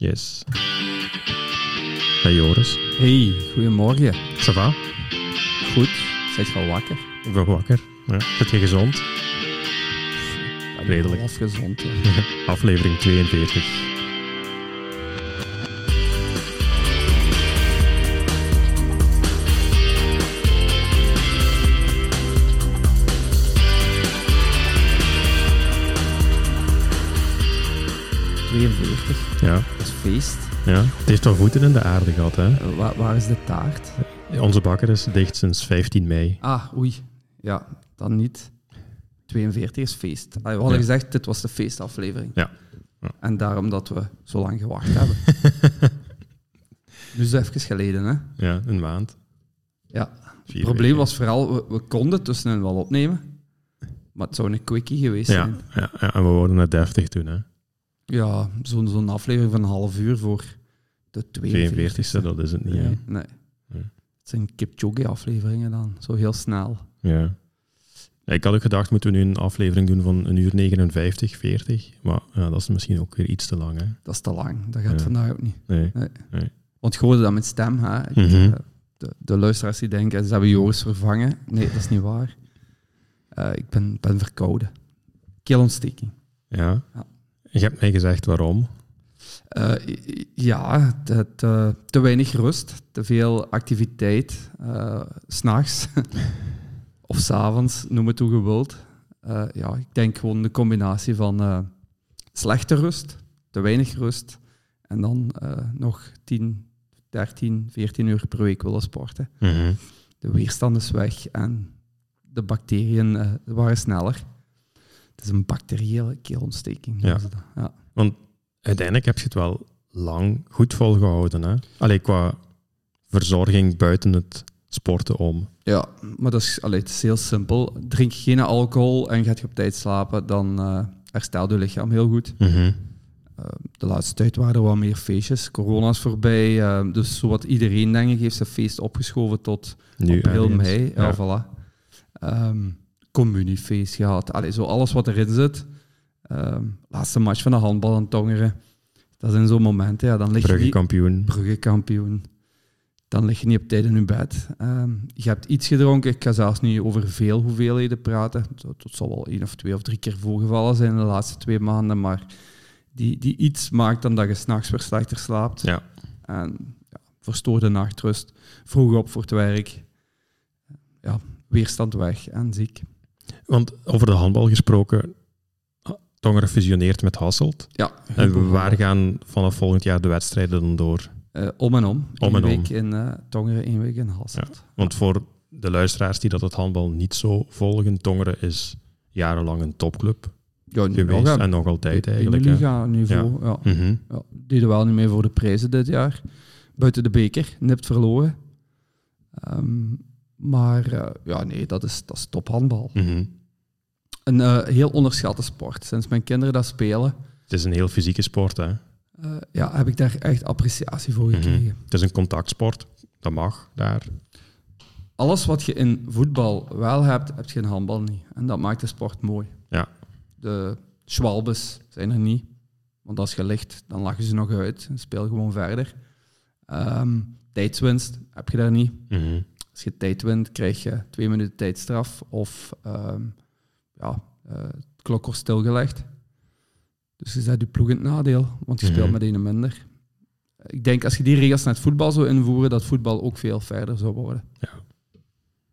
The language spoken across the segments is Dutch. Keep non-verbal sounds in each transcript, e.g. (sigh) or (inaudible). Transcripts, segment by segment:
Yes. Hey Joris. Hey, goedemorgen. Ça va? Goed, zit je al wakker? Ik ben wakker. Ja. Zit je gezond? Redelijk. Half gezond, ja. (laughs) Aflevering 42. Ja. Dat is feest. ja. Het heeft wel voeten in de aarde gehad, hè? Eh, waar, waar is de taart? Onze bakker is dicht sinds 15 mei. Ah, oei. Ja, dan niet. 42 is feest. We hadden Ja. gezegd, dit was de feestaflevering. Ja. Ja. En daarom dat we zo lang gewacht hebben. nu is het even geleden, hè? Ja, een maand. Ja. Het probleem was vooral, we, we konden tussenin wel opnemen. Maar het zou een quickie geweest Ja, zijn. ja, ja, en we worden het deftig toen, hè? Ja, zo'n zo'n aflevering van een half uur voor de 42 42e, dat is het niet? Nee. nee. Nee. Het zijn Kipchoge-afleveringen dan, zo heel snel. Ja. Ik had ook gedacht, moeten we nu een aflevering doen van een uur 59, 40. Maar ja, dat is misschien ook weer iets te lang, hè? Dat is te lang, dat gaat Ja. vandaag ook niet. Nee. Want ik hoorde dat met stem, hè. Mhm. eh, de, de luisteraars die denken, ze hebben Joris vervangen. Nee, dat is niet waar. Eh, ik ben, ben verkouden. Keelontsteking. Ja. Ja. Je hebt mij gezegd waarom. Eh, ja, te, te, te weinig rust, te veel activiteit, eh, s s'nachts (laughs) of s'avonds, noem het hoe je wilt. Eh, ja, ik denk gewoon de combinatie van eh, slechte rust, te weinig rust en dan eh, nog 10, 13, 14 uur per week willen sporten. Mhm. De weerstand is weg en de bacteriën eh, waren sneller. Het is een bacteriële keelontsteking. Ja. Ja. Uiteindelijk heb je het wel lang goed volgehouden, hè? Allee, qua verzorging buiten het sporten om. Ja, maar dat is, allee, het is heel simpel. Drink geen alcohol en gaat je op tijd slapen, dan eh herstelt je lichaam heel goed. Mhm. Eh, de laatste tijd waren er wat meer feestjes. Corona is voorbij, eh, dus zowat iedereen, denk ik, heeft zijn feest opgeschoven tot Nu april, mei. Ja, Ja. voilà. Ehm, communiefeest gehad. Allee, zo alles wat erin zit. Ehm, laatste match van de handbal aan Tongeren. Dat zijn zo'n momenten, ja, dan lig je Brugge kampioen. Brugge kampioen. Dan lig je niet op tijd in je bed. Ehm, je hebt iets gedronken. Ik ga zelfs niet over veel hoeveelheden praten. Het zal wel één of twee of drie keer voorgevallen zijn in de laatste twee maanden. Maar die, die iets maakt dan dat je s'nachts weer slechter slaapt. Ja. En ja, verstoorde nachtrust. Vroeg op voor het werk. Ja, weerstand weg en ziek. Want over de handbal gesproken, Tongeren fusioneert met Hasselt. Ja, En waar gaan vanaf volgend jaar de wedstrijden dan door? Eh, om en om. Om Eén en om. week in eh, Tongeren, één week in Hasselt. Want voor de luisteraars die dat het handbal niet zo volgen, Tongeren is jarenlang een topclub Ja, nu geweest nog, en nog altijd eigenlijk. hè. Liga niveau, ja. Mhm. Ja, deden wel niet mee voor de prijzen dit jaar. Buiten de beker, nipt verloren. Ehm, maar eh, ja, nee, dat is, dat is tophandbal. Mhm. Een eh, heel onderschatte sport. Sinds mijn kinderen dat spelen, Het is een heel fysieke sport. Hè? eh, ja, heb ik daar echt appreciatie voor Mhm. gekregen. Het is een contactsport. Dat mag daar. Alles wat je in voetbal wel hebt, heb je in handbal niet. En dat maakt de sport mooi. Ja. De schwalbes zijn er niet. Want als je ligt, dan lachen ze nog uit en speel gewoon verder. Ehm, tijdswinst heb je daar niet. Mhm. Als je tijd wint, krijg je twee minuten tijdstraf of ehm, ja, het klok wordt stilgelegd. Dus je zet je ploeg in het nadeel, want je speelt Mhm. met een minder. Ik denk als je die regels naar het voetbal zou invoeren, dat voetbal ook veel verder zou worden. Ja.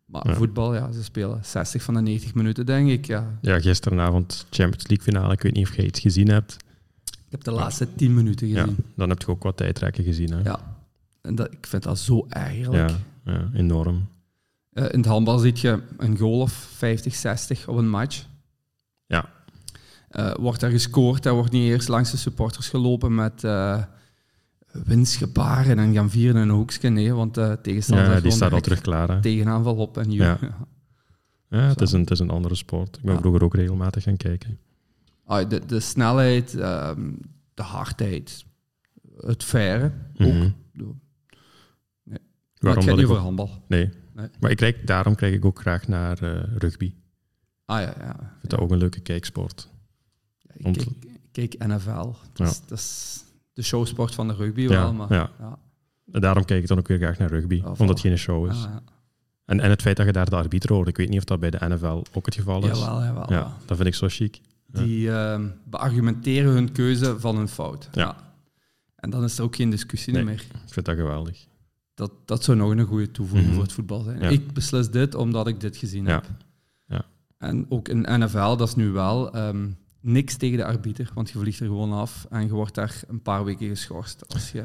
Maar Ja. voetbal, ja, ze spelen 60 van de 90 minuten, denk ik. Ja. Ja, gisteravond Champions League finale. Ik weet niet of je iets gezien hebt. Ik heb de laatste 10 minuten Ja, gezien. dan heb je ook wat tijdrekken gezien. Hè? Ja. En dat, ik vind dat zo eigenlijk. ja, ja, enorm. Eh, in het handbal zie je een goal of 50, 60 op een match. Ja. Eh, wordt er gescoord, er wordt niet eerst langs de supporters gelopen met eh winstgebaren en gaan vieren in een hoekje. Nee, want de tegenstander Ja, die staat al terug klaar. Hè? tegenaanval op en Ja. ja. Ja, het is, een, het is een andere sport. Ik ben Ja. vroeger ook regelmatig gaan kijken. Ah, de, de snelheid, ehm, de hardheid, het verre ook. Mhm. Maar Waarom het gaat niet ik over handbal. Nee. Nee. Maar ik kijk, daarom kijk ik ook graag naar eh, rugby. Ah ja, ja. Ik vind dat ook een leuke kijksport. Ik Om kijk, kijk NFL. Dat is, dat is de showsport van de rugby wel. Ja, Maar, ja. ja. En daarom kijk ik dan ook weer graag naar rugby, omdat het geen show is. Ah, ja. En, en het feit dat je daar de arbiter hoort, ik weet niet of dat bij de NFL ook het geval is. Jawel, jawel. Ja, dat vind ik zo chic. Ja. Die ehm, beargumenteren hun keuze van hun fout. Ja. En dan is er ook geen discussie Nee. meer. Ik vind dat geweldig. Dat, dat zou nog een goede toevoeging Mhm. voor het voetbal zijn. Ja. Ik beslis dit omdat ik dit gezien Ja. heb. Ja. En ook in NFL, dat is nu wel ehm, niks tegen de arbiter, want je vliegt er gewoon af en je wordt daar een paar weken geschorst. Als je...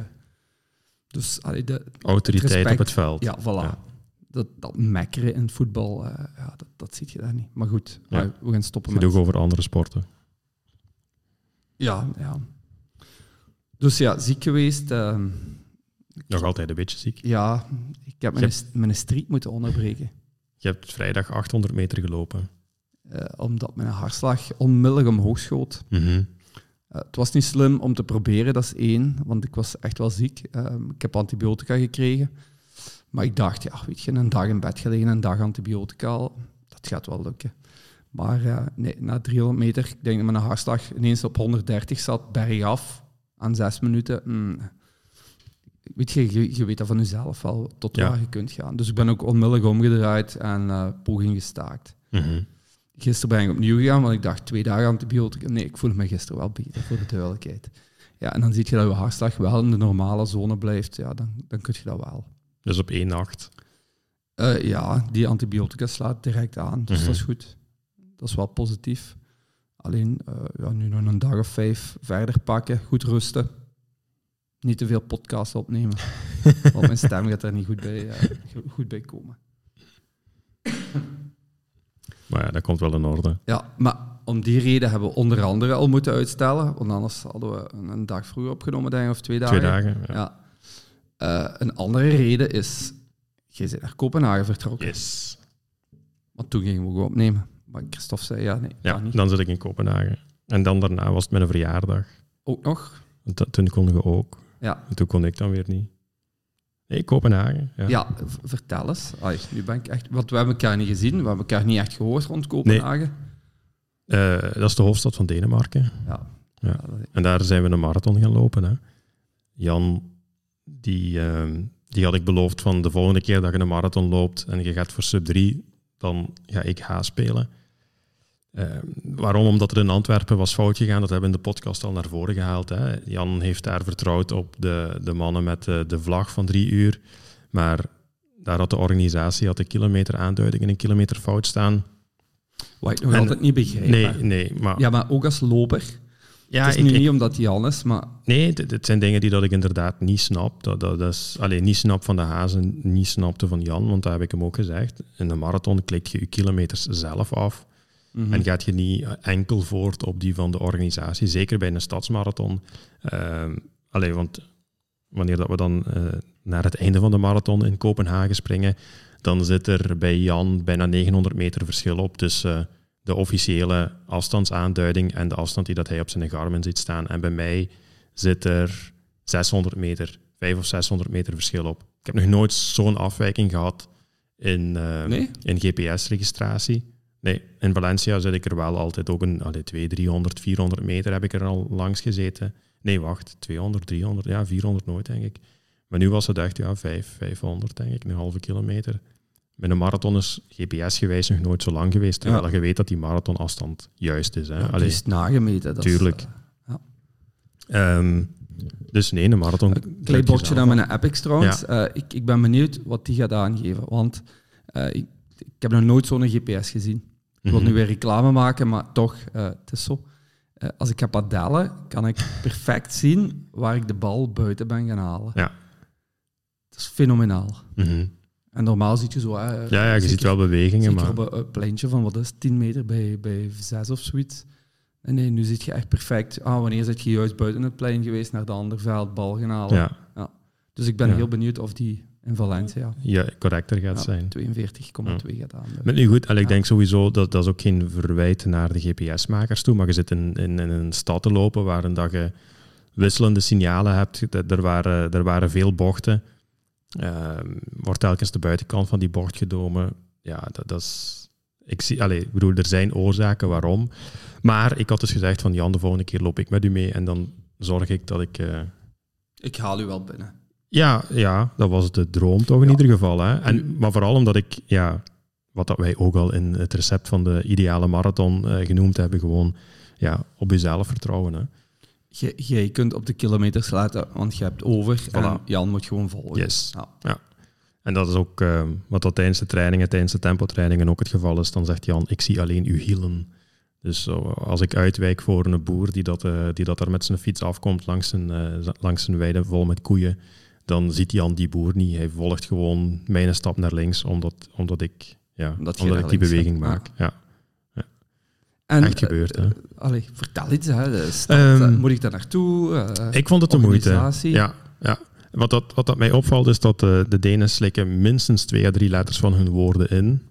Dus allee, de, Autoriteit respect. op het veld. ja, voilà. Dat, dat mekkeren in het voetbal, eh, ja, dat, dat zie je daar niet. Maar goed, we gaan stoppen met... Genoeg over andere sporten. Ja, ja. Dus ja, ziek geweest. ehm, Nog altijd een beetje ziek. ja, ik heb mijn, mijn streak moeten onderbreken. Je hebt vrijdag 800 meter gelopen. eh, omdat mijn hartslag onmiddellijk omhoog schoot. Mhm. Eh, het was niet slim om te proberen, dat is één, want ik was echt wel ziek. Ehm, ik heb antibiotica gekregen. Maar ik dacht, ja, weet je, een dag in bed gelegen, een dag antibiotica, al, dat gaat wel lukken. Maar eh, nee, na 300 meter, ik denk dat mijn hartslag ineens op 130 zat, bergaf, aan zes minuten. Mm, weet je, je, je weet dat van jezelf wel, tot Ja. waar je kunt gaan. Dus ik ben ook onmiddellijk omgedraaid en eh poging gestaakt. Mhm. Gisteren ben ik opnieuw gegaan, want ik dacht twee dagen antibiotica. Nee, ik voelde me gisteren wel beter, voor de duidelijkheid. Ja, en dan zie je dat je hartslag wel in de normale zone blijft. Ja, dan, dan kun je dat wel. Dus op één nacht. Eh, ja, die antibiotica slaat direct aan, dus Mhm. dat is goed. Dat is wel positief. Alleen, eh, ja, nu nog een dag of vijf verder pakken, goed rusten. Niet te veel podcasts opnemen, (laughs) want mijn stem gaat er niet goed bij, eh, goed bij komen. Maar ja, dat komt wel in orde. Ja, maar om die reden hebben we onder andere al moeten uitstellen. Want anders hadden we een, een dag vroeger opgenomen, denk ik, of twee dagen. Twee dagen. Ja. Ja. Eh, een andere reden is, je bent naar Kopenhagen vertrokken. Yes. Want toen gingen we gewoon opnemen. Maar Christophe zei, ja, nee, Ja, niet. dan zit ik in Kopenhagen. En dan daarna was het mijn verjaardag. Ook nog? Toen konden we ook. Ja. En toen kon ik dan weer niet. Nee, Kopenhagen. Ja. Ja, vertel eens. Ai, nu ben ik echt... Want we hebben elkaar niet gezien, we hebben elkaar niet echt gehoord rond Kopenhagen. Eh, dat is de hoofdstad van Denemarken. Ja. Ja. En daar zijn we een marathon gaan lopen. Hè. Jan, die, ehm, die had ik beloofd van de volgende keer dat je een marathon loopt en je gaat voor sub 3, dan ga ik H spelen. Ehm, waarom? Omdat er in Antwerpen was fout gegaan. Dat hebben we in de podcast al naar voren gehaald. Hè. Jan heeft daar vertrouwd op de, de mannen met de, de vlag van drie uur. Maar daar had de organisatie had de kilometer aanduiding en een kilometer fout staan. Wat ik nog En- altijd niet begrijp. Nee, hè. nee. Maar, Ja, maar ook als loper. ja, het is ik- nu ik- niet omdat hij Jan is, maar... Nee, dit zijn dingen die dat ik inderdaad niet snap. Dat, dat, dat is, alleen niet snap van de Hazen, niet snapte van Jan, want dat heb ik hem ook gezegd. In de marathon klik je je kilometers zelf af Mhm. en gaat je niet enkel voort op die van de organisatie. Zeker bij een stadsmarathon. Ehm allee, want wanneer dat we dan eh, naar het einde van de marathon in Kopenhagen springen, dan zit er bij Jan bijna 900 meter verschil op tussen eh, de officiële afstandsaanduiding en de afstand die dat hij op zijn Garmin ziet staan. En bij mij zit er 600 meter, 500 of 600 meter verschil op. Ik heb nog nooit zo'n afwijking gehad in, eh, Nee? in GPS-registratie. Nee, in Valencia zit ik er wel altijd ook een allee, 200, 300, 400 meter heb ik er al langs gezeten. Nee, wacht, 200, 300, ja, 400 nooit, denk ik. Maar nu was het echt, ja, 5, 500, denk ik, een halve kilometer. Met een marathon is GPS-gewijs nog nooit zo lang geweest, terwijl Ja. je weet dat die marathonafstand juist is. Hè? Ja, Allee, is nagemeten. Dat Tuurlijk. Is, eh, ehm, dus nee, een marathon... Een klein je bordje naar af. mijn Apex trouwens. Eh, ik, ik ben benieuwd wat die gaat aangeven. Want eh, ik, ik heb nog nooit zo'n GPS gezien. Ik wil Mhm. nu weer reclame maken, maar toch, eh, het is zo. Eh, als ik ga padellen, kan ik perfect zien waar ik de bal buiten ben gaan halen. Ja. Dat is fenomenaal. Mhm. En normaal zie je zo... eh, Ja, ja, je zeker- ziet wel bewegingen, maar... op een, een pleintje van, wat is het, 10 meter bij, bij 6 of zoiets. En nee, nu zit je echt perfect. Ah, wanneer zit je juist buiten het plein geweest naar de andere veld, bal gaan halen. Ja, Dus ik ben Ja. heel benieuwd of die in Valencia ja, correcter gaat ja, zijn. 42,2 gaat aan. Maar nu goed, en ik Ja. denk sowieso dat dat is ook geen verwijt naar de GPS-makers toe, maar je zit in, in, in een stad te lopen waarin dat je wisselende signalen hebt. Dat- Er waren, er waren veel bochten. Ehm, wordt telkens de buitenkant van die bocht genomen. Ja, dat, dat is... Ik, zie, allez, ik bedoel, er zijn oorzaken waarom. Maar ik had dus gezegd van Jan, de volgende keer loop ik met u mee en dan zorg ik dat ik, eh, Ik haal u wel binnen. Ja, ja, dat was de droom toch in Ja. ieder geval. Hè? En, maar vooral omdat ik, ja, wat dat wij ook al in het recept van de ideale marathon eh, genoemd hebben, gewoon ja, op jezelf vertrouwen. Hè? Jij- kunt op de kilometers laten, want je hebt over. En. Jan moet gewoon volgen. Yes. Ja. En dat is ook eh, wat dat tijdens de trainingen, tijdens de tempotrainingen ook het geval is. Dan zegt Jan, ik zie alleen uw hielen. Dus zo, als ik uitwijk voor een boer die dat, eh, die dat er met zijn fiets afkomt langs een, eh, langs een weide vol met koeien, dan ziet Jan die boer niet. Hij volgt gewoon mijn stap naar links, omdat, omdat ik, ja, Omdat ik die beweging gaat. maak. Ja. En, Echt gebeurd, hè? eh, allee, vertel iets. Hè. Stad, Ehm, eh, moet ik daar naartoe? Eh, Ik vond het de moeite. Ja, ja. Wat, dat, wat dat mij opvalt is dat de, de Denen slikken minstens twee à drie letters van hun woorden in.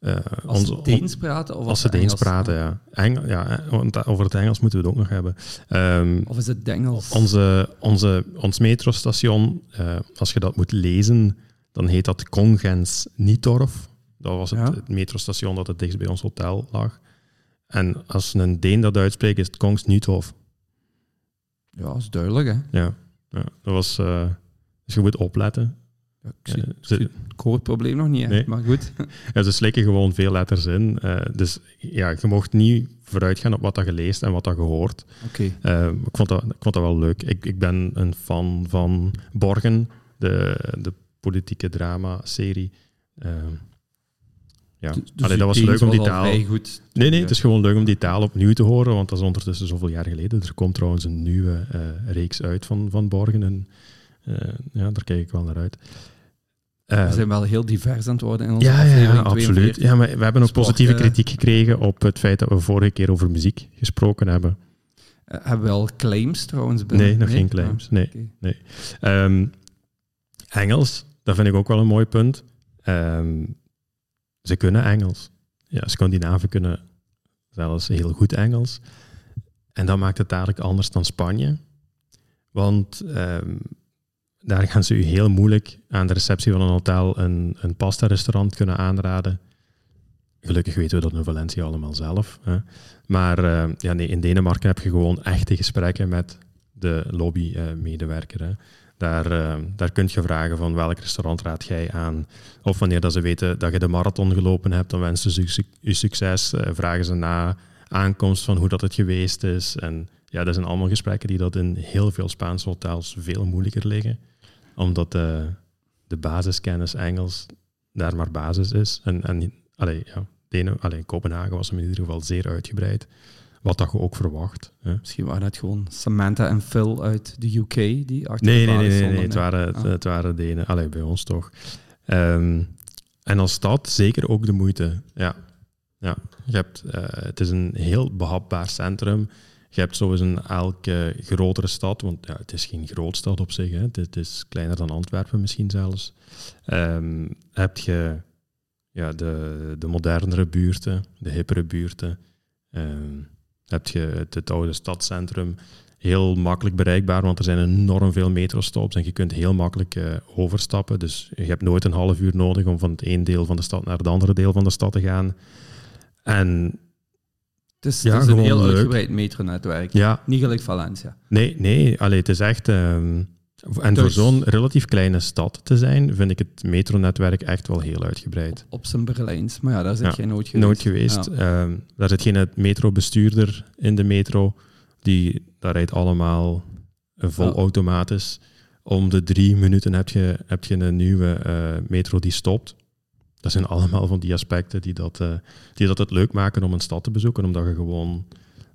Eh, als onze- ze Deens praten? Of Als ze Deens praten, ja. Ja over het Engels moeten we het ook nog hebben. Ehm, Of is het Engels? onze, onze, ons metrostation, eh, als je dat moet lezen, dan heet dat Kongens Nietorf. Dat was het, Ja. het metrostation dat het dichtst bij ons hotel lag. En als een Deen dat uitspreekt, is het Kongs Nietorf. Ja, dat is duidelijk. Hè. Ja, ja dat was... eh, dus je moet opletten. Ja, ik, zie, ik ze- zie het koorprobleem nog niet, Nee. maar goed. (laughs) Ja, ze slikken gewoon veel letters in. Eh, dus ja, je mocht niet vooruit gaan op wat dat je leest en wat dat je hoort. Oké. Eh, ik, vond dat, ik vond dat wel leuk. Ik, ik ben een fan van Borgen, de, de politieke drama-serie. Eh, ja, Dus- dus Allee, dat was leuk om die al taal... goed. Nee, nee, het is gewoon leuk om die taal opnieuw te horen, want dat is ondertussen zoveel jaar geleden. Er komt trouwens een nieuwe eh, reeks uit van, van Borgen en ja, daar kijk ik wel naar uit. Eh, We zijn wel heel divers aan het worden in onze ja, ja, ja, absoluut. 42. Ja, maar we hebben ook Sport, positieve eh, kritiek gekregen op het feit dat we vorige keer over muziek gesproken hebben. Eh, hebben we al claims trouwens binnen? Nee, nog geen claims. Ah, Nee. oké. Ehm, Engels, dat vind ik ook wel een mooi punt. Ehm, ze kunnen Engels. Ja, Scandinaven kunnen zelfs heel goed Engels. En dat maakt het dadelijk anders dan Spanje. Want ehm, daar gaan ze u heel moeilijk aan de receptie van een hotel een, een pasta-restaurant kunnen aanraden. Gelukkig weten we dat in Valencia allemaal zelf. Hè. Maar eh, ja, nee, in Denemarken heb je gewoon echte gesprekken met de lobby-medewerker. hè. daar, eh, daar kun je vragen van welk restaurant raad jij aan. Of wanneer dat ze weten dat je de marathon gelopen hebt, dan wensen ze je succes. eh, vragen ze na aankomst van hoe dat het geweest is. En ja, dat zijn allemaal gesprekken die dat in heel veel Spaanse hotels veel moeilijker liggen. Omdat eh, de basiskennis Engels daar maar basis is. En, en allee, ja, Denen, allee, Kopenhagen was hem in ieder geval zeer uitgebreid. Wat dat je ook verwacht. Hè. Misschien waren het gewoon Samantha en Phil uit de UK die achter Nee, de nee, nee, nee, stonden, nee, het, waren, het, Ah. het waren Denen. Allee, bij ons toch. Ehm, en als stad zeker ook de moeite. Ja. Ja. Je hebt, eh, het is een heel behapbaar centrum. Je hebt zoals in elke grotere stad, want ja, het is geen grootstad op zich, hè. Is kleiner dan Antwerpen misschien zelfs. Ehm, heb je ja, de, de modernere buurten, de hippere buurten. Ehm, heb je het, oude stadscentrum, heel makkelijk bereikbaar, want er zijn enorm veel metrostops en je kunt heel makkelijk eh, overstappen. Dus je hebt nooit een half uur nodig om van het ene deel van de stad naar het andere deel van de stad te gaan. En Het is, Ja, het is een heel leuk. uitgebreid metronetwerk. ja, Niet gelijk Valencia. nee, nee, allee, het is echt... ehm, en voor Dus- zo'n relatief kleine stad te zijn, vind ik het metronetwerk echt wel heel uitgebreid. Op zijn Berlijns. Maar ja, daar zit Ja, jij nooit geweest. Nooit geweest. Ja. Ehm, daar zit geen metrobestuurder in de metro. Die, daar rijdt allemaal vol automatisch. Om de drie minuten heb je, heb je een nieuwe eh, metro die stopt. Dat zijn allemaal van die aspecten die dat, eh, die dat het leuk maken om een stad te bezoeken. Omdat je gewoon,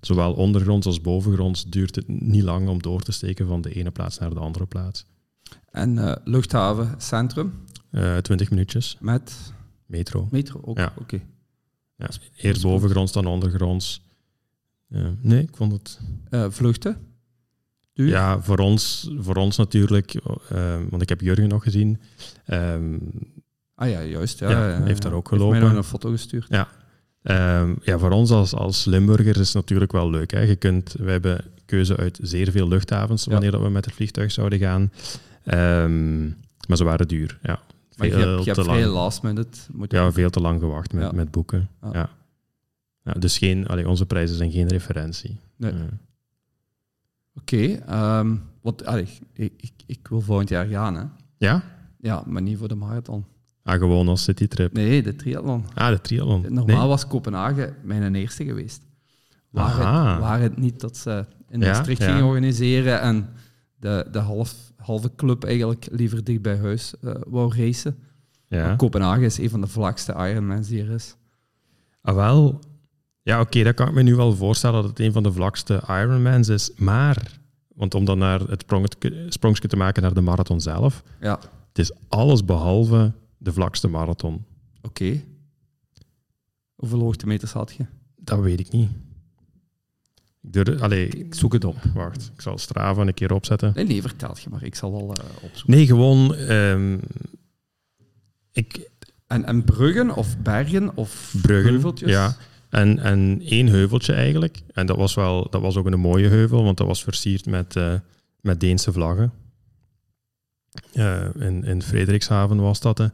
zowel ondergronds als bovengronds, duurt het niet lang om door te steken van de ene plaats naar de andere plaats. En eh, luchthavencentrum Eh 20 minuutjes, met metro. metro ook. Ja. Oké. Ja, eerst bovengronds, dan ondergronds. Nee, ik vond het vluchten? Duur? Ja, voor ons, voor ons natuurlijk, want ik heb Jurgen nog gezien. Ehm, Ah ja, juist. Ja, Ja, ja, heeft ja. daar ook Heeft mij gelopen. nog een foto gestuurd. ehm, ja, voor ons als, als Limburgers is het natuurlijk wel leuk. Hè? Je kunt, we hebben keuze uit zeer veel luchthavens Ja. wanneer dat we met het vliegtuig zouden gaan. Ehm, maar ze waren duur. Ja, Maar je veel hebt, je hebt vrij lang. last minute moeten Ja, veel te lang gewacht met, Ja. met boeken. Ja. Ja. Ja, dus geen, allee, onze prijzen zijn geen referentie. Nee. Ja. Oké, ehm, want allee, ik, ik, ik wil volgend jaar gaan, hè. Ja? Ja, maar niet voor de marathon. Ah, gewoon als citytrip. Nee, de triathlon. Ah, de triathlon. Normaal Nee? was Kopenhagen mijn eerste geweest. Waar het, waar het niet dat ze in Maastricht ja. gingen organiseren en de, de half, halve club eigenlijk liever dicht bij huis eh, wou racen. Ja. Kopenhagen is een van de vlakste Ironmans die er is. Ah, wel. Ja, oké, dat kan ik me nu wel voorstellen dat het een van de vlakste Ironmans is. Maar, want om dan naar het sprongetje te maken naar de marathon zelf, Ja, het is alles behalve de vlakste marathon. oké. Hoeveel hoogtemeters had je? Dat weet ik niet. Ik durf, allee, Ik zoek het op. wacht, ik zal Strava een keer opzetten. Nee, nee, vertel je maar. Ik zal wel eh, opzoeken. Nee, gewoon... ehm, ik, En, en bruggen of bergen of Bruggen, heuveltjes? ja. En, en één heuveltje eigenlijk. En dat was, wel, dat was ook een mooie heuvel, want dat was versierd met, eh, met Deense vlaggen. Eh, in, in Frederikshaven was dat. hè.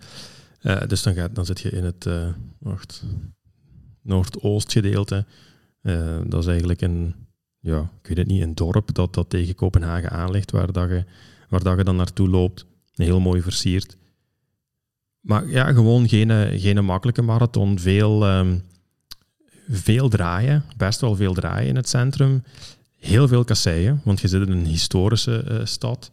Eh, dus dan, gaat, dan zit je in het eh, wacht, noordoostgedeelte. Dat is eigenlijk een, ja, ik weet het niet, een dorp dat, dat tegen Kopenhagen aan ligt, waar, dat je, waar dat je dan naartoe loopt. Heel mooi versierd. Maar ja, gewoon geen, geen makkelijke marathon. Veel, ehm, veel draaien, best wel veel draaien in het centrum. Heel veel kasseien, want je zit in een historische stad.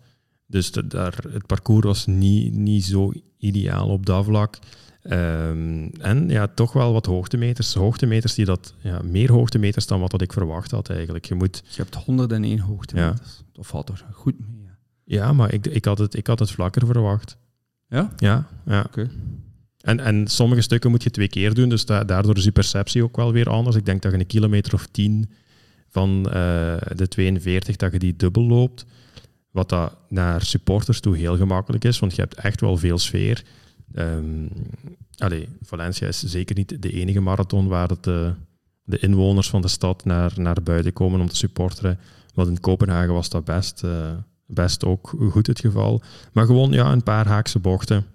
Dus daar, het parcours was niet, niet zo ideaal op dat vlak. Ehm, en ja, toch wel wat hoogtemeters. Hoogtemeters die dat, ja, meer hoogtemeters dan wat dat ik verwacht had eigenlijk. Je moet, Je hebt 101 hoogtemeters. Dat valt er goed mee. hè? ja, maar ik, ik, had het, ik had het vlakker verwacht. Ja? Ja, ja. Oké. En, en sommige stukken moet je twee keer doen, dus da- daardoor is je perceptie ook wel weer anders. Ik denk dat je een kilometer of tien van eh, de 42, dat je die dubbel loopt. Wat dat naar supporters toe heel gemakkelijk is, want je hebt echt wel veel sfeer. Ehm allee, Valencia is zeker niet de enige marathon waar eh, de inwoners van de stad naar, naar buiten komen om te supporteren. Want in Kopenhagen was dat best, eh, best ook goed het geval. Maar gewoon ja, een paar haakse bochten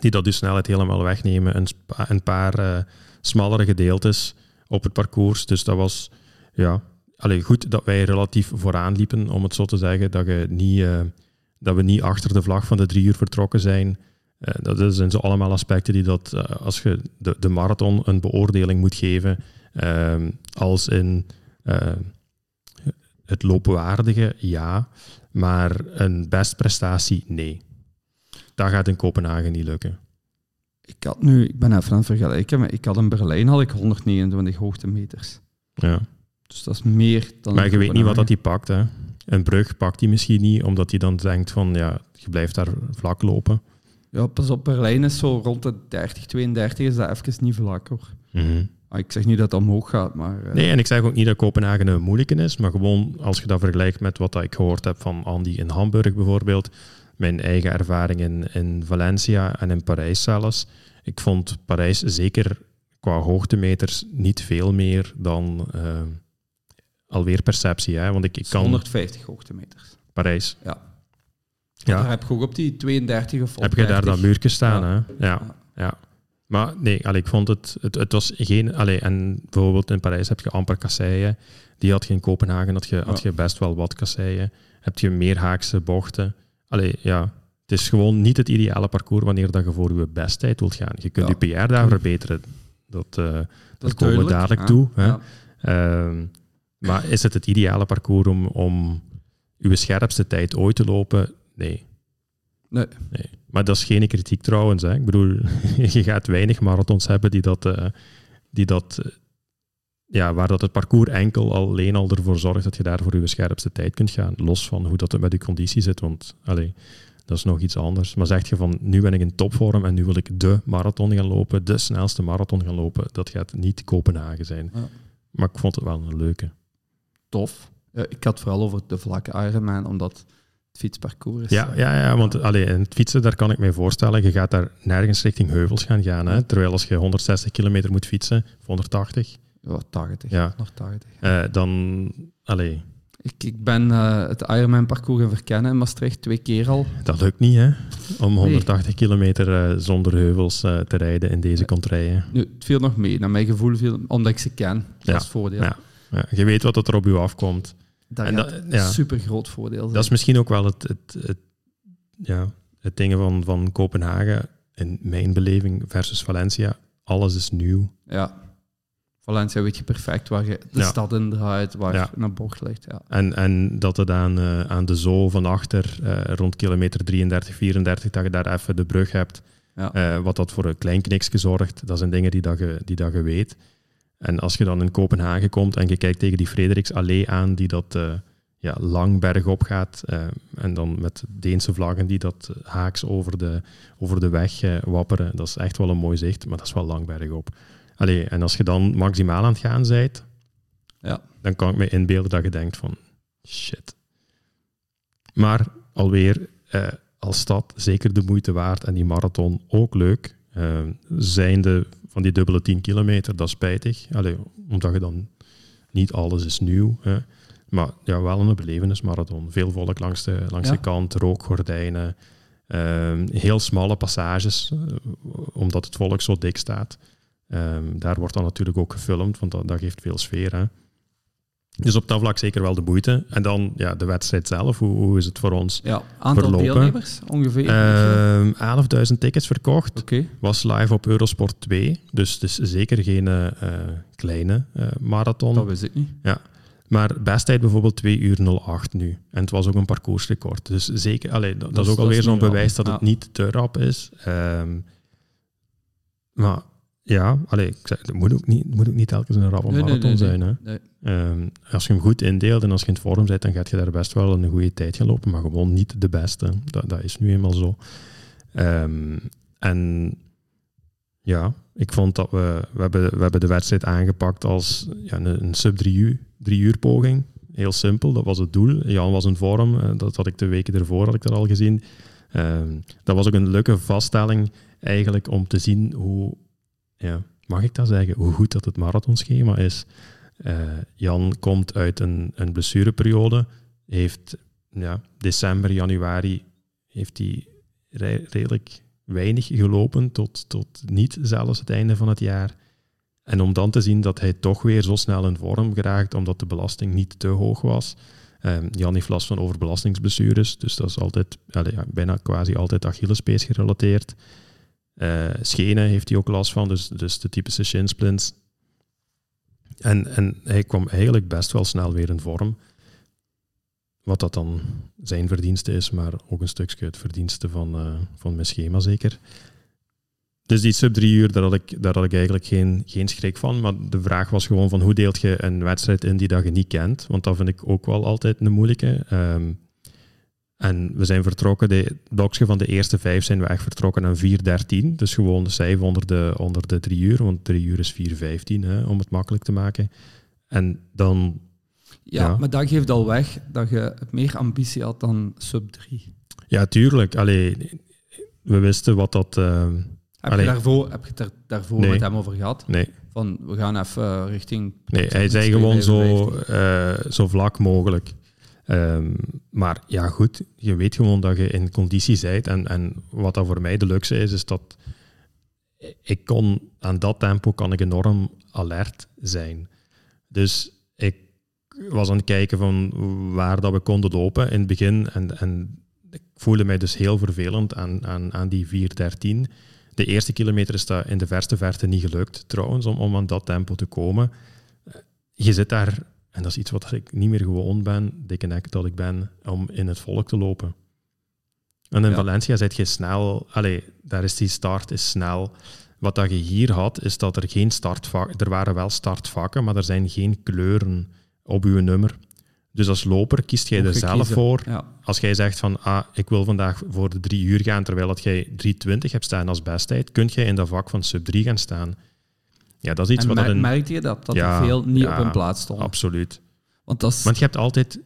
die dat de snelheid helemaal wegnemen. Een, een paar eh, smallere gedeeltes op het parcours. Dus dat was ja, allee, goed dat wij relatief vooraan liepen, om het zo te zeggen. Dat, je niet, eh, dat we niet achter de vlag van de drie uur vertrokken zijn. Eh, dat zijn zo allemaal aspecten die dat, eh, als je de, de marathon een beoordeling moet geven, ehm, als in het loopwaardige, ja, maar een bestprestatie, nee. Dat gaat in Kopenhagen niet lukken. Ik had nu, ik ben even aan het vergelijken, maar ik had in Berlijn had ik 129 hoogtemeters. Ja. Dus dat is meer dan. Maar je weet niet wat dat die pakt. Hè. Een brug pakt hij misschien niet, omdat hij dan denkt van, ja, je blijft daar vlak lopen. Ja, pas op, Berlijn is zo rond de 30, 32 is dat even niet vlak hoor. Ah, Ik zeg niet dat het omhoog gaat, maar. eh, Nee, en ik zeg ook niet dat Kopenhagen een moeilijke is, maar gewoon als je dat vergelijkt met wat dat ik gehoord heb van Andy in Hamburg bijvoorbeeld, mijn eigen ervaring in, in Valencia en in Parijs zelfs. Ik vond Parijs zeker qua hoogtemeters niet veel meer dan eh, alweer perceptie. Hè? Want ik, ik kan 150 hoogtemeters. Parijs. Ja. Ja. Daar heb je ook op die 32 of Heb je daar 30. dat muurtje staan? Ja. Hè? Ja, ja. Maar nee, allee, ik vond het, het, het was geen... Allee, en bijvoorbeeld in Parijs heb je amper kasseien. Die had je in Kopenhagen, had je, had je best wel wat kasseien. Heb je meer haakse bochten. Allee, ja. Het is gewoon niet het ideale parcours wanneer dat je voor je besttijd wilt gaan. Je kunt je PR daar verbeteren. Dat, eh, Dat komen we dadelijk toe. Hè? Ja. Maar is het het ideale parcours om, om uw scherpste tijd ooit te lopen? Nee. Nee. nee. Maar dat is geen kritiek trouwens. Hè. Ik bedoel, (laughs) je gaat weinig marathons hebben die dat, eh, die dat, eh, ja, waar dat het parcours enkel alleen al ervoor zorgt dat je daar voor je scherpste tijd kunt gaan. Los van hoe dat het met je conditie zit. Want allee, dat is nog iets anders. Maar zeg je van, nu ben ik in topvorm en nu wil ik de marathon gaan lopen, de snelste marathon gaan lopen, dat gaat niet Kopenhagen zijn. Ja. Maar ik vond het wel een leuke. Tof. Ik had vooral over de vlakke Ironman, omdat het fietsparcours is. Ja, ja, ja want allee, in het fietsen, daar kan ik me voorstellen, je gaat daar nergens richting heuvels gaan gaan. Hè? Terwijl als je 160 kilometer moet fietsen, of 180, ja, 80. Ja. Nog 80. eh, dan... Allee, Ik, ik ben eh, het Ironman-parcours gaan verkennen in Maastricht twee keer al. dat lukt niet, hè? Om 180 kilometer eh, zonder heuvels te rijden in deze contraien. Nu, het viel nog mee. Naar mijn gevoel viel omdat ik ze ken. Dat Ja, is het voordeel. ja. Ja, je weet wat er op je afkomt. Dat En dat- een ja. super groot voordeel zijn. Dat is misschien ook wel het, het, het, ja, het ding van, van Kopenhagen, in mijn beleving, versus Valencia. Alles is nieuw. Ja. Valencia weet je perfect waar je de Ja. stad in draait, waar Ja. een bocht ligt. Ja. En, en dat het aan, eh, aan de zo van achter, eh, rond kilometer 33, 34, dat je daar even de brug hebt. Ja. Eh, wat dat voor een klein kniksje zorgt, dat zijn dingen die, dat je, die dat je weet. En als je dan in Kopenhagen komt en je kijkt tegen die Frederik's Allee aan, die dat eh, ja, lang bergop gaat, eh, en dan met Deense vlaggen die dat eh, haaks over de, over de weg wapperen, dat is echt wel een mooi zicht, maar dat is wel lang bergop. Allee, en als je dan maximaal aan het gaan bent, Ja. dan kan ik me inbeelden dat je denkt van, shit. Maar alweer, als stad zeker de moeite waard en die marathon ook leuk. Eh, zijnde van die dubbele 10 kilometer, dat is spijtig. Allee, omdat je dan niet alles is nieuw. Hè. Maar ja, wel een belevenismarathon. Veel volk langs de, langs Ja. de kant, rookgordijnen. eh, heel smalle passages, eh, omdat het volk zo dik staat. Ehm, daar wordt dan natuurlijk ook gefilmd, want dat, dat geeft veel sfeer. Hè. Dus op dat vlak zeker wel de moeite. En dan ja, de wedstrijd zelf, hoe, hoe is het voor ons? ja. Aantal Verlopen. deelnemers ongeveer? Ehm 11.000 tickets verkocht. Was live op Eurosport 2. Dus het is zeker geen eh, kleine eh, marathon. Dat wist ik niet. Maar besttijd bijvoorbeeld 2 uur 08 nu. En het was ook een parcoursrecord. Dus zeker, allee, dat, dat is is- ook alweer zo'n bewijs dat het ja. niet te rap is. Ehm, maar ja, allee, ik zeg, het moet ook niet, het moet ook niet telkens een rappe Nee, marathon nee, nee. zijn. Hè. Ehm, als je hem goed indeelt en als je in vorm bent, dan gaat je daar best wel een goede tijd gaan lopen, maar gewoon niet de beste. Dat, dat is nu eenmaal zo. Ehm, en ja, ik vond dat we, we, hebben, we hebben de wedstrijd aangepakt als ja, een, een sub 3 uur, drie uur poging. Heel simpel, dat was het doel. Jan was in vorm, eh, dat had ik de weken ervoor had ik dat al gezien. Ehm, dat was ook een leuke vaststelling eigenlijk om te zien hoe, ja, mag ik dat zeggen, hoe goed dat het marathonschema is. Eh, Jan komt uit een, een blessureperiode, heeft ja, december, januari heeft hij re- redelijk weinig gelopen, tot, tot niet zelfs het einde van het jaar. En om dan te zien dat hij toch weer zo snel in vorm geraakt, omdat de belasting niet te hoog was. Ehm, Jan heeft last van overbelastingsblessures, dus dat is altijd, allee, ja, bijna quasi altijd Achillespees gerelateerd. Eh, schenen heeft hij ook last van, dus, dus de typische shinsplints. En, en hij kwam eigenlijk best wel snel weer in vorm. Wat dat dan zijn verdienste is, maar ook een stukje het verdienste van, eh, van mijn schema zeker. Dus die sub drie uur, daar had ik, daar had ik eigenlijk geen, geen schrik van. Maar de vraag was gewoon van hoe deelt je een wedstrijd in die dat je niet kent? Want dat vind ik ook wel altijd een moeilijke. Ehm, en we zijn vertrokken, de doksje van de eerste vijf zijn we echt vertrokken aan 4.13. Dus gewoon de cijfer onder de, onder de drie uur, want drie uur is 4.15, hè, om het makkelijk te maken. En dan, Ja, Ja. maar dat geeft al weg dat je meer ambitie had dan sub 3. ja, tuurlijk. Allee, we wisten wat dat... ehm, Heb Allee. je daarvoor, heb je het er daarvoor Nee. met hem over gehad? nee, Van, we gaan even eh, richting... Nee, hij zei gewoon zo, eh, zo vlak mogelijk. Ehm, maar ja, goed, je weet gewoon dat je in conditie bent. En, en wat dat voor mij de luxe is, is dat ik kon aan dat tempo kan ik enorm alert zijn. Dus ik was aan het kijken van waar dat we konden lopen in het begin. En, en ik voelde mij dus heel vervelend aan, aan, aan die 4.13. De eerste kilometer is dat in de verste verte niet gelukt, trouwens, om, om aan dat tempo te komen. Je zit daar, en dat is iets wat ik niet meer gewoon ben, dikke nek dat ik ben, om in het volk te lopen. En in Ja. Valencia zit je snel, allee, daar is die start is snel. Wat dat je hier had, is dat er geen startvak, er waren wel startvakken, maar er zijn geen kleuren op uw nummer. Dus als loper kiest jij er je zelf voor Ja, als jij zegt van ah, ik wil vandaag voor de drie uur gaan, terwijl dat jij 3.20 hebt staan als besttijd, kun jij in dat vak van sub 3 gaan staan. Ja, dat is iets en wat mer- een... merkte je dat, dat Ja, er veel niet ja, op hun plaats stond? Absoluut. Want dat is... Want je hebt altijd...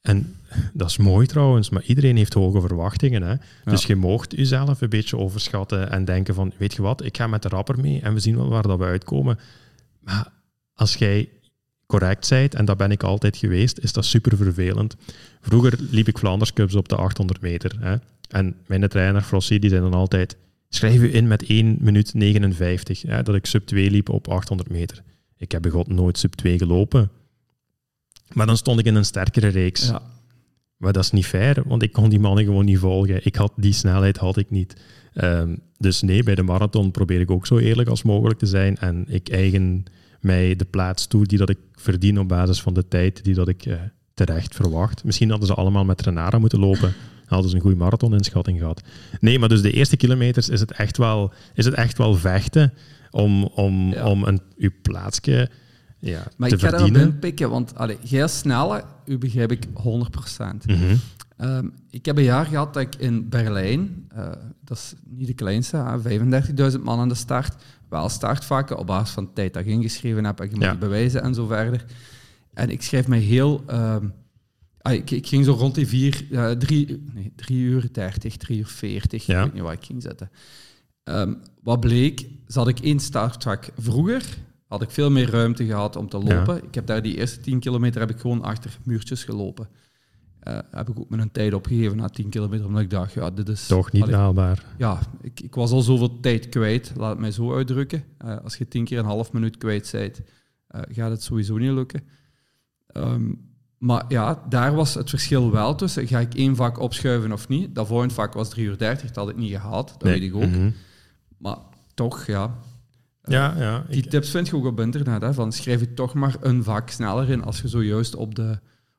En dat is mooi trouwens, maar iedereen heeft hoge verwachtingen. Hè? Dus je moogt jezelf een beetje overschatten en denken van, weet je wat, ik ga met de rapper mee en we zien wel waar dat we uitkomen. Maar als jij correct bent, en dat ben ik altijd geweest, is dat super vervelend. Vroeger liep ik Vlaanders Cups op de 800 meter. Hè? En mijn trainer Frossi, die zei dan altijd, schrijf u in met 1 minuut 59, hè, dat ik sub 2 liep op 800 meter. Ik heb begot nooit sub 2 gelopen. Maar dan stond ik in een sterkere reeks. Ja. Maar dat is niet fair, want ik kon die mannen gewoon niet volgen. Ik had die snelheid had ik niet. Ehm, dus nee, bij de marathon probeer ik ook zo eerlijk als mogelijk te zijn. En ik eigen mij de plaats toe die dat ik verdien op basis van de tijd die dat ik eh, terecht verwacht. Misschien hadden ze allemaal met Renara moeten lopen. Hadden ze een goede marathon-inschatting gehad. Nee, maar dus de eerste kilometers is het echt wel, is het echt wel vechten om, om, Ja. om een, uw plaatsje ja, Maar te ik ga erop verdienen. inpikken, want allee, jij sneller, u begrijp ik 100%. Mhm. Ehm, ik heb een jaar gehad dat ik in Berlijn, eh, dat is niet de kleinste, hè, 35.000 man aan de start, wel startvakken op basis van de tijd dat ik ingeschreven heb en je moet Ja. bewijzen en zo verder. En ik schrijf mij heel... ehm, ah, ik, ik ging zo rond die vier, eh, drie, nee, drie uur 30, drie uur 40, Ja. ik weet niet waar ik ging zetten. Ehm, wat bleek, zat ik één startvak vroeger, had ik veel meer ruimte gehad om te Ja. lopen. Ik heb daar die eerste 10 kilometer heb ik gewoon achter muurtjes gelopen. Eh, heb ik ook mijn tijd opgegeven na 10 kilometer, omdat ik dacht, ja, dit is... Toch niet Allee, haalbaar. ja, ik, ik was al zoveel tijd kwijt, laat het mij zo uitdrukken. Eh, als je tien keer een half minuut kwijt bent, gaat het sowieso niet lukken. Ehm, maar ja, daar was het verschil wel tussen. Ga ik één vak opschuiven of niet? Dat volgende vak was 3 uur 30, dat had ik niet gehaald, dat Nee. weet ik ook. Mhm. Maar toch, ja. Ja, ja. Die ik- tips vind je ook op internet. Hè, van schrijf je toch maar een vak sneller in als je zojuist op de,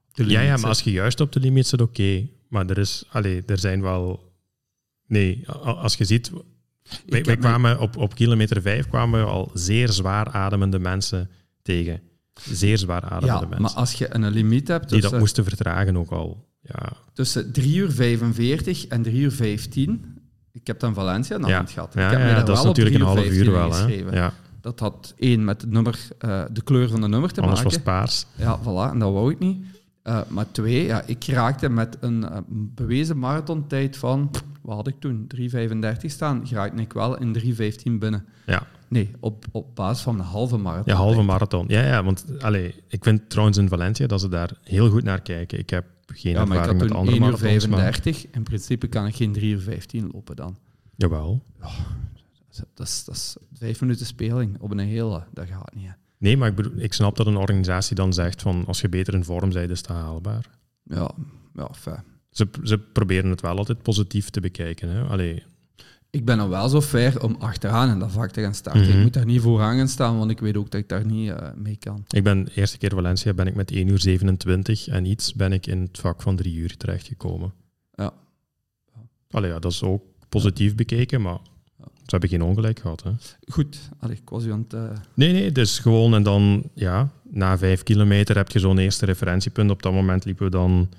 op de ja, limiet ja, zit. maar als je juist op de limiet zit, oké. Maar er is, allee, er zijn wel. Nee, als je ziet. Wij, wij kwamen op, op kilometer 5 kwamen we al zeer zwaar ademende mensen tegen. Zeer zwaar ademende Ja, mensen. maar als je een limiet hebt die dat tussen, moesten vertragen ook al. Ja, tussen 3 uur 45 en 3 uur 15... Ik heb dan Valencia de ja. hand gehad. ja, ik heb ja, mij daar dat wel natuurlijk een 3 uur half uur 15 wel. Hè? Ja, Dat had één met het nummer, eh, de kleur van de nummer te anders was maken. het paars. Ja, voilà, en dat wou ik niet. Eh, maar twee, ja, ik raakte met een eh, bewezen marathontijd van, wat had ik toen, 3,35 staan, raakte ik wel in 3,15 binnen. Ja. Nee, op, op basis van een halve marathon. Ja, halve marathon. Ja, ja, want allee, ik vind trouwens in Valencia dat ze daar heel goed naar kijken. Ik heb geen Ja, maar ik ervaring had met toen andere 1 uur marathons. Maar, 35. In principe kan ik geen 3 uur 15 lopen dan. jawel. Dat is, dat is vijf minuten speling op een hele, dat gaat niet. hè. Nee, maar ik, bedoel, ik snap dat een organisatie dan zegt van als je beter in vorm bent, is dat haalbaar. Ja, ja, fijn. Ze, ze proberen het wel altijd positief te bekijken. Hè? Allee, Ik ben dan wel zo ver om achteraan in dat vak te gaan starten. Mhm. Ik moet daar niet vooraan gaan staan, want ik weet ook dat ik daar niet eh, mee kan. ik ben de eerste keer Valencia ben ik met 1 uur 27 en iets ben ik in het vak van 3 uur terechtgekomen. Ja. Allee, ja, dat is ook positief bekeken, maar ze hebben geen ongelijk gehad. Hè? Goed, allee, ik was u aan het... eh, Nee, nee, dus gewoon en dan, ja, na vijf kilometer heb je zo'n eerste referentiepunt. Op dat moment liepen we dan,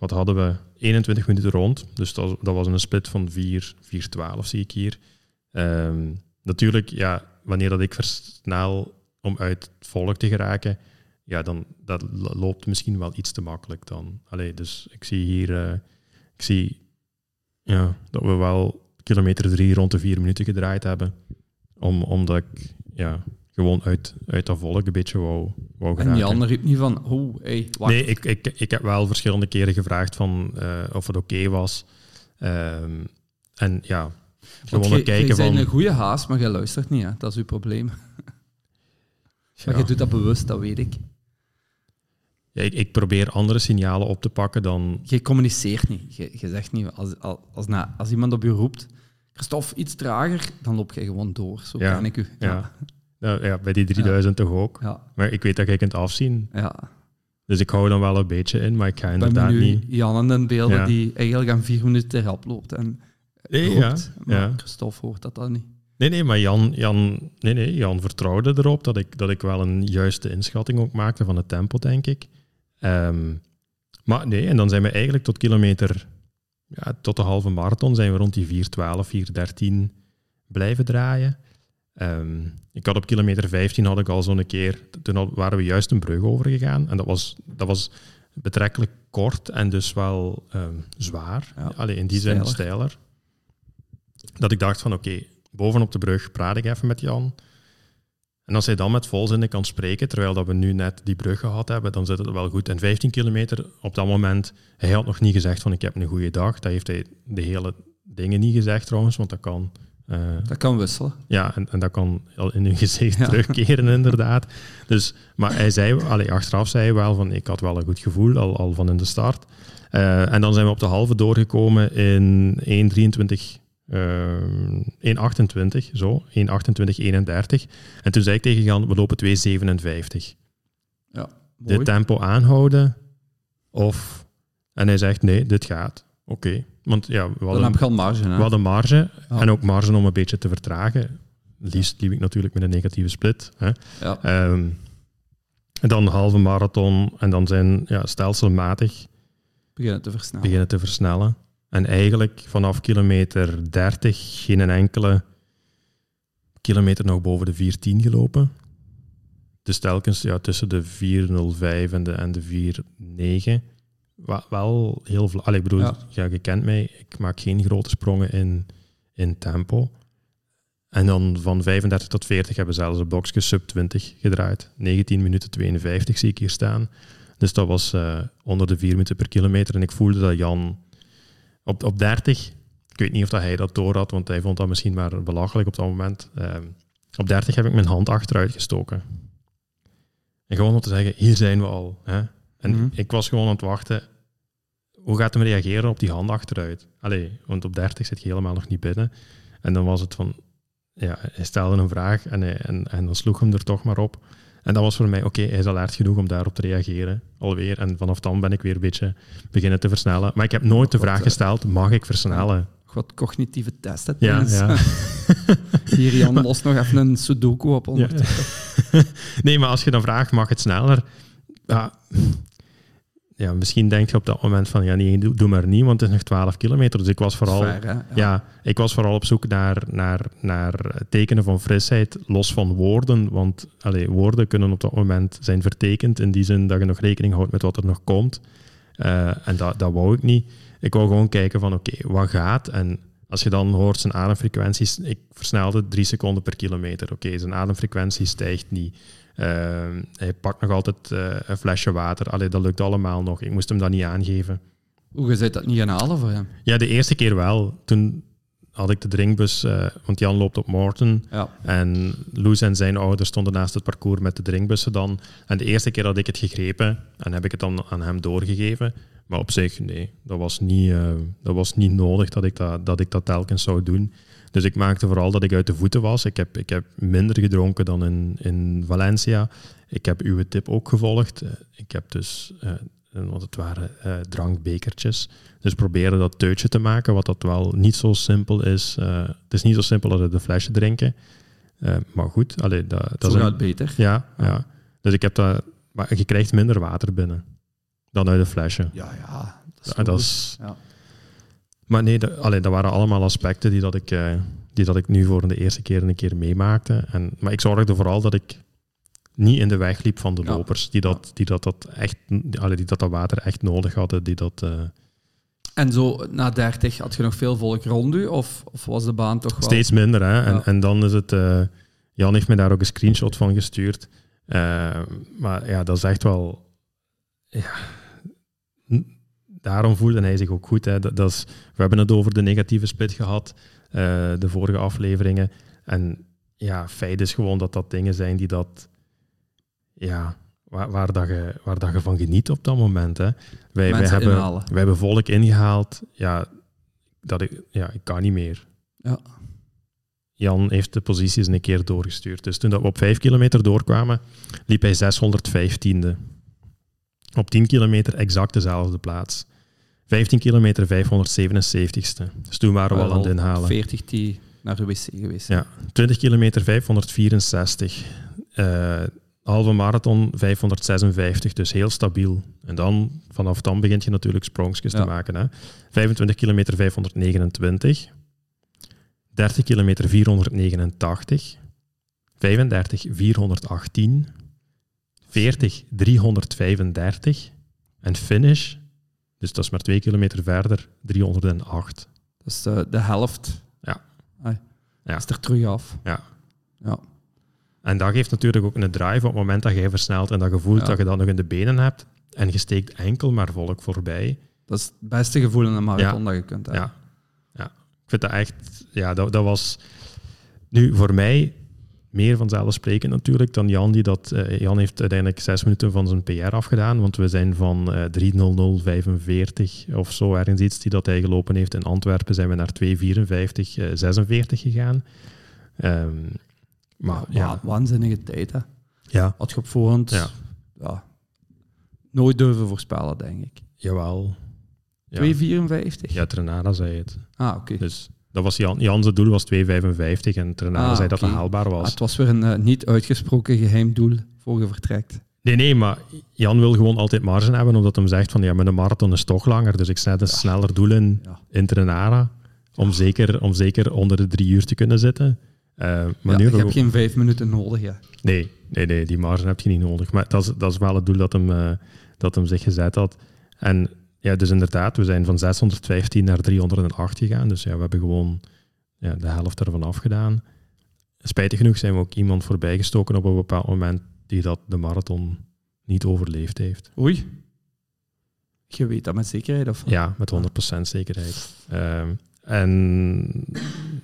wat hadden we, 21 minuten rond. Dus dat, was een split van 4, 4,12 zie ik hier. Ehm, natuurlijk, ja, wanneer dat ik versnel om uit het volk te geraken, ja, dan dat lo- loopt misschien wel iets te makkelijk dan. Allee, dus ik zie hier, eh, ik zie ja, dat we wel kilometer drie rond de vier minuten gedraaid hebben. Om, omdat ik ja, gewoon uit, uit dat volk een beetje wou, wou en die ander riep niet van, oh, hey, wacht. Nee, ik, ik, ik heb wel verschillende keren gevraagd van, eh, of het oké was. Ehm, en ja, gewoon kijken jij bent van... een goede haas, maar jij luistert niet, hè? dat is uw probleem. (laughs) Maar je doet dat bewust, dat weet ik. ja, ik, ik probeer andere signalen op te pakken dan... Je communiceert niet. Je, je zegt niet, als, als, als, als iemand op je roept, Christophe, iets trager, dan loop je gewoon door. Zo Ja, ken ik u. Ja. Ja, ja, bij die 3000 toch ook. Maar ik weet dat je kunt afzien. ja. Dus ik hou dan wel een beetje in, maar ik ga inderdaad nu niet... Jan in beelden Ja. die eigenlijk aan vier minuten te rap loopt. En Nee, ja, roept. Maar ja. Christophe hoort dat dan niet. Nee, nee, maar Jan, Jan, nee, nee, Jan vertrouwde erop dat ik, dat ik wel een juiste inschatting ook maakte van het tempo, denk ik. Ehm, maar nee, en dan zijn we eigenlijk tot kilometer, ja, tot de halve marathon, zijn we rond die 4.12, 4.13 blijven draaien. Ehm, ik had op kilometer 15 had ik al zo'n keer, toen had- waren we juist een brug overgegaan. En dat was, dat was betrekkelijk kort en dus wel ehm, zwaar. Ja, Allee, in die zin steiler. steiler. Dat ik dacht van oké, bovenop de brug praat ik even met Jan. En als hij dan met volzinnen kan spreken, terwijl dat we nu net die brug gehad hebben, dan zit het wel goed. En 15 kilometer, op dat moment, hij had nog niet gezegd van ik heb een goede dag. Dat heeft hij de hele dingen niet gezegd trouwens, want dat kan Eh, Dat kan wisselen. ja, en, en dat kan al in hun (laughs) gezicht Ja. terugkeren, inderdaad. Dus, maar hij zei, allee, achteraf zei hij wel van, ik had wel een goed gevoel, al, al van in de start. Eh, en dan zijn we op de halve doorgekomen in 1.23, eh 1.28, zo, 1.28, 31. En toen zei ik tegen Jan, we lopen 2.57. Mooi. Dit tempo aanhouden, of... En hij zegt, nee, dit gaat. Oké. Want ja, we Dan hadden, heb je al marge. Hè? we hadden marge, Ja. en ook marge om een beetje te vertragen. Liefst liep ik natuurlijk met een negatieve split. Hè. Ja. Ehm, en dan een halve marathon en dan zijn ja, stelselmatig Beginnen te versnellen. beginnen te versnellen. En eigenlijk vanaf kilometer 30 geen enkele kilometer nog boven de 410 gelopen. Dus telkens ja, tussen de 405 en de, en de 49. Wel, heel vla- Allee, ik bedoel, Ja. ja. je kent mij, ik maak geen grote sprongen in, in tempo. En dan van 35 tot 40 hebben we zelfs een boxje sub 20 gedraaid. 19 minuten 52 zie ik hier staan. Dus dat was eh, onder de 4 minuten per kilometer. En ik voelde dat Jan op, op 30, ik weet niet of dat hij dat door had, want hij vond dat misschien maar belachelijk op dat moment. Ehm, op 30 heb ik mijn hand achteruit gestoken. En gewoon om te zeggen, hier zijn we al. Hè? En Mhm. ik was gewoon aan het wachten. Hoe gaat hem reageren op die hand achteruit? Allee, want op 30 zit je helemaal nog niet binnen. En dan was het van, ja, hij stelde een vraag en, hij, en, en dan sloeg hem er toch maar op. En dat was voor mij, oké, hij is alert genoeg om daarop te reageren, alweer. En vanaf dan ben ik weer een beetje beginnen te versnellen. Maar ik heb nooit de Wat, vraag eh, gesteld, mag ik versnellen? Wat cognitieve testen. Ja, ja. (laughs) Hier, Jan, los nog even een sudoku op Ja. ondertussen. (laughs) nee, maar als je dan vraagt, mag het sneller? Ja, ja, misschien denk je op dat moment van, ja nee, doe, doe maar niet, want het is nog 12 kilometer. Dus ik was vooral... Ja. ik was vooral op zoek naar, naar, naar tekenen van frisheid, los van woorden. Want allee, woorden kunnen op dat moment zijn vertekend, in die zin dat je nog rekening houdt met wat er nog komt. Eh, en dat, dat wou ik niet. Ik wou gewoon kijken van, oké, wat gaat? En als je dan hoort zijn ademfrequenties, ik versnelde drie seconden per kilometer. Oké, zijn ademfrequentie stijgt niet. Eh, hij pakt nog altijd eh, een flesje water. Allee, dat lukt allemaal nog. Ik moest hem dat niet aangeven. Hoe je dat niet gaan halen voor hem? Ja, de eerste keer wel. Toen had ik de drinkbus, eh, want Jan loopt op Morton. Ja. En Loes en zijn ouders stonden naast het parcours met de drinkbussen dan. En de eerste keer had ik het gegrepen en heb ik het dan aan hem doorgegeven. Maar op zich, nee, dat was niet, eh, dat was niet nodig dat ik dat, dat ik dat telkens zou doen. Dus ik maakte vooral dat ik uit de voeten was. Ik heb, ik heb minder gedronken dan in, in Valencia. Ik heb uw tip ook gevolgd. Eh, Ik heb dus, eh, want het waren eh, drankbekertjes. Dus probeerde dat teutje te maken, wat dat wel niet zo simpel is. Eh, het is niet zo simpel als uit een flesje drinken. Eh, maar goed, allee, dat, is gaat beter. ja, ja. Dus ik heb dat... Maar je krijgt minder water binnen dan uit een flesje. Ja, ja. Dat is, Ja, dat is, Ja. Maar nee, dat, allee, dat waren allemaal aspecten die, dat ik, eh, die dat ik nu voor de eerste keer een keer meemaakte. En, maar ik zorgde vooral dat ik niet in de weg liep van de Ja. lopers, die dat, die dat, dat, echt, allee, die dat, dat water echt nodig hadden. Die dat, eh, En zo na 30 had je nog veel volk rond u? Of, of was de baan toch wel... Steeds minder, hè. En, Ja. en dan is het... eh, Jan heeft me daar ook een screenshot van gestuurd. Maar ja, dat is echt wel... Ja, daarom voelde hij zich ook goed. Hè. Dat, dat is, we hebben het over de negatieve split gehad, eh, de vorige afleveringen. En ja, feit is gewoon dat dat dingen zijn die dat... Ja, waar, waar, dat, je, waar dat je van geniet op dat moment. Hè. Wij, wij, hebben, inhalen. wij hebben volk ingehaald. Ja, dat ik, ja, ik kan niet meer. Ja. Jan heeft de posities een keer doorgestuurd. Dus toen dat we op 5 kilometer doorkwamen, liep hij 615e. Op 10 kilometer exact dezelfde plaats. 15 kilometer 577ste. Dus toen waren we al aan het inhalen. 40 die naar de wc geweest. Ja. 20 kilometer 564. Eh, halve marathon 556, dus heel stabiel. En dan, vanaf dan begint je natuurlijk sprongjes Ja. te maken. Hè. 25 kilometer 529. 30 kilometer 489. 35 418. 40 335. En finish, dus dat is maar 2 kilometer verder, 308. Dat is de, de helft. Ja. Ai. Ja. Is er terug af. Ja. Ja. En dat geeft natuurlijk ook een drive op het moment dat jij versnelt en dat Ja. dat je dat nog in de benen hebt. En je steekt enkel maar volk voorbij. Dat is het beste gevoel in een marathon dat je kunt hebben. Ja. ja. Ik vind dat echt, ja, dat, dat was nu voor mij meer vanzelfsprekend natuurlijk dan Jan. Die dat, eh, Jan heeft uiteindelijk zes minuten van zijn PR afgedaan, want we zijn van eh 3.00.45 of zo ergens iets die dat hij gelopen heeft in Antwerpen, zijn we naar 2.54.46 gegaan. Ehm, maar Ja, ja, wa- waanzinnige tijd, hè. ja, Had je op voorhand Ja. ja, nooit durven voorspellen, denk ik. jawel. Ja, 2,54? ja Trenara zei het. Ah, oké. Dus dat was Jan, Jan zijn doel was 2,55 en Trenara Ah, zei dat het haalbaar Ah, was. het was weer een eh, niet uitgesproken geheim doel voor je vertrekt. Nee, nee, maar Jan wil gewoon altijd marge hebben, omdat hij zegt van ja, een marathon is toch langer, dus ik zet een sneller doel in, Ja. in Trenara, om, zeker, om zeker onder de drie uur te kunnen zitten. Eh, maar nu we- hebt geen vijf minuten nodig, ja. Nee, nee, nee, die marge heb je niet nodig. Maar dat is, dat is wel het doel dat hem, eh, dat hem zich gezet had. En ja, dus inderdaad, we zijn van 615 naar 308 gegaan. Dus ja, we hebben gewoon ja, de helft ervan afgedaan. Spijtig genoeg zijn we ook iemand voorbijgestoken op een bepaald moment die dat de marathon niet overleefd heeft. Oei. Je weet dat met zekerheid, of? Ja, met 100% zekerheid. Ehm, en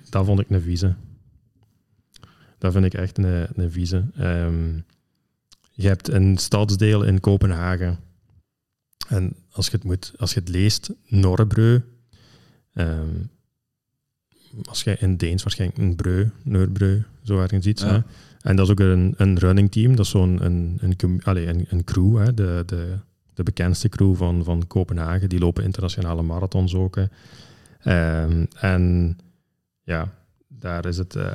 dat vond ik een vieze. Dat vind ik echt een, een vieze. Ehm, je hebt een stadsdeel in Kopenhagen. En als je het, moet, als je het leest, Norrebreu. ehm, als je in Deens waarschijnlijk een breu, Neurbreu, zo ergens iets. Ja. Hè? En dat is ook een, een running team. Dat is zo'n een, een, een, een crew, hè? De, de, de bekendste crew van, van Kopenhagen. Die lopen internationale marathons ook. hè. Ehm, en ja, daar is het... eh,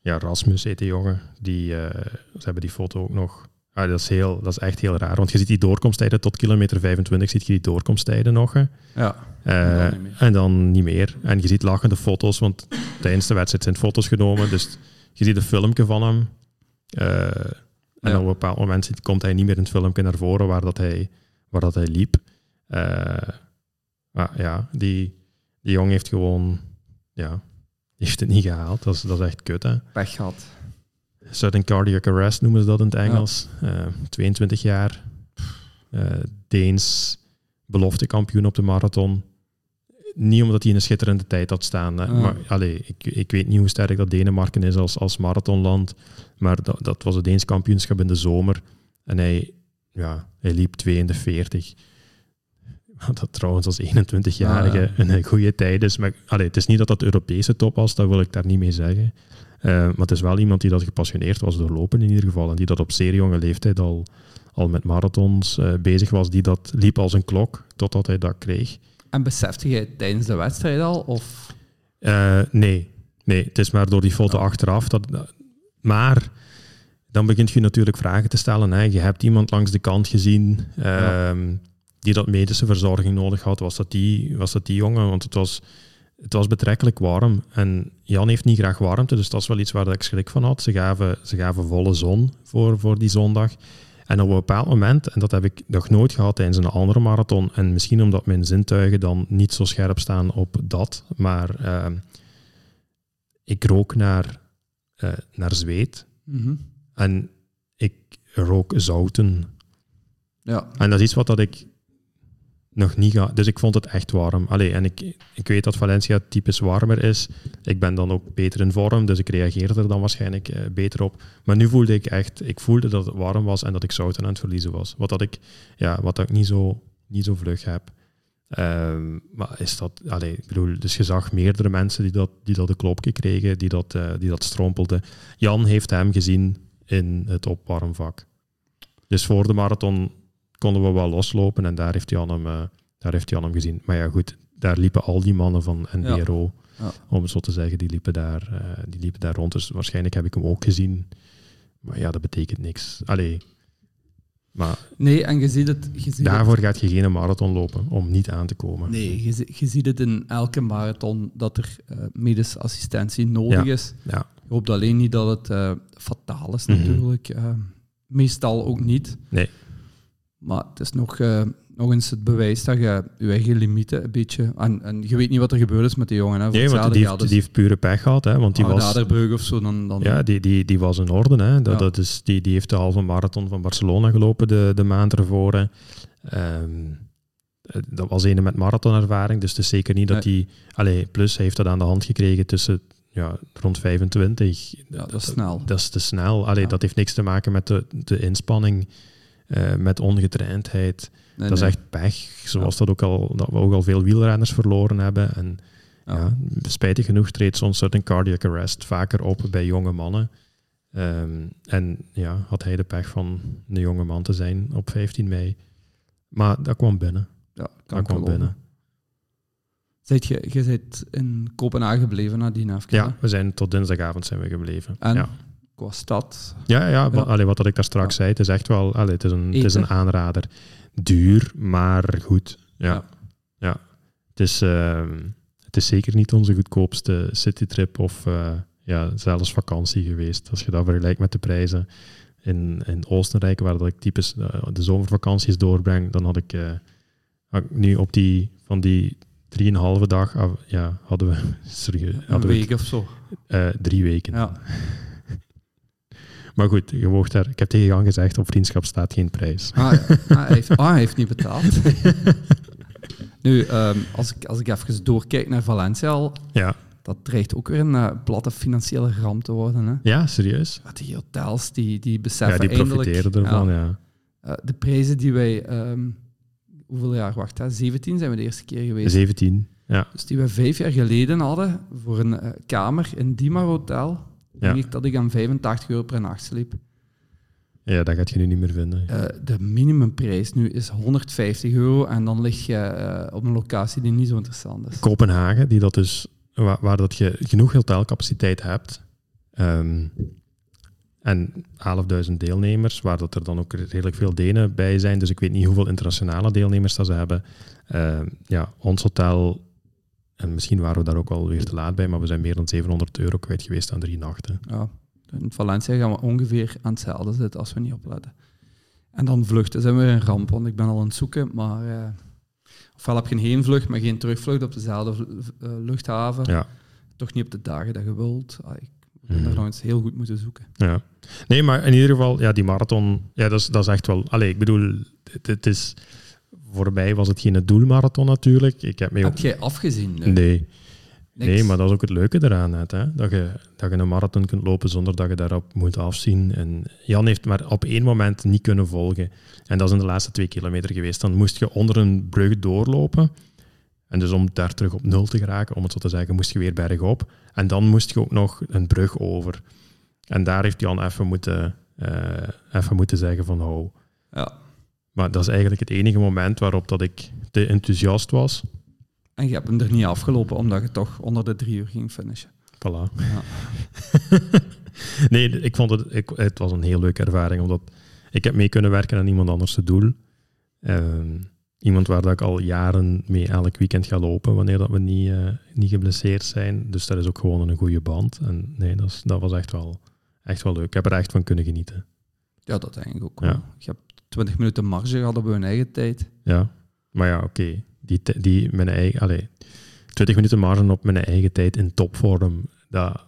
ja, Rasmus heet die jongen. Die, eh, ze hebben die foto ook nog... Ah, dat, is heel, dat is echt heel raar, want je ziet die doorkomsttijden tot kilometer 25, ziet je die doorkomsttijden nog. hè. Ja. Eh, En dan niet meer. en dan niet meer. En je ziet lachende foto's, want tijdens de wedstrijd zijn foto's genomen. Dus je ziet een filmpje van hem. Eh, en Ja. op een bepaald moment ziet- komt hij niet meer in het filmpje naar voren waar, dat hij, waar dat hij liep. Maar ja, die, die jongen heeft gewoon... Ja, heeft het niet gehaald. Dat is, dat is echt kut, hè. Pech gehad. Sudden cardiac arrest noemen ze dat in het Engels. Eh, 22 jaar. Eh, Deens beloftekampioen op de marathon. Niet omdat hij een schitterende tijd had staan. Hè. Ah. Maar allee, ik, ik weet niet hoe sterk dat Denemarken is als, als marathonland. Maar dat, dat was het Deens kampioenschap in de zomer. En hij, ja, hij liep 42. Wat (laughs) dat trouwens als 21-jarige Ah, ja. een goede tijd is. Maar allee, het is niet dat dat Europese top was, dat wil ik daar niet mee zeggen. Eh, maar het is wel iemand die dat gepassioneerd was door lopen in ieder geval. En die dat op zeer jonge leeftijd al, al met marathons eh, bezig was. Die dat liep als een klok totdat hij dat kreeg. En besefte jij tijdens de wedstrijd al? Of... Eh, nee. nee, het is maar door die foto achteraf. Dat, dat- maar dan begint je natuurlijk vragen te stellen. Hè. Je hebt iemand langs de kant gezien ehm, die dat medische verzorging nodig had. Was dat die, was dat die jongen? Want het was, het was betrekkelijk warm. En Jan heeft niet graag warmte, dus dat is wel iets waar ik schrik van had. Ze gaven, ze gaven volle zon voor, voor die zondag. En op een bepaald moment, en dat heb ik nog nooit gehad tijdens een andere marathon, en misschien omdat mijn zintuigen dan niet zo scherp staan op dat, maar ehm, ik rook naar, eh, naar zweet Mhm. en ik rook zouten. Ja. En dat is iets wat dat ik nog niet. Dus ik vond het echt warm. Allee, en ik, ik weet dat Valencia typisch warmer is. Ik ben dan ook beter in vorm, dus ik reageer er dan waarschijnlijk eh, beter op. Maar nu voelde ik echt, ik voelde dat het warm was en dat ik zouten aan het verliezen was. Wat dat ik, ja, wat dat ik niet zo, niet zo vlug heb. Ehm, maar is dat, allee, ik bedoel, dus je zag meerdere mensen die dat, die dat een klopje kregen, die dat, eh, die dat strompelden. Jan heeft hem gezien in het opwarmvak. Dus voor de marathon konden we wel loslopen en daar heeft Jan hem, eh, daar heeft Jan hem gezien. Maar ja, goed, daar liepen al die mannen van NBRO, Ja. om het zo te zeggen, die liepen, daar, eh, die liepen daar rond. Dus waarschijnlijk heb ik hem ook gezien. Maar ja, dat betekent niks. Allee, maar Nee, en je ziet het... Je ziet daarvoor gaat je geen marathon lopen, om niet aan te komen. nee, je, je ziet het in elke marathon dat er eh medische assistentie nodig Ja. is. Ja, Je hoopt alleen niet dat het fataal is, Mhm. natuurlijk. Meestal ook niet. Nee. Maar het is nog, eh, nog eens het bewijs dat je je eigen limieten een beetje... En, en je weet niet wat er gebeurd is met die jongen. Hè. Nee, want die heeft, is- die heeft pure pech gehad, hè, want die was... of zo, dan... dan Ja, die, die, die was in orde. Hè. Dat, Ja. dat is, die, die heeft de halve marathon van Barcelona gelopen de, de maand ervoor. hè. Ehm, eh, dat was een met marathonervaring, dus het is zeker niet dat hij... Allee, plus hij heeft dat aan de hand gekregen tussen ja, rond 25. Ja, dat is snel. Dat is te snel. Allee, Dat heeft niks te maken met de, de inspanning, uh, met ongetraindheid. dat is echt pech, zoals dat, ook al, dat we ook al veel wielrenners verloren hebben. En ja. spijtig genoeg treedt zo'n certain cardiac arrest vaker op bij jonge mannen. Um, en ja, had hij de pech van een jonge man te zijn op 15 mei. Maar dat kwam binnen. Ja, dat kwam binnen. Zijt je, je bent in Kopenhagen gebleven nadien even? Ja, we zijn tot dinsdagavond zijn we gebleven. En ja. Qua stad? Ja, ja, wat ik daar straks zei, het is echt wel allee, het is een, het is een aanrader. Duur, maar goed. Ja, ja. Het, is, uh, het is zeker niet onze goedkoopste citytrip of uh, ja, zelfs vakantie geweest. Als je dat vergelijkt met de prijzen in, in Oostenrijk, waar dat ik typisch uh, de zomervakanties doorbreng, dan had ik, had ik nu op die van die drieënhalve dag ja, hadden we... (laughs) Serieus, hadden een week of zo? Drie weken. Ja. Maar goed, je woog daar, ik heb tegen Jan gezegd, op vriendschap staat geen prijs. Ah, ja. ah, hij, heeft, ah hij heeft niet betaald. (laughs) nu, um, als, ik, als ik even doorkijk naar Valencia al... Ja. Dat dreigt ook weer een uh, platte financiële ramp te worden. Hè? Ja, serieus? Wat die hotels, die, die beseffen Ja, die profiteren ervan, ja. Uh, de prijzen die wij um, hoeveel jaar, wacht, hè? 17 zijn we de eerste keer geweest. 17, ja. Dus die we vijf jaar geleden hadden voor een uh, kamer in Dimar Hotel, ja. Denk ik dat ik aan 85 euro per nacht sliep. Ja, dat gaat je nu niet meer vinden. Uh, de minimumprijs nu is 150 euro en dan lig je uh, op een locatie die niet zo interessant is. Kopenhagen, die dat dus, waar, waar dat je genoeg hotelcapaciteit hebt, um, en 11.000 deelnemers, waar dat er dan ook redelijk veel Denen bij zijn. Dus ik weet niet hoeveel internationale deelnemers dat ze hebben. Uh, ja, ons hotel, en misschien waren we daar ook al weer te laat bij, maar we zijn meer dan 700 euro kwijt geweest aan drie nachten. Ja, in Valencia gaan we ongeveer aan hetzelfde zitten als we niet opletten. En dan vluchten zijn we een ramp, want ik ben al aan het zoeken, maar... Uh, ofwel heb je een heenvlucht, maar geen terugvlucht op dezelfde uh, luchthaven. Ja. Toch niet op de dagen dat je wilt. Ah, ik mm. daar nog eens heel goed moeten zoeken. Ja. Nee, maar in ieder geval, ja, die marathon, ja, dat, is, dat is echt wel... Allee, ik bedoel, het, het is... Voorbij was het geen doelmarathon natuurlijk. Ik heb, mee heb jij afgezien? Nee. Nee, maar dat is ook het leuke eraan. Net, hè? Dat, je, dat je een marathon kunt lopen zonder dat je daarop moet afzien. En Jan heeft maar op één moment niet kunnen volgen. En dat is in de laatste twee kilometer geweest. Dan moest je onder een brug doorlopen. En dus om daar terug op nul te geraken, om het zo te zeggen, moest je weer bergop. En dan moest je ook nog een brug over. En daar heeft Jan even moeten, uh, even moeten zeggen van hou. Ja. Maar dat is eigenlijk het enige moment waarop dat ik te enthousiast was. En je hebt hem er niet afgelopen, omdat je toch onder de drie uur ging finishen. Voilà. Ja. (laughs) nee, ik vond het, ik, het was een heel leuke ervaring, omdat ik heb mee kunnen werken aan iemand anders te doel. Ehm, iemand waar dat ik al jaren mee elk weekend ga lopen, wanneer dat we niet, uh, niet geblesseerd zijn. Dus dat is ook gewoon een goede band. En nee, dat, is, dat was echt wel, echt wel leuk. Ik heb er echt van kunnen genieten. Ja, dat eigenlijk ook wel. Ja. Je hebt 20 minuten marge gehad op hun eigen tijd. Ja, maar ja, oké. Die, die mijn eigen, allez, 20 minuten marge op mijn eigen tijd in topvorm, dat,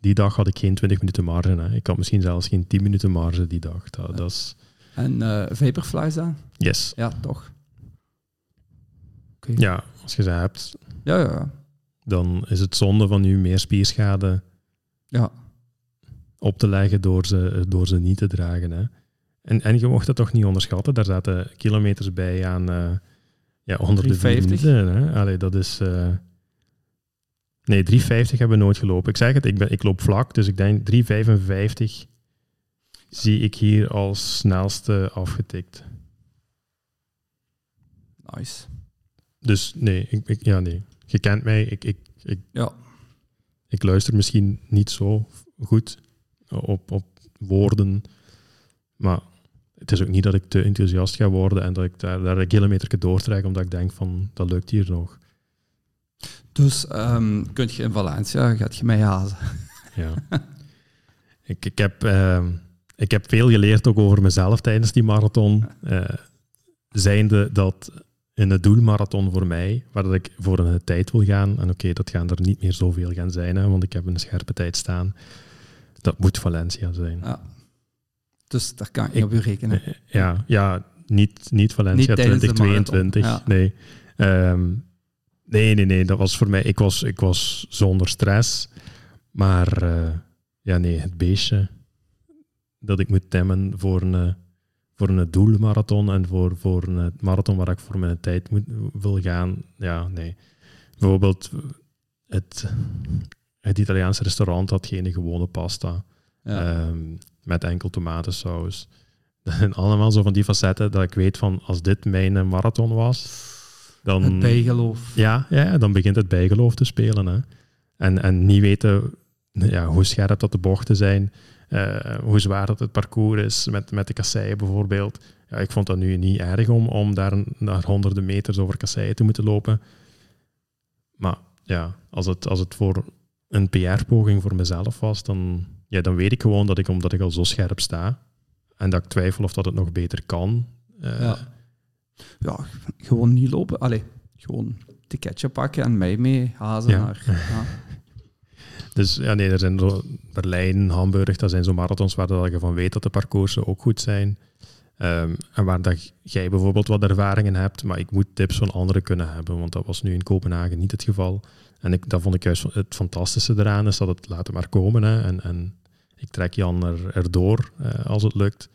die dag had ik geen 20 minuten marge. Hè. Ik had misschien zelfs geen 10 minuten marge die dag. Dat, dat is... En uh, Vaporflies dan? Yes. Ja, toch. Ja, als je ze hebt, ja, ja. dan is het zonde van je meer spierschade ja. op te leggen door ze, door ze niet te dragen. Hè. En, en je mocht dat toch niet onderschatten. Daar zaten kilometers bij aan uh, ja, 150 minuten. Hè. Allee, dat is... Uh, nee, 350 hebben we nooit gelopen. Ik zeg het, ik, ben, ik loop vlak, dus ik denk 355 zie ik hier als snelste afgetikt. Nice. Dus nee, ik, ik, ja, nee. Je kent mij. Ik, ik, ik, ja. ik luister misschien niet zo goed op, op woorden. Maar het is ook niet dat ik te enthousiast ga worden en dat ik daar, daar een kilometer doortrek, omdat ik denk van, dat lukt hier nog. Dus um, kunt je in Valencia, gaat je mij hazen? (laughs) Ja. ik, ik, heb, uh, ik heb veel geleerd ook over mezelf tijdens die marathon. Uh, zijnde dat in de doelmarathon voor mij, waar dat ik voor een tijd wil gaan, en oké, dat gaan er niet meer zoveel gaan zijn, hè, want ik heb een scherpe tijd staan, dat moet Valencia zijn. Ja. Dus daar kan je op je rekenen. Ja, ja, niet, niet Valencia Niet tijdens de 2022. marathon, Nee. Ehm, nee, nee, nee. Dat was voor mij... Ik was, ik was zonder stress. Maar eh, ja, nee, het beestje dat ik moet temmen voor een, eh, voor een doelmarathon en voor, voor een marathon waar ik voor mijn tijd moet, wil gaan. Ja, nee. Bijvoorbeeld het, het Italiaanse restaurant had geen gewone pasta. Ja. Ehm, met enkel tomatensaus. (laughs) Zijn allemaal zo van die facetten dat ik weet van als dit mijn eh, marathon was, dan, het bijgeloof. ja, ja, dan begint het bijgeloof te spelen. Hè. En, en niet weten ja, hoe scherp dat de bochten zijn, eh, hoe zwaar dat het parcours is met, met de kasseien bijvoorbeeld. Ja, ik vond dat nu niet erg om, om daar naar honderden meters over kasseien te moeten lopen. Maar ja, als het, als het voor een PR-poging voor mezelf was, dan, ja, dan weet ik gewoon dat ik, omdat ik al zo scherp sta, en dat ik twijfel of dat het nog beter kan. eh, Ja. ja, gewoon niet lopen. Allee, gewoon ticketje pakken en mij mee hazen Ja. naar... Ja. (laughs) Dus ja, nee, er zijn zo Berlijn, Hamburg, dat zijn zo marathons waar dat je van weet dat de parcoursen ook goed zijn. Ehm, en waar dat jij bijvoorbeeld wat ervaringen hebt, maar ik moet tips van anderen kunnen hebben, want dat was nu in Kopenhagen niet het geval. En ik, dat vond ik juist het fantastische eraan, is dat het laten maar komen. Hè, en, en ik trek Jan er, erdoor eh, als het lukt.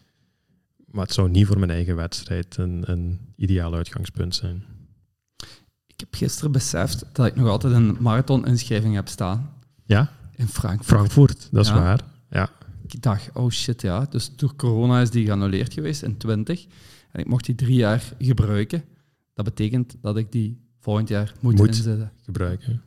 Maar het zou niet voor mijn eigen wedstrijd een, een ideaal uitgangspunt zijn. Ik heb gisteren beseft dat ik nog altijd een marathon-inschrijving heb staan Ja, in Frankfurt. Frankfurt, dat is Ja. waar. Ja, Ik dacht, oh shit, ja. Dus door corona is die geannuleerd geweest in 20. En ik mocht die drie jaar gebruiken. Dat betekent dat ik die volgend jaar moet, Moet. inzetten. gebruiken.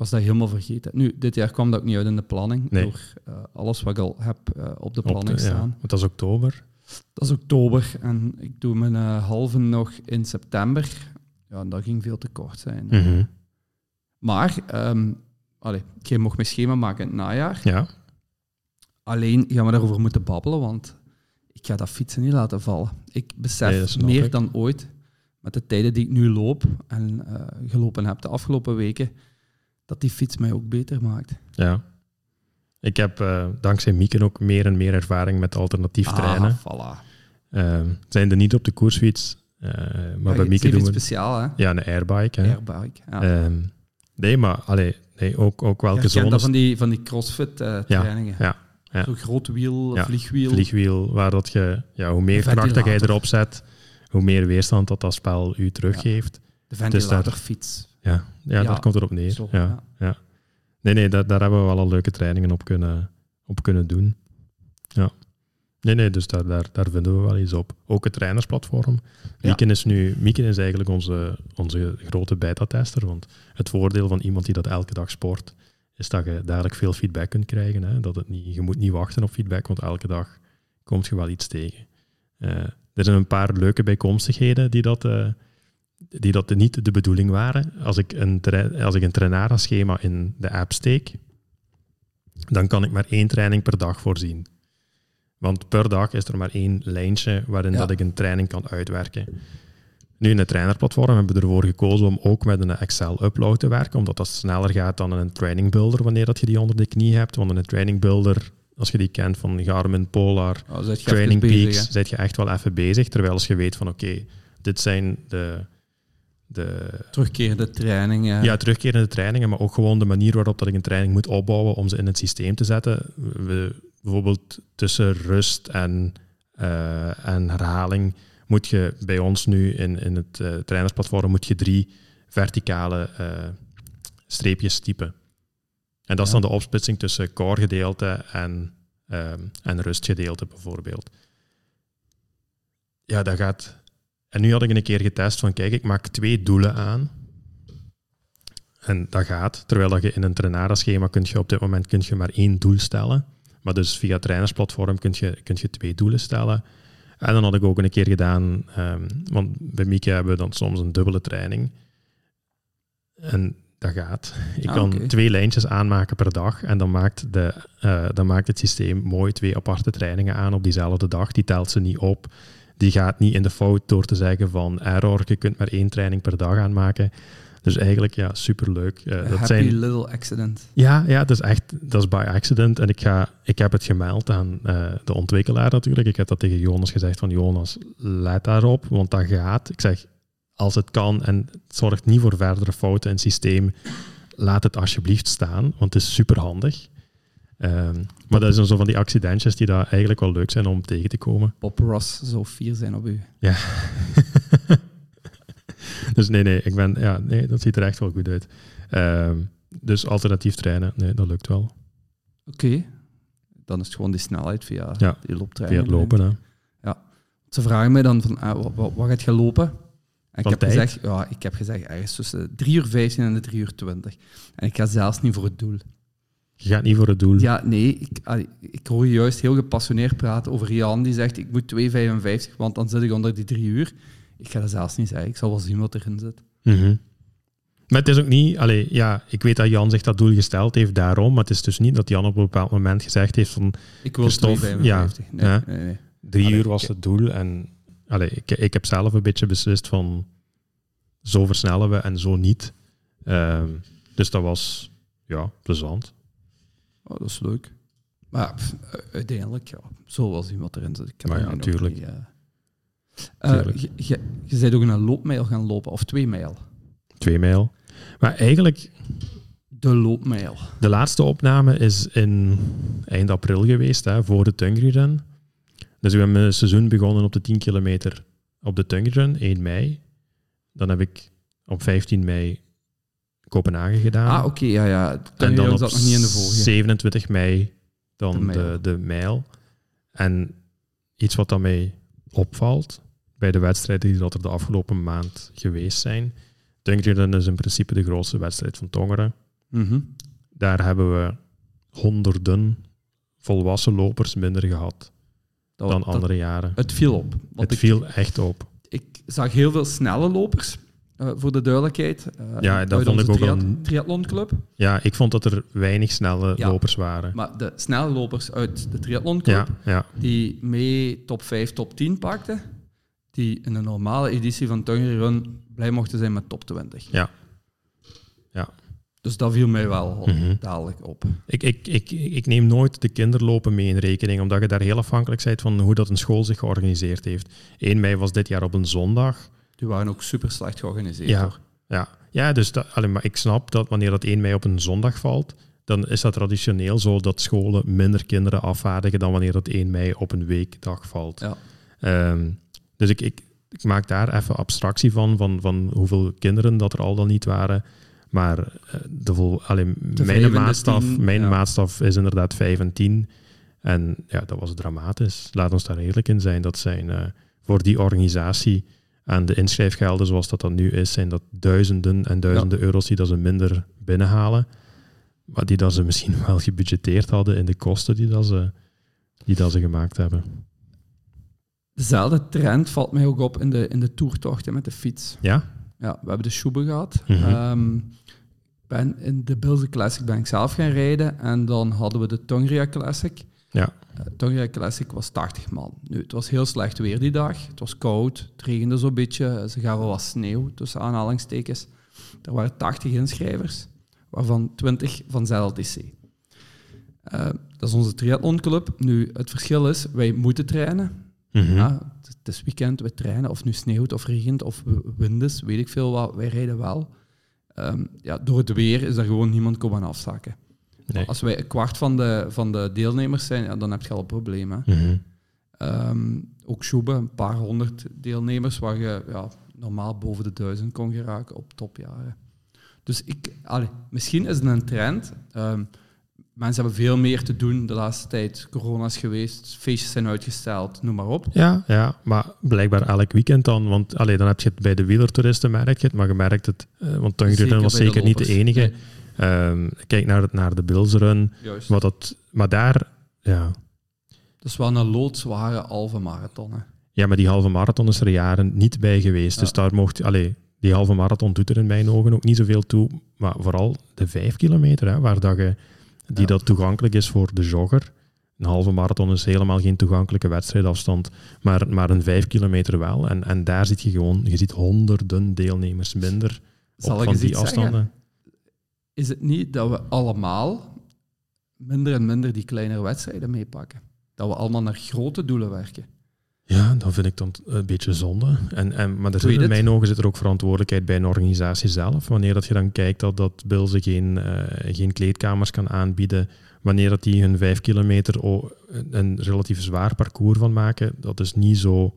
Was dat helemaal vergeten. Nu, dit jaar kwam dat ook niet uit in de planning. Nee. Door eh, alles wat ik al heb eh, op de Op planning ja, staan. want dat is oktober. Dat is oktober en ik doe mijn eh, halve nog in september. Ja, en dat ging veel te kort zijn. Mhm. Maar, ehm allee, ik mocht mijn schema maken in het najaar. Ja, Alleen gaan we daarover moeten babbelen, want ik ga dat fietsen niet laten vallen. Ik besef Nee, meer ik. dan ooit met de tijden die ik nu loop en gelopen heb de afgelopen weken, dat die fiets mij ook beter maakt. ja. Ik heb eh, dankzij Mieken ook meer en meer ervaring met alternatief trainen. Ah, voilà. Ehm, zijn er niet op de koersfiets, eh, maar Ja, bij Mieke doen we speciaal, hè? ja, een airbike. Hè. Airbike. Ja. Ehm, nee, maar allee, nee, ook, ook welke dat zones. van die, van die crossfit-trainingen. ja, ja. Zo'n groot wiel, Ja, vliegwiel. Vliegwiel, waar dat je, ja, hoe meer kracht dat jij erop zet, hoe meer weerstand dat dat spel u teruggeeft. de Dus ventilatorfiets. Ja, ja, daar komt het op neer. zo, ja, ja. Nee, nee, daar, daar hebben we wel al leuke trainingen op kunnen, op kunnen doen. Ja. Nee, nee, dus daar, daar, daar vinden we wel iets op. Ook het trainersplatform. Ja. Mieken is nu Mieken is eigenlijk onze, onze grote beta-tester. Want het voordeel van iemand die dat elke dag sport, is dat je dadelijk veel feedback kunt krijgen. Hè? Dat het niet, je moet niet wachten op feedback, want elke dag komt je wel iets tegen. Eh, er zijn een paar leuke bijkomstigheden die dat, eh, die dat niet de bedoeling waren. Als ik een, als ik een Trainara-schema in de app steek, dan kan ik maar één training per dag voorzien. Want per dag is er maar één lijntje waarin Ja. dat ik een training kan uitwerken. Nu in het trainerplatform hebben we ervoor gekozen om ook met een Excel-upload te werken, omdat dat sneller gaat dan een training builder wanneer dat je die onder de knie hebt. Want een training builder, als je die kent van Garmin, Polar, Oh, Training Peaks, zit je echt wel even bezig. Terwijl als je weet van oké, dit zijn de, de Terugkerende trainingen. ja, terugkerende trainingen, maar ook gewoon de manier waarop dat ik een training moet opbouwen om ze in het systeem te zetten. We, bijvoorbeeld tussen rust en, eh, en herhaling moet je bij ons nu in, in het eh, trainersplatform moet je drie verticale eh, streepjes typen. En dat is Ja. dan de opsplitsing tussen core gedeelte en, ehm, en rustgedeelte bijvoorbeeld. Ja, dat gaat... En nu had ik een keer getest van, kijk, ik maak twee doelen aan. En dat gaat, terwijl dat je in een Trainara-schema kun je op dit moment kun je maar één doel stellen. Maar dus via het trainersplatform kun je, kun je twee doelen stellen. En dan had ik ook een keer gedaan, ehm, want bij Mieke hebben we dan soms een dubbele training. En dat gaat. Ik Ah, kan twee lijntjes aanmaken per dag en dan maakt, de, eh, dan maakt het systeem mooi twee aparte trainingen aan op diezelfde dag. Die telt ze niet op. die gaat niet in de fout door te zeggen van error, je kunt maar één training per dag aanmaken. Dus eigenlijk, ja, superleuk. Uh, dat happy zijn, little accident. Ja, ja, dat is echt, dat is by accident. En ik, ga, ik heb het gemeld aan uh, de ontwikkelaar natuurlijk. Ik heb dat tegen Jonas gezegd van, Jonas, let daarop, want dat gaat. Ik zeg, als het kan en het zorgt niet voor verdere fouten in het systeem, laat het alsjeblieft staan, want het is super handig. Um, maar dat zijn zo van die accidentjes die daar eigenlijk wel leuk zijn om tegen te komen. Bob Ross zou fier zijn op u. Ja. (laughs) dus nee, nee, ik ben, ja, nee, dat ziet er echt wel goed uit. Um, dus alternatief trainen, nee, dat lukt wel. Oké, dan is het gewoon die snelheid via ja, die looptraining. Via het lopen, hè. Ja. Ze vragen mij dan van, ah, wat, wat, gaat je lopen? En ik heb, gezegd, ja, ik heb gezegd ergens tussen 3 uur 15 en de 3 uur 20. En ik ga zelfs niet voor het doel. Je gaat niet voor het doel. Ja, nee. Ik, ik hoor je juist heel gepassioneerd praten over Jan die zegt ik moet 2,55, want dan zit ik onder die drie uur. Ik ga dat zelfs niet zeggen. Ik zal wel zien wat erin zit. Mm Maar het is ook niet... Allee, ja, ik weet dat Jan zich dat doel gesteld heeft daarom, maar het is dus niet dat Jan op een bepaald moment gezegd heeft van... Ik wil 2,55. Ja, nee, nee, nee, Drie uur was het doel en allee, ik, ik heb zelf een beetje beslist van zo versnellen we en zo niet. Uh, dus dat was ja, plezant. Oh, dat is leuk. Maar pff, uiteindelijk, ja, zo wel zien wat erin zit. Ik maar ja, natuurlijk. uh, uh, je, bent ook een loopmijl gaan lopen, of twee mijl? Twee mijl. Maar eigenlijk... De loopmijl. De laatste opname is in eind april geweest, hè, voor de Tungri Run. Dus we hebben een seizoen begonnen op de 10 kilometer op de Tungri Run, 1 mei. Dan heb ik op 15 mei Kopenhagen gedaan. Ah, oké, ja, ja. en dan op nog niet in de volgende. 27 mei dan de, de, de mijl. En iets wat dan mij opvalt bij de wedstrijden die dat er de afgelopen maand geweest zijn. Tungeren is in principe de grootste wedstrijd van Tongeren. Mm Daar hebben we honderden volwassen lopers minder gehad dan andere jaren. Het viel op. Het viel echt op. Ik zag heel veel snelle lopers. Uh, voor de duidelijkheid. Uh, ja, dat vond ik ook een triathlonclub. Ja, ik vond dat er weinig snelle ja, lopers waren. Maar de snelle lopers uit de triathlonclub, ja, ja. die mee top 5, top 10 pakten, die in een normale editie van Tungry Run blij mochten zijn met top 20. Ja. ja. Dus dat viel mij wel mm -hmm. dadelijk op. Ik, ik, ik, ik neem nooit de kinderlopen mee in rekening, omdat je daar heel afhankelijk bent van hoe dat een school zich georganiseerd heeft. 1 mei was dit jaar op een zondag. Die waren ook super slecht georganiseerd. Ja, hoor. ja. ja dus dat, alleen maar ik snap dat wanneer dat 1 mei op een zondag valt, dan is dat traditioneel zo dat scholen minder kinderen afvaardigen dan wanneer dat 1 mei op een weekdag valt. Ja. Um, dus ik, ik, ik, maak daar even abstractie van, van, van hoeveel kinderen dat er al dan niet waren. Maar eh, de vol, allee, mijn, maatstaf, tien, mijn ja. maatstaf is inderdaad 5 en 10. En ja, dat was dramatisch. Laat ons daar eerlijk in zijn. Dat zijn uh, voor die organisatie aan de inschrijfgelden zoals dat dan nu is, zijn dat duizenden en duizenden ja. euro's die dat ze minder binnenhalen. Maar die dat ze misschien (laughs) wel gebudgeteerd hadden in de kosten die dat ze, die dat ze gemaakt hebben. Dezelfde trend valt mij ook op in de, in de toertochten met de fiets. Ja? Ja, we hebben de Schoebe gehad. Mm -hmm. um, ben in de Bilze Classic ben ik zelf gaan rijden en dan hadden we de Tongria Classic. Ja. Uh, Tongria Classic was 80 man. Nu, het was heel slecht weer die dag. Het was koud, het regende zo'n beetje. Ze gaven wat sneeuw, tussen aanhalingstekens. Er waren 80 inschrijvers, waarvan 20 van ZLTC. Uh, dat is onze triathlonclub. Nu, het verschil is, wij moeten trainen. Mm -hmm. ja, het is weekend, we trainen, of nu sneeuwt of regent of wind is, weet ik veel wat, wij rijden wel. Um, ja, door het weer is er gewoon niemand komen afzakken. Nee. Als wij een kwart van de, van de deelnemers zijn, ja, dan heb je al een probleem. Hè. Mm -hmm. um, ook Sjoebe, een paar honderd deelnemers, waar je ja, normaal boven de duizend kon geraken op topjaren. Dus ik, allee, misschien is het een trend. Um, mensen hebben veel meer te doen de laatste tijd. Corona is geweest, feestjes zijn uitgesteld, noem maar op. Ja, ja maar blijkbaar elk weekend dan. Want allee, dan heb je het bij de wielertoeristen merk je het, maar je merkt het, uh, want Tungren was zeker niet de enige. Nee. Um, kijk naar, het, naar de Bilsrun. Wat dat, maar daar, ja. Dat is wel een loodzware halve marathon. Hè. Ja, maar die halve marathon is er jaren niet bij geweest. Ja. Dus daar mocht, allee, die halve marathon doet er in mijn ogen ook niet zoveel toe. Maar vooral de vijf kilometer, hè, waar dat je die ja. dat toegankelijk is voor de jogger, een halve marathon is helemaal geen toegankelijke wedstrijdafstand, maar, maar een vijf kilometer wel. En, en daar zit je gewoon, je ziet honderden deelnemers minder Zal op van die afstanden. zeggen? Is het niet dat we allemaal minder en minder die kleinere wedstrijden meepakken? Dat we allemaal naar grote doelen werken? Ja, dan vind ik dan een beetje zonde. En, en, maar er zit, in mijn ogen zit er ook verantwoordelijkheid bij een organisatie zelf. Wanneer dat je dan kijkt dat, dat Bilze geen, eh, geen kleedkamers kan aanbieden, wanneer dat die hun vijf kilometer een relatief zwaar parcours van maken, dat dus niet zo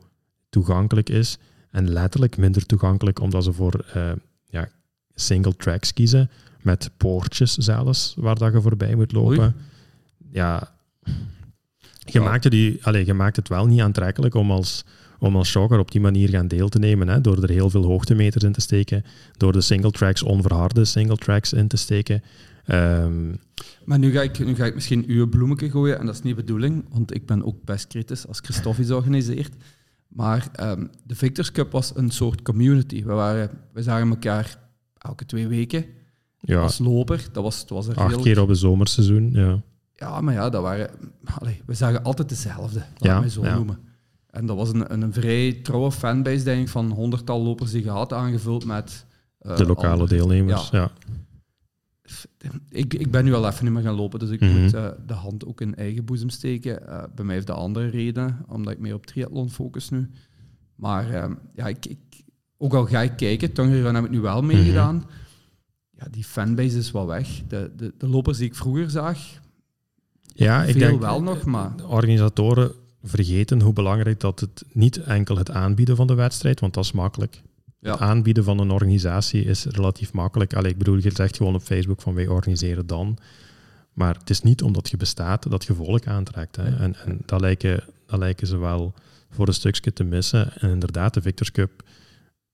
toegankelijk is. En letterlijk minder toegankelijk omdat ze voor eh, ja, single tracks kiezen, met poortjes zelfs, waar dat je voorbij moet lopen. Oei. Ja, je, Ja. maakt het die, allee, je maakt het wel niet aantrekkelijk om als, om als jogger op die manier gaan deel te nemen. Hè, door er heel veel hoogtemeters in te steken. Door de single tracks, onverharde single tracks in te steken. Ehm, Maar nu ga, ik, nu ga ik misschien uw bloemetje gooien, en dat is niet de bedoeling, want ik ben ook best kritisch als Christophe organiseert. Maar ehm, de Victors Cup was een soort community. We, waren, we zagen elkaar elke twee weken ja, als loper. Dat was, het was een acht heel... keer op een zomerseizoen. Ja. Ja, maar ja, dat waren... Allee, we zagen altijd dezelfde, laat Ja, mij zo ja. noemen. En dat was een, een, een vrij trouwe fanbase, denk ik, van honderdtal lopers die je had, aangevuld met... eh, De lokale andere- deelnemers. Ja. Ik, ik ben nu al even niet meer gaan lopen, dus ik Mhm. moet eh, de hand ook in eigen boezem steken. Eh, bij mij heeft dat andere redenen, omdat ik meer op triathlon focus nu. Maar ehm, ja, ik, ik, ook al ga ik kijken, Tongerun heb ik nu wel Mhm. meegedaan. Ja, die fanbase is wel weg. De, de, de lopers die ik vroeger zag, Ja, ik veel denk wel nog, maar... de organisatoren vergeten hoe belangrijk dat het niet enkel het aanbieden van de wedstrijd, want dat is makkelijk. Ja. Het aanbieden van een organisatie is relatief makkelijk. Allee, ik bedoel, je zegt gewoon op Facebook van wij organiseren dan. Maar het is niet omdat je bestaat dat je volk aantrekt. Hè. En, en dat, lijken, dat lijken ze wel voor een stukje te missen. En inderdaad, de Victors Cup,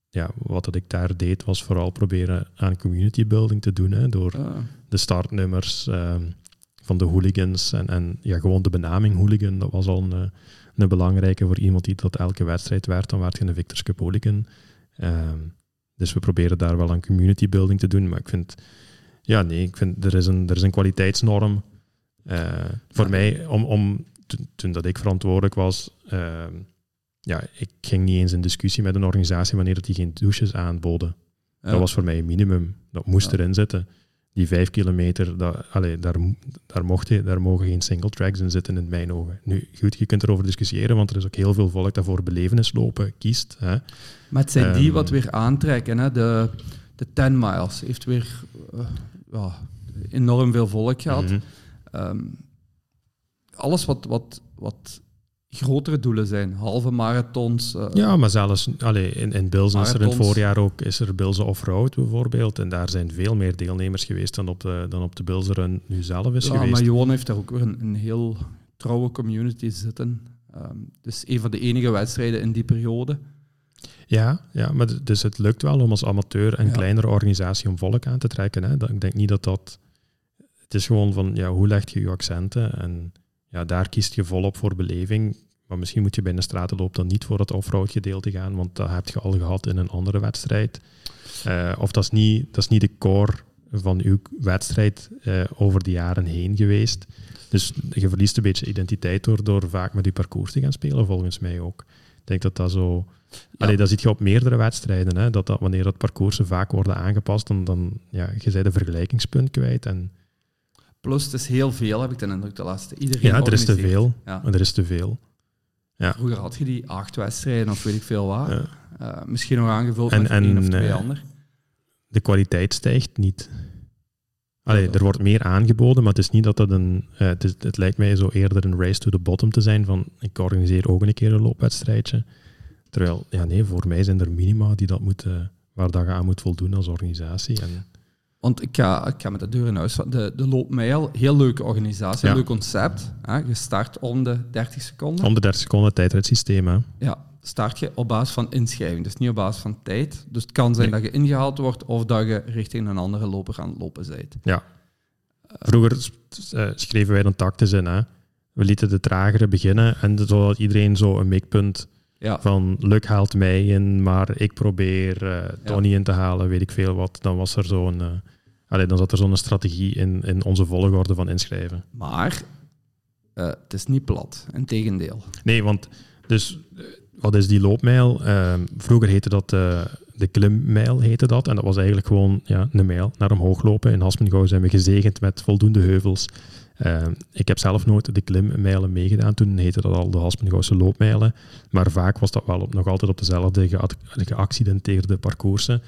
ja, wat dat ik daar deed, was vooral proberen aan community building te doen. Hè, door eh, de startnummers ehm, van de hooligans. En, en ja, gewoon de benaming hooligan, dat was al een, eh, een belangrijke voor iemand die tot elke wedstrijd werd. Dan werd je een Victors Cup hooligan. Ehm, dus we proberen daar wel aan community building te doen. Maar ik vind, ja, nee, ik vind er is een, er is een kwaliteitsnorm. eh, voor Ja. mij, om, om, toen, toen dat ik verantwoordelijk was, ehm, ja, ik ging niet eens in discussie met een organisatie wanneer dat die geen douches aanboden. ja. Dat was voor mij een minimum. Dat moest Ja. erin zitten. Die vijf kilometer, dat, allee, daar, daar, mocht je, daar mogen geen single tracks in zitten in mijn ogen. Nu, goed, je kunt erover discussiëren, want er is ook heel veel volk dat voor belevenislopen kiest. Hè. Maar het zijn die Ehm, wat weer aantrekken. Hè? De, de 10 miles heeft weer eh, ja, enorm veel volk gehad. Mhm. Ehm, alles wat, wat, wat grotere doelen zijn, halve marathons. eh, Ja, maar zelfs allee, in, in Bilzen is er in het voorjaar ook is er Bilzen Offroad bijvoorbeeld. En daar zijn veel meer deelnemers geweest dan op de, dan op de Bilzen Run nu zelf is ja, geweest. maar Johan heeft daar ook weer een, een heel trouwe community zitten. Ehm, dus een van de enige wedstrijden in die periode. Ja, ja, maar dus het lukt wel om als amateur een Ja. kleinere organisatie om volk aan te trekken. Hè. Dat, ik denk niet dat dat... Het is gewoon van, ja, hoe leg je je accenten? En ja, daar kiest je volop voor beleving. Maar misschien moet je bij een stratenloop dan niet voor het offroad gedeelte gaan, want dat heb je al gehad in een andere wedstrijd. Eh, of dat is, niet, dat is niet de core van uw wedstrijd eh, over de jaren heen geweest. Dus je verliest een beetje identiteit door, door vaak met je parcours te gaan spelen, volgens mij ook. Ik denk dat dat zo... Allee, dat zie je op meerdere wedstrijden. Hè, dat, dat wanneer dat parcoursen vaak worden aangepast, dan, dan ja, je bent een vergelijkingspunt kwijt. En, Plus, het is heel veel, heb ik de indruk, de laatste. Iedereen ja, er is te veel. Ja. Er is te veel. Vroeger had je die acht wedstrijden of weet ik veel wat. Ja. Eh, misschien nog aangevuld En- met en, één of twee eh, ander. De kwaliteit stijgt niet. Allee, Ja. er wordt meer aangeboden, maar het is niet dat dat een... eh, het, is- het lijkt mij zo eerder een race to the bottom te zijn van ik organiseer ook een keer een loopwedstrijdje. Terwijl, ja nee, voor mij zijn er minima die dat moeten, waar dat je aan moet voldoen als organisatie. En, Want ik ga, ik ga met de deur in huis. De, de loopmijl, heel leuke organisatie, Ja. leuk concept. Hè? Je start om de 30 seconden. om de 30 seconden tijdritsysteem, hè. Ja, start je op basis van inschrijving, dus niet op basis van tijd. Dus het kan zijn Nee. dat je ingehaald wordt of dat je richting een andere loper aan het lopen bent. Ja. Vroeger eh, schreven wij dan tactisch in. Hè. We lieten de tragere beginnen en zodat iedereen zo een mikpunt Ja, van Luc haalt mij in, maar ik probeer eh, Tony in te halen, weet ik veel wat. Dan was er zo'n... eh, allee, dan zat er zo'n strategie in, in onze volgorde van inschrijven. maar Uh, het is niet plat, integendeel. Nee, want dus eh, wat is die loopmijl? Uh, vroeger heette dat uh, de klimmijl, heette dat. En dat was eigenlijk gewoon ja, een mijl naar omhoog lopen. In Haspengouw zijn we gezegend met voldoende heuvels. Ehm, ik heb zelf nooit de klimmijlen meegedaan. Toen heette dat al de Haspengouwse loopmijlen. Maar vaak was dat wel nog altijd op dezelfde geaccidenteerde parcoursen.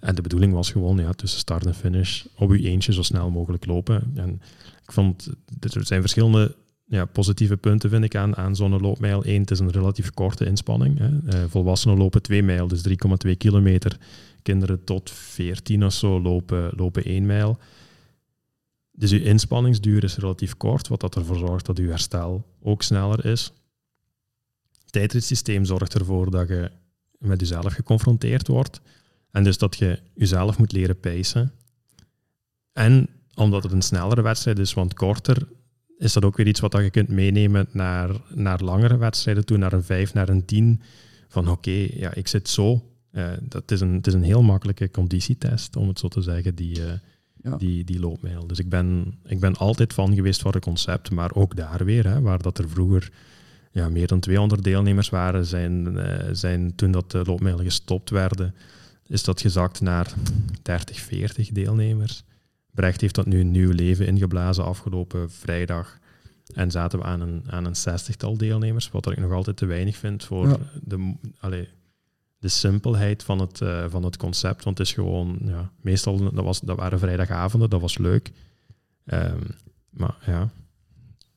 En de bedoeling was gewoon ja, tussen start en finish op uw eentje zo snel mogelijk lopen. En ik vond, er zijn verschillende ja, positieve punten vind ik aan, aan zo'n loopmijl. Het is een relatief korte inspanning. Hè. Uh, volwassenen lopen 2 mijl, dus 3,2 kilometer. Kinderen tot 14 of zo lopen, lopen 1 mijl. Dus uw inspanningsduur is relatief kort, wat dat ervoor zorgt dat uw herstel ook sneller is. Het tijdritsysteem zorgt ervoor dat je met jezelf geconfronteerd wordt. En dus dat je jezelf moet leren pacen. En omdat het een snellere wedstrijd is, want korter, is dat ook weer iets wat je kunt meenemen naar, naar langere wedstrijden toe, naar een 5, naar een 10. Van oké, ja, ik zit zo. Uh, dat is een, het is een heel makkelijke conditietest, om het zo te zeggen, die, uh, ja. die, die loopmijl. Dus ik ben, ik ben altijd van geweest voor het concept, maar ook daar weer, hè, waar dat er vroeger ja, meer dan 200 deelnemers waren, zijn, uh, zijn toen dat de loopmijlen gestopt werden, is dat gezakt naar 30, 40 deelnemers. Brecht heeft dat nu een nieuw leven ingeblazen afgelopen vrijdag. En zaten we aan een, aan een zestigtal deelnemers, wat ik nog altijd te weinig vind voor de, allez, de simpelheid van het, uh, van het concept. Want het is gewoon, ja, meestal dat, was, dat waren vrijdagavonden, dat was leuk. Um, maar ja,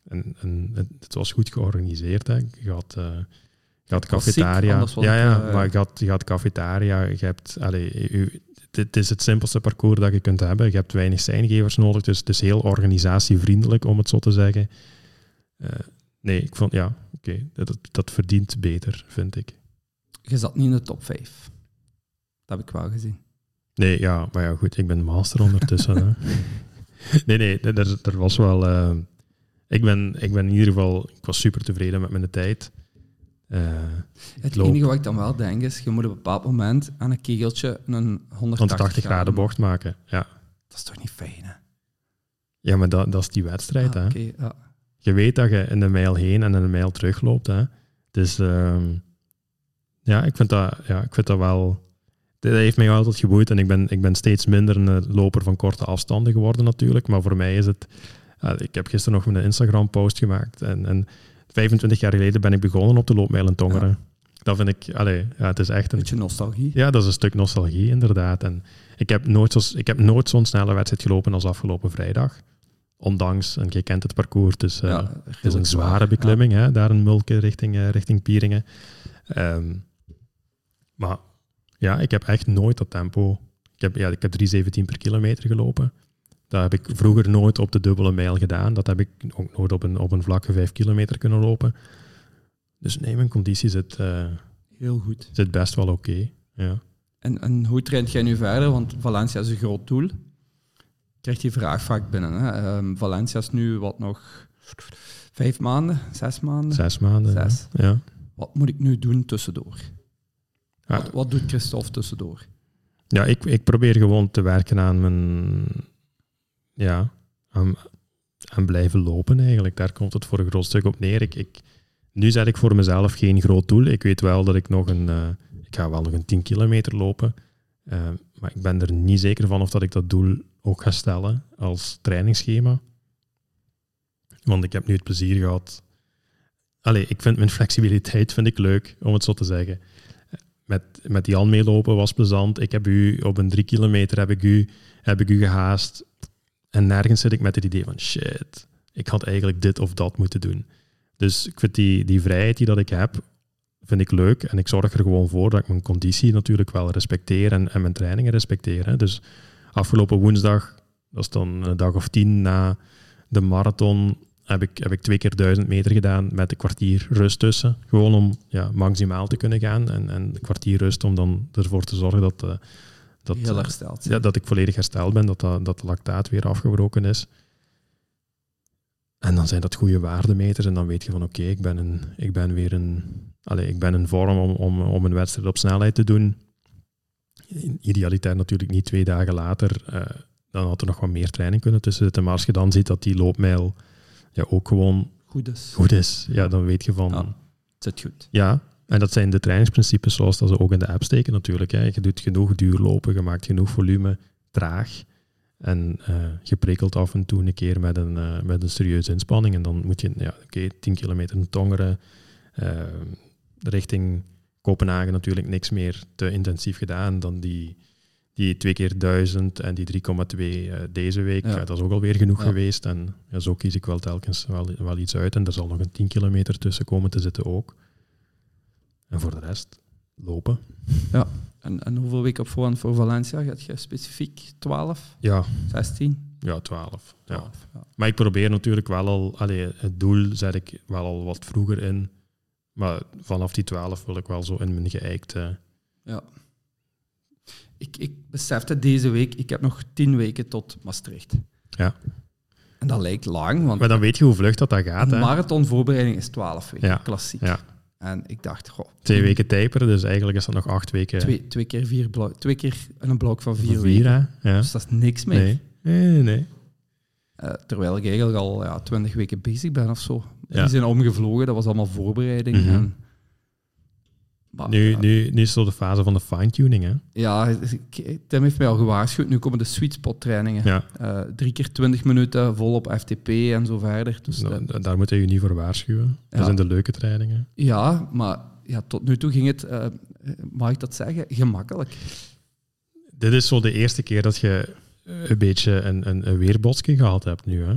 en, en het, het, was goed georganiseerd. Hè. Je had, uh, je had cafetaria. Ja, ja, uh, maar je had, je had cafetaria. Je hebt, allez, u, dit is het simpelste parcours dat je kunt hebben. Je hebt weinig zijngevers nodig, dus het is heel organisatievriendelijk, om het zo te zeggen. Uh, nee, ik vond, ja, oké, okay, dat, dat verdient beter, vind ik. Je zat niet in de top 5. Dat heb ik wel gezien. Nee, ja, maar ja, goed, ik ben master ondertussen. (laughs) nee, nee, er, er was wel... Uh, ik, ben, ik ben in ieder geval... Ik was super tevreden met mijn tijd. Uh, het enige wat ik dan wel denk is, je moet op een bepaald moment aan een kegeltje een 180, 180 graden bocht maken. Ja. Dat is toch niet fijn, hè? Ja, maar dat, dat is die wedstrijd, ah, hè? Okay, ja. Je weet dat je in de mijl heen en in de mijl terug loopt, hè? Dus uh, ja, ik vind dat, ja, ik vind dat wel... Dat heeft mij altijd geboeid en ik ben, ik ben steeds minder een loper van korte afstanden geworden natuurlijk, maar voor mij is het... Uh, ik heb gisteren nog een Instagram-post gemaakt en, en 25 jaar geleden ben ik begonnen op de loopmijl in Tongeren. Ja. Dat vind ik, allee, ja, het is echt een... Beetje nostalgie. Ja, dat is een stuk nostalgie, inderdaad. En ik heb nooit, zo, ik heb nooit zo'n snelle wedstrijd gelopen als afgelopen vrijdag. Ondanks, en je kent het parcours, dus uh, ja, het is een zware beklimming, hè, daar een mulke richting, uh, richting Pieringen. Um, maar ja, ik heb echt nooit dat tempo... Ik heb, ja, ik heb 3,17 per kilometer gelopen. Dat heb ik vroeger nooit op de dubbele mijl gedaan. Dat heb ik ook nooit op een, op een vlakke 5 kilometer kunnen lopen. Dus nee, mijn conditie zit, uh, Heel goed. zit best wel oké. Okay, ja. en, en hoe traint jij nu verder? Want Valencia is een groot doel. Krijgt die vraag vaak binnen. Hè? Um, Valencia is nu wat nog vijf maanden, zes maanden? Zes maanden, zes. ja. Wat moet ik nu doen tussendoor? Ja. Wat, wat doet Christophe tussendoor? Ja, ik, ik probeer gewoon te werken aan mijn ja, aan, aan blijven lopen eigenlijk. Daar komt het voor een groot stuk op neer. Ik, ik, nu zet ik voor mezelf geen groot doel. Ik weet wel dat ik nog een... Uh, ik ga wel nog een 10 kilometer lopen. Uh, maar ik ben er niet zeker van of dat ik dat doel ook ga stellen als trainingsschema. Want ik heb nu het plezier gehad. Allee, ik vind mijn flexibiliteit vind ik leuk, om het zo te zeggen. Met, met Jan meelopen was plezant. Ik heb u op een drie kilometer heb ik u, heb ik u gehaast. En nergens zit ik met het idee van shit, ik had eigenlijk dit of dat moeten doen. Dus ik vind die, die vrijheid die dat ik heb, vind ik leuk. En ik zorg er gewoon voor dat ik mijn conditie natuurlijk wel respecteer en, en mijn trainingen respecteer. Hè. Dus afgelopen woensdag, dat is dan een dag of tien na de marathon, heb ik, heb ik twee keer duizend meter gedaan met een kwartier rust tussen. Gewoon om ja, maximaal te kunnen gaan en, en een kwartier rust om dan ervoor te zorgen dat... Uh, dat, Heel hersteld. Ja, dat ik volledig hersteld ben, dat, dat, dat de lactaat weer afgebroken is. En dan zijn dat goede waardemeters en dan weet je van oké, okay, ik, ben een, ik ben weer een, allez, ik ben in vorm om, om, om een wedstrijd op snelheid te doen. In idealiteit natuurlijk niet twee dagen later, uh, dan had er nog wat meer training kunnen tussen zitten. Maar als je dan ziet dat die loopmijl ja, ook gewoon goed is. goed is, ja, dan weet je van... Ja. Zit goed. Ja, en dat zijn de trainingsprincipes zoals dat ze ook in de app steken natuurlijk. Hè. Je doet genoeg duurlopen, je maakt genoeg volume, traag. En eh, je prikkelt af en toe een keer met een, eh, met een serieuze inspanning. En dan moet je, ja, oké, 10 kilometer Tongeren, eh, richting Kopenhagen natuurlijk niks meer te intensief gedaan. Dan die, die 2 keer 1000 en die 3,2 eh, deze week. Ja. dat is ook alweer genoeg Ja. geweest. En ja, zo kies ik wel telkens wel, wel iets uit. En er zal nog een 10 kilometer tussen komen te zitten ook. En voor de rest, lopen. En, en hoeveel weken op voorhand voor Valencia? Gaat je specifiek 12, Ja, 16? ja 12. Ja. 12, ja. Maar ik probeer natuurlijk wel al, allee, het doel zet ik wel al wat vroeger in. Maar vanaf die 12 wil ik wel zo in mijn geëikte. Ja. Ik, ik besefte deze week, ik heb nog 10 weken tot Maastricht. Ja. En dat lijkt lang, want Maar dan weet je hoe vlug dat, dat gaat. een marathonvoorbereiding is 12 weken, Ja. klassiek. Ja. En ik dacht, goh, Twee weken typeren, dus eigenlijk is dat nog acht weken. twee, twee keer vier blok, twee keer een blok van vier, Vier, weken. hè? Ja. Dus dat is niks meer. Nee. Nee, nee. Eh, terwijl ik eigenlijk al ja, 20 weken bezig ben of zo. Ja. Die zijn omgevlogen, dat was allemaal voorbereiding. Mhm. en, maar, Nu, ja, nu, nu is zo de fase van de fine-tuning. Hè? ja, Tim heeft mij al gewaarschuwd. Nu komen de sweet spot trainingen. Ja. Eh, drie keer 20 minuten, vol op FTP en zo verder. Dus da- daar moet je je niet voor waarschuwen. Dat zijn de leuke trainingen. ja, maar ja, tot nu toe ging het, eh, mag ik dat zeggen, gemakkelijk. Dit is zo de eerste keer dat je een beetje een, een, een weerbotsje gehad hebt nu. Hè?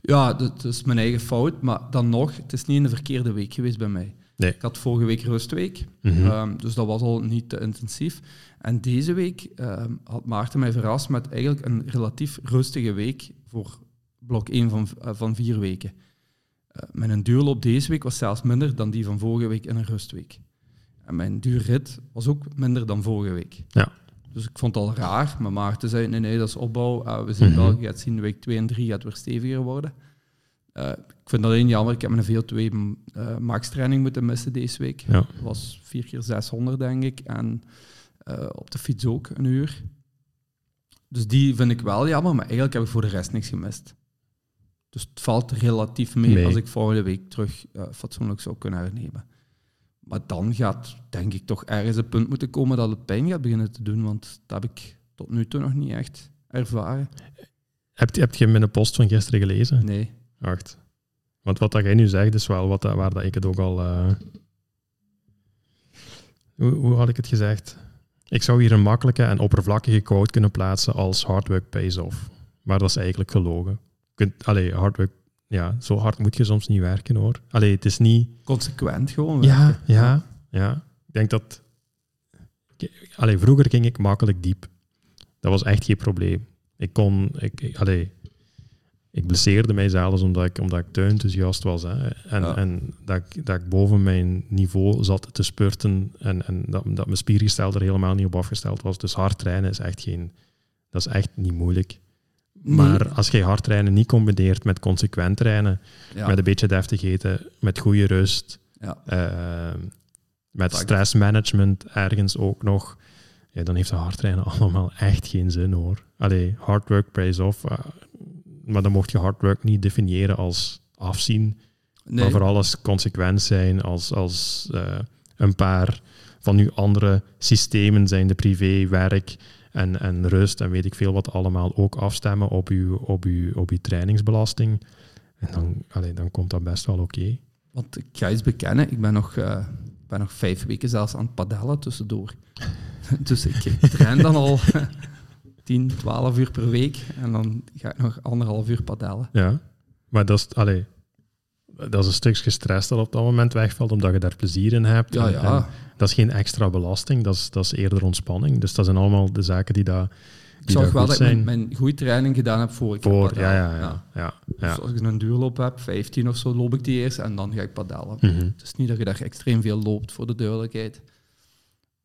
Ja, dat is mijn eigen fout, maar dan nog, het is niet in de verkeerde week geweest bij mij. Nee. Ik had vorige week rustweek, Mhm. Ehm, dus dat was al niet te intensief. En deze week ehm, had Maarten mij verrast met eigenlijk een relatief rustige week voor blok 1 van, eh, van vier weken. Eh, mijn duurloop deze week was zelfs minder dan die van vorige week in een rustweek. En mijn duurrit was ook minder dan vorige week. Ja. Dus ik vond het al raar, maar Maarten zei, nee, nee, dat is opbouw. Eh, we zien Mhm. wel, je gaat zien, week 2 en 3 gaat weer steviger worden. Eh, ik vind het alleen jammer, ik heb mijn VO2 uh, max training moeten missen deze week. Ja. Dat was 4 keer 600, denk ik. En eh, op de fiets ook een uur. Dus die vind ik wel jammer, maar eigenlijk heb ik voor de rest niks gemist. Dus het valt relatief mee, als ik volgende week terug eh, fatsoenlijk zou kunnen hernemen. Maar dan gaat, denk ik, toch ergens een punt moeten komen dat het pijn gaat beginnen te doen, want dat heb ik tot nu toe nog niet echt ervaren. Heb, je- heb je mijn post van gisteren gelezen? Nee. Wacht. Want wat dat jij nu zegt, is wel wat, dat- waar dat ik het ook al... eh, Hoe, hoe had ik het gezegd? Ik zou hier een makkelijke en oppervlakkige quote kunnen plaatsen als hard work pays off. Maar dat is eigenlijk gelogen. Kunt, allee, hard work... Ja, zo hard moet je soms niet werken, hoor. Allee, het is niet... Consequent gewoon. Ja, werken. ja, ja. Ik denk dat... Allee, vroeger ging ik makkelijk diep. Dat was echt geen probleem. Ik kon... Ik, ik, allee, ik blesseerde mij zelfs omdat ik, omdat ik te enthousiast was. Hè. En, Ja. en dat, ik, dat ik boven mijn niveau zat te spurten en, en dat, dat mijn spiergestel er helemaal niet op afgesteld was. Dus hard trainen is echt geen... Dat is echt niet moeilijk. Maar als je hard trainen niet combineert met consequent trainen, Ja. met een beetje deftig eten, met goede rust, Ja. eh, met stressmanagement ergens ook nog, ja, dan heeft de hard trainen (laughs) allemaal echt geen zin hoor. Allee, hard work pays off, eh, maar dan mocht je hard work niet definiëren als afzien, Nee. maar vooral als consequent zijn, als, als eh, een paar van uw andere systemen zijn de privé, werk en, en rust en weet ik veel wat allemaal ook afstemmen op uw, op uw, op uw trainingsbelasting. En dan, allee, dan komt dat best wel oké. Want ik ga iets bekennen, ik ben nog, eh, ben nog vijf weken zelfs aan het padellen tussendoor. (laughs) dus ik train dan al (laughs) 10, 12 uur per week en dan ga ik nog anderhalf uur padellen. Ja, maar dat is, allee, dat is een stukje stress dat op dat moment wegvalt, omdat je daar plezier in hebt. Ja, En- ja. en dat is geen extra belasting, dat is, dat is eerder ontspanning. Dus dat zijn allemaal de zaken die daar Ik zag wel dat ik mijn, mijn goede training gedaan heb voor ik voor. ja, ja. ja, ja. Dus als ik een duurloop heb, 15 of zo, loop ik die eerst en dan ga ik padellen. Mhm. Het is niet dat je daar extreem veel loopt, voor de duidelijkheid.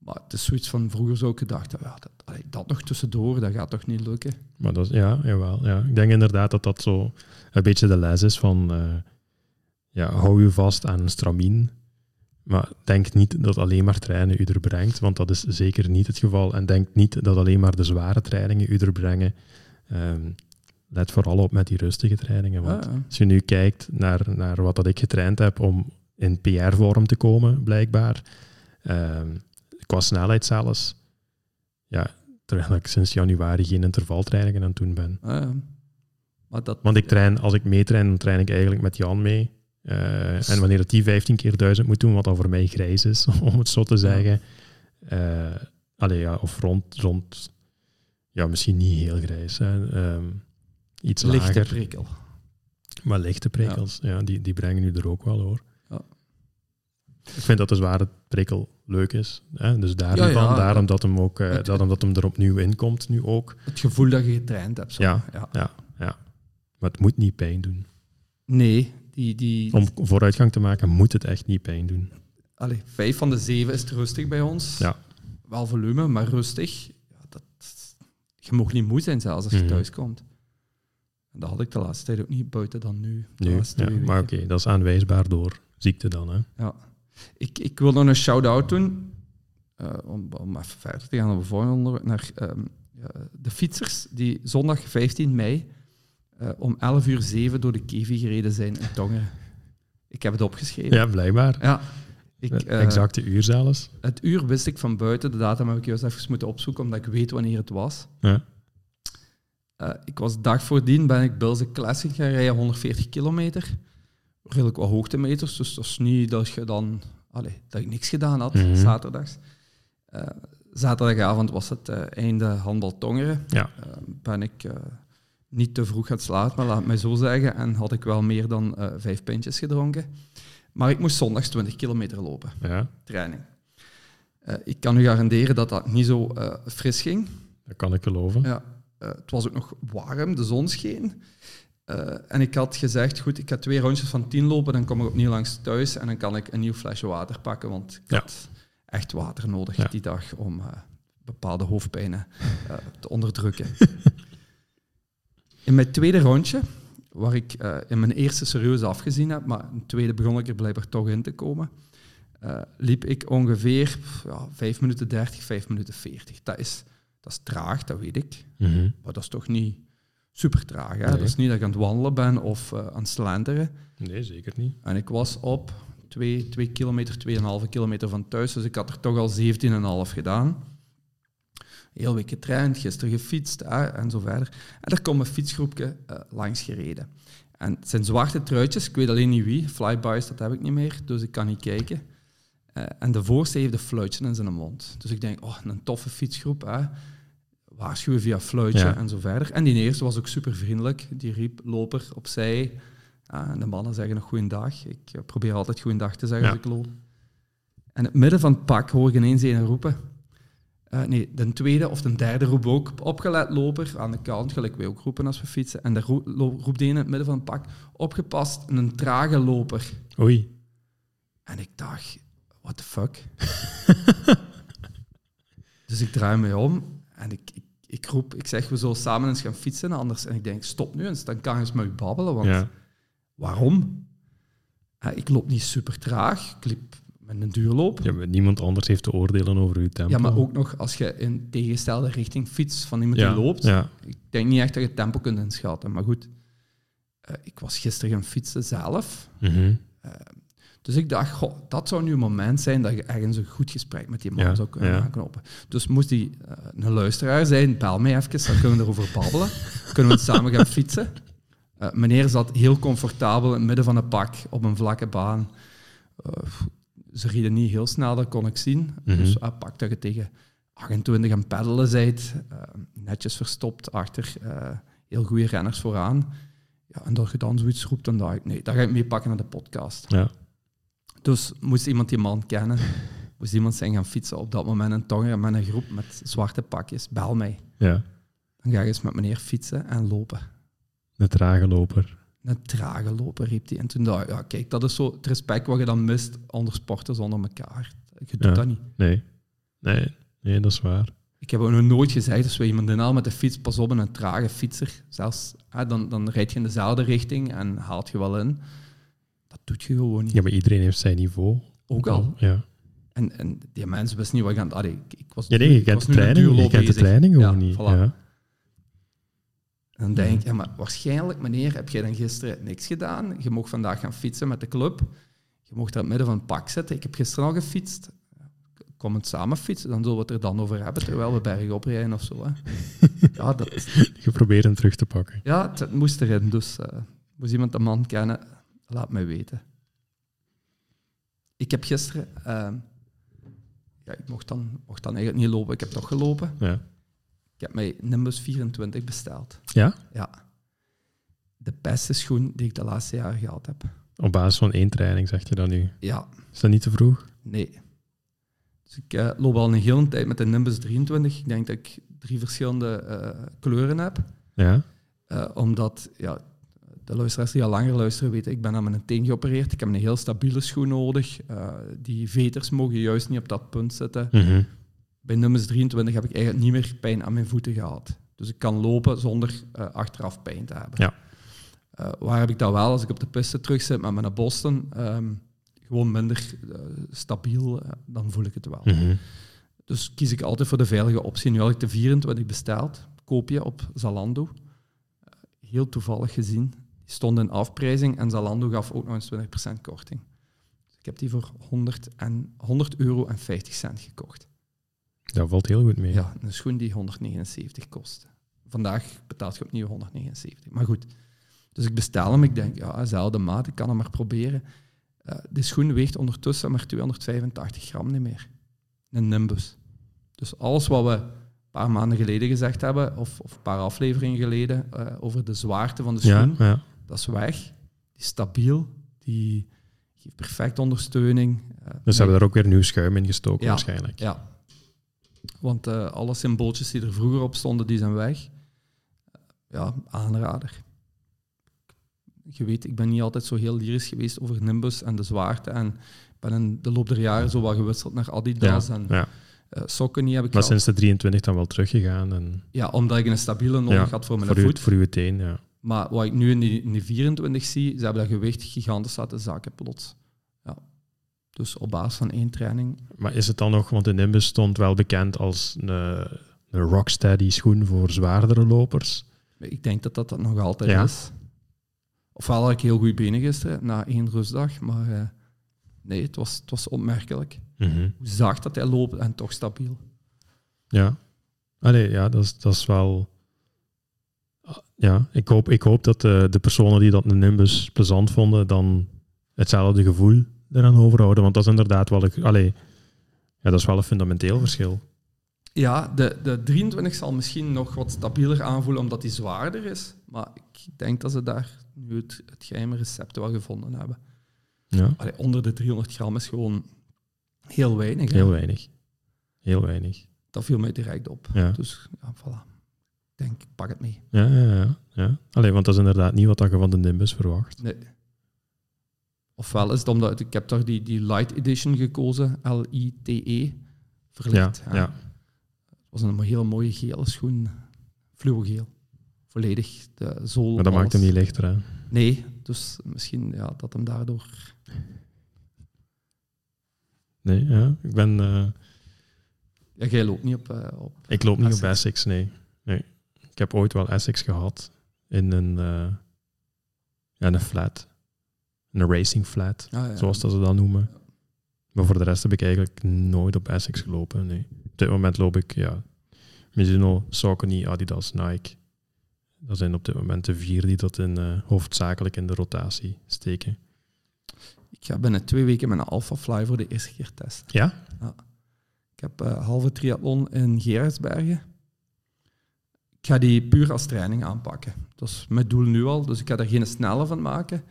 Maar het is zoiets van, vroeger zou ik gedacht hebben, ja, dat, dat nog tussendoor, dat gaat toch niet lukken? Maar dat ja, jawel. Ja. Ik denk inderdaad dat dat zo een beetje de les is van, eh, ja, hou je vast aan een stramien. Maar denk niet dat alleen maar trainen u er brengt, want dat is zeker niet het geval. En denk niet dat alleen maar de zware trainingen u er brengen. Ehm, let vooral op met die rustige trainingen. Want Ah, als je nu kijkt naar, naar wat dat ik getraind heb om in PR-vorm te komen, blijkbaar, ehm, qua snelheid zelfs, ja, terwijl ik sinds januari geen intervaltrainingen aan het doen ben. Ah, ja. Maar dat, Want ik train, als ik meetrain, dan train ik eigenlijk met Jan mee. Eh, en wanneer het die 15 keer 1000 moet doen, wat dan voor mij grijs is, (laughs) om het zo te zeggen. eh allee, ja, of rond, rond, ja, misschien niet heel grijs. Hè. Ehm, iets lichte lager. prikkel. Maar lichte prikkels, ja. die, die brengen nu er ook wel hoor. Ja. Ik vind dat de zware prikkel leuk is. Hè? Dus daarom, Ja, ja. daarom dat hem ook Het- daarom dat hem er opnieuw in komt nu ook. Het gevoel dat je getraind hebt. Zo. Ja. ja. Maar het moet niet pijn doen. Nee, die, die, Om vooruitgang te maken moet het echt niet pijn doen. Allee, vijf van de zeven is het rustig bij ons. Ja. Wel volume, maar rustig. Ja, dat, je mag niet moe zijn zelfs als je Mhm. thuis komt. Dat had ik de laatste tijd ook niet, buiten dan nu. Nu, ja, maar oké, dat is aanwijsbaar door ziekte dan. Hè? Ja. Ik, ik wil nog een shout-out doen, eh, om, om even verder te gaan op het volgende onderwerp, naar ehm, de fietsers die zondag 15 mei eh, om 11 uur 7 door de Kevi gereden zijn in Tongeren. Ik heb het opgeschreven. Ja, blijkbaar. Ja. Ik, Het eh, exacte uur zelfs. Het uur wist ik van buiten, de datum heb ik juist even moeten opzoeken, omdat ik weet wanneer het was. Ja. Eh, ik was dag voordien, ben ik Bilze Classic gaan rijden, 140 kilometer. Redelijk wat hoogtemeters, dus dat is niet dat je dan... Allee, dat ik niks gedaan had, Mhm. zaterdags. Eh, zaterdagavond was het eh, einde handbal Tongeren. Ja. Eh, ben ik niet te vroeg gaan slapen, maar laat het mij zo zeggen. En had ik wel meer dan vijf pintjes gedronken. Maar ik moest zondags 20 kilometer lopen ja, training. Ik kan u garanderen dat dat niet zo fris ging. dat kan ik geloven. Ja, het was ook nog warm, de zon scheen. Eh, en ik had gezegd, goed, ik ga twee rondjes van tien lopen, dan kom ik opnieuw langs thuis en dan kan ik een nieuw flesje water pakken, want ik Ja. had echt water nodig Ja. die dag om eh, bepaalde hoofdpijnen (laughs) eh, te onderdrukken. in mijn tweede rondje, waar ik in mijn eerste serieus afgezien heb, maar in het tweede begon ik er blijkbaar toch in te komen, liep ik ongeveer ja, 5 minuten 30, 5 minuten 40. Dat is, dat is traag, dat weet ik. Mhm. Maar dat is toch niet super traag. Hè? Nee. Dat is niet dat ik aan het wandelen ben of eh, aan het slenteren. Nee, zeker niet. En ik was op 2, 2 kilometer, 2,5 kilometer van thuis. Dus ik had er toch al 17,5 gedaan. Heel week getraind, gisteren gefietst hè, en zo verder. En er komt een fietsgroepje eh, langs gereden. En het zijn zwarte truitjes, ik weet alleen niet wie. Flybys, dat heb ik niet meer, dus ik kan niet kijken. Eh, en de voorste heeft een fluitje in zijn mond. Dus ik denk, oh, een toffe fietsgroep. Hè. Waarschuwen via fluitje Ja. en zo verder. En die eerste was ook super vriendelijk. Die riep loper opzij. En de mannen zeggen nog goeiedag. Ik eh, probeer altijd goeiedag te zeggen Ja. als ik loop. En in het midden van het pak hoor ik ineens een roepen. Eh, nee, de tweede of de derde roep ook. Opgelet loper aan de kant, gelijk wij ook roepen als we fietsen. En de roep, roept de een in het midden van het pak. Opgepast, een trage loper. Oei. En ik dacht, what the fuck? (laughs) dus ik draai me om en ik, ik, ik roep, ik zeg, we zullen samen eens gaan fietsen, anders. En ik denk, stop nu eens, dan kan je eens met u babbelen, want Ja. waarom? Ik loop niet super traag, ik liep met een duurloop. Ja, maar niemand anders heeft te oordelen over uw tempo. Ja, maar ook nog als je in tegenstelde richting fietst van iemand Ja, die loopt. Ik denk niet echt dat je tempo kunt inschatten, maar goed. Eh, ik was gisteren gaan fietsen zelf. Mhm. Dus ik dacht, goh, dat zou nu een moment zijn dat je ergens een goed gesprek met die man Ja, zou kunnen ja. aanknopen. Dus moest die eh, een luisteraar zijn, bel mij even, dan kunnen we erover babbelen. (laughs) kunnen we samen gaan fietsen. Eh, meneer zat heel comfortabel in het midden van een pak op een vlakke baan. Eh, ze rieden niet heel snel, dat kon ik zien. Mhm. Dus uh, pak dat je tegen 28 aan peddelen zijt, netjes verstopt achter heel goede renners vooraan. Ja, en dat je dan zoiets roept, dan dacht ik, nee, dat ga ik meepakken naar de podcast. ja. Dus moest iemand die man kennen, moest iemand zijn gaan fietsen op dat moment in Tongeren met een groep met zwarte pakjes, bel mij. ja. Dan ga je eens met meneer fietsen en lopen. Een trage loper. Een trage lopen, riep hij. En toen dacht ik, ja, kijk, dat is zo het respect wat je dan mist onder sporters onder elkaar. Je doet Ja. dat niet. Nee. Nee, nee, dat is waar. Ik heb ook nog nooit gezegd, als we iemand inhalen met de fiets, pas op, een trage fietser. Zelfs, hè, dan, dan rijd je in dezelfde richting en haalt je wel in. Dat doet je gewoon niet. Ja, maar iedereen heeft zijn niveau. Ook al. Ja, En, en die mensen wisten niet wat ik aan het... Allee, ik, ik was ja nee, je kent de training, je kent de training gewoon Ja, niet. voilà. Ja. En dan denk ik, ja, maar waarschijnlijk, meneer, heb jij dan gisteren niks gedaan? Je mocht vandaag gaan fietsen met de club. Je mocht er in het midden van het pak zitten. Ik heb gisteren al gefietst. Kom het samen fietsen, dan zullen we het er dan over hebben, terwijl we bergen oprijden of zo. Hè. (laughs) Ja, dat, Je probeert hem terug te pakken. ja, het, het moest erin. Dus eh, moest iemand de man kennen, laat mij weten. Ik heb gisteren... ehm, ja, ik mocht dan, mocht dan eigenlijk niet lopen. Ik heb toch gelopen. Ja. Ik heb mij Nimbus 24 besteld. ja? Ja. De beste schoen die ik de laatste jaren gehad heb. Op basis van één training, zeg je dat nu. Ja, Is dat niet te vroeg? nee. Dus ik eh, loop al een hele tijd met de Nimbus 23. Ik denk dat ik drie verschillende eh, kleuren heb. Ja? Eh, omdat, ja, de luisteraars die al langer luisteren weten, ik ben aan mijn teen geopereerd. Ik heb een heel stabiele schoen nodig. Eh, die veters mogen juist niet op dat punt zitten. Mhm. Bij Nimbus 23 heb ik eigenlijk niet meer pijn aan mijn voeten gehad. Dus ik kan lopen zonder eh, achteraf pijn te hebben. Ja. Eh, waar heb ik dat wel als ik op de piste terug zit met mijn Boston? Ehm, gewoon minder stabiel, dan voel ik het wel. Mhm. Dus kies ik altijd voor de veilige optie. Nu had ik de 24 besteld, koop je op Zalando. Heel toevallig gezien. Stond in afprijzing en Zalando gaf ook nog eens 20% korting. Dus ik heb die voor 100, en, 100 euro en 50 cent gekocht. Dat valt heel goed mee. Ja, een schoen die 179 kost. Vandaag betaalt je opnieuw 179. Maar goed, dus ik bestel hem. Ik denk, ja, dezelfde maat, ik kan hem maar proberen. Eh die schoen weegt ondertussen maar 285 gram niet meer. Een Nimbus. Dus alles wat we een paar maanden geleden gezegd hebben, of, of een paar afleveringen geleden, eh, over de zwaarte van de schoen, ja, ja. Dat is weg. Die is stabiel, die geeft perfect ondersteuning. Eh, Dus ze hebben daar ook weer nieuw schuim in gestoken, Ja. waarschijnlijk. ja. Want eh, alle symbooltjes die er vroeger op stonden, die zijn weg. Ja, aanrader. Je weet, ik ben niet altijd zo heel lyrisch geweest over Nimbus en de zwaarte. En ik ben in de loop der jaren zo wat gewisseld naar Adidas en ja. eh, sokken niet heb ik Maar sinds de 23 dan wel teruggegaan. En Ja, omdat ik een stabiele nodig Ja, had voor mijn voor, voet. voor uw teen, ja. Maar wat ik nu in die, in die 24 zie, ze hebben dat gewicht gigantisch laten zakken plots. Ja. Dus op basis van één training Maar is het dan nog, want de Nimbus stond wel bekend als een, een rocksteady schoen voor zwaardere lopers. Ik denk dat dat, dat nog altijd Ja. is. Ofwel had ik heel goed benen gisteren, na één rustdag, maar eh, nee, het was, het was opmerkelijk. Mhm. Hoe zacht dat hij loopt en toch stabiel. Ja. Allee, ja, dat is, dat is wel... Ja, ik hoop, ik hoop dat de, de personen die dat een Nimbus plezant vonden, dan hetzelfde gevoel eraan overhouden. Want dat is inderdaad wel... een- Allee, ja, dat is wel een fundamenteel verschil. Ja, de, de 23 zal misschien nog wat stabieler aanvoelen omdat hij zwaarder is. Maar ik denk dat ze daar nu het, het geheime recept wel gevonden hebben. Ja, Allee, onder de 300 gram is gewoon heel weinig. hè. heel weinig. Heel weinig. Dat viel mij direct op. Ja. Dus ja, voilà. Ik denk, pak het mee. Ja, ja, ja. ja. Allee, want dat is inderdaad niet wat je van de Nimbus verwacht. Nee. Ofwel is het omdat ik heb toch die, die light edition gekozen, L-I-T-E, verlicht. Ja, ja. Het was een hele mooie gele schoen, fluogeel. Volledig de zool. Maar dat maakt hem niet lichter, hè. Nee, dus misschien ja, dat hem daardoor. Nee, ja. Ik ben... eh, Ja, jij loopt niet op. eh, op Ik loop niet op. Essex, nee. nee. Ik heb ooit wel Essex gehad in een, eh, ja, een flat. Een racing flat, ah, ja. zoals dat ze dat noemen. Maar voor de rest heb ik eigenlijk nooit op Essex gelopen, nee. Op dit moment loop ik, ja, Mizuno, Saucony, Adidas, Nike. Dat zijn op dit moment de vier die dat in, eh, hoofdzakelijk in de rotatie steken. Ik ga binnen twee weken mijn Alpha Fly voor de eerste keer testen. Ja? Ik heb eh halve triathlon in Gerardsbergen. Ik ga die puur als training aanpakken. Dat is mijn doel nu al, dus ik ga er geen snelle van maken.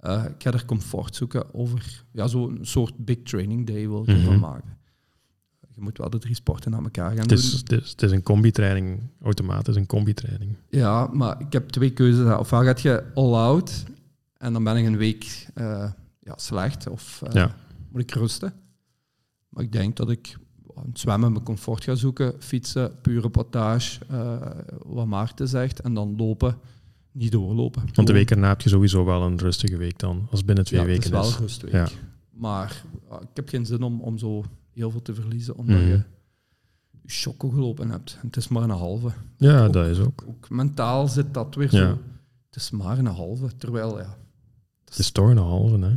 Eh, ik ga er comfort zoeken over ja, zo'n soort big training day wil ik Mhm. ervan maken. Je moet wel de drie sporten aan elkaar gaan Het doen. het is, het is een combi-training, automatisch een combi-training. Ja, maar ik heb twee keuzes. Ofwel gaat je all-out en dan ben ik een week eh, ja, slecht of eh, Ja. moet ik rusten. Maar ik denk dat ik het zwemmen mijn comfort ga zoeken, fietsen, pure potage, eh, wat Maarten zegt, en dan lopen, niet doorlopen. Want de week erna heb je sowieso wel een rustige week dan, als binnen twee ja, weken het is wel is. een rustweek. Ja. Maar ja, ik heb geen zin om, om zo heel veel te verliezen, omdat Mhm. je choco gelopen hebt. En het is maar een halve. Ja, Ook- dat is ook. Ook mentaal zit dat weer Ja. zo. Het is maar een halve. Terwijl, ja, Het is toch een halve, hè.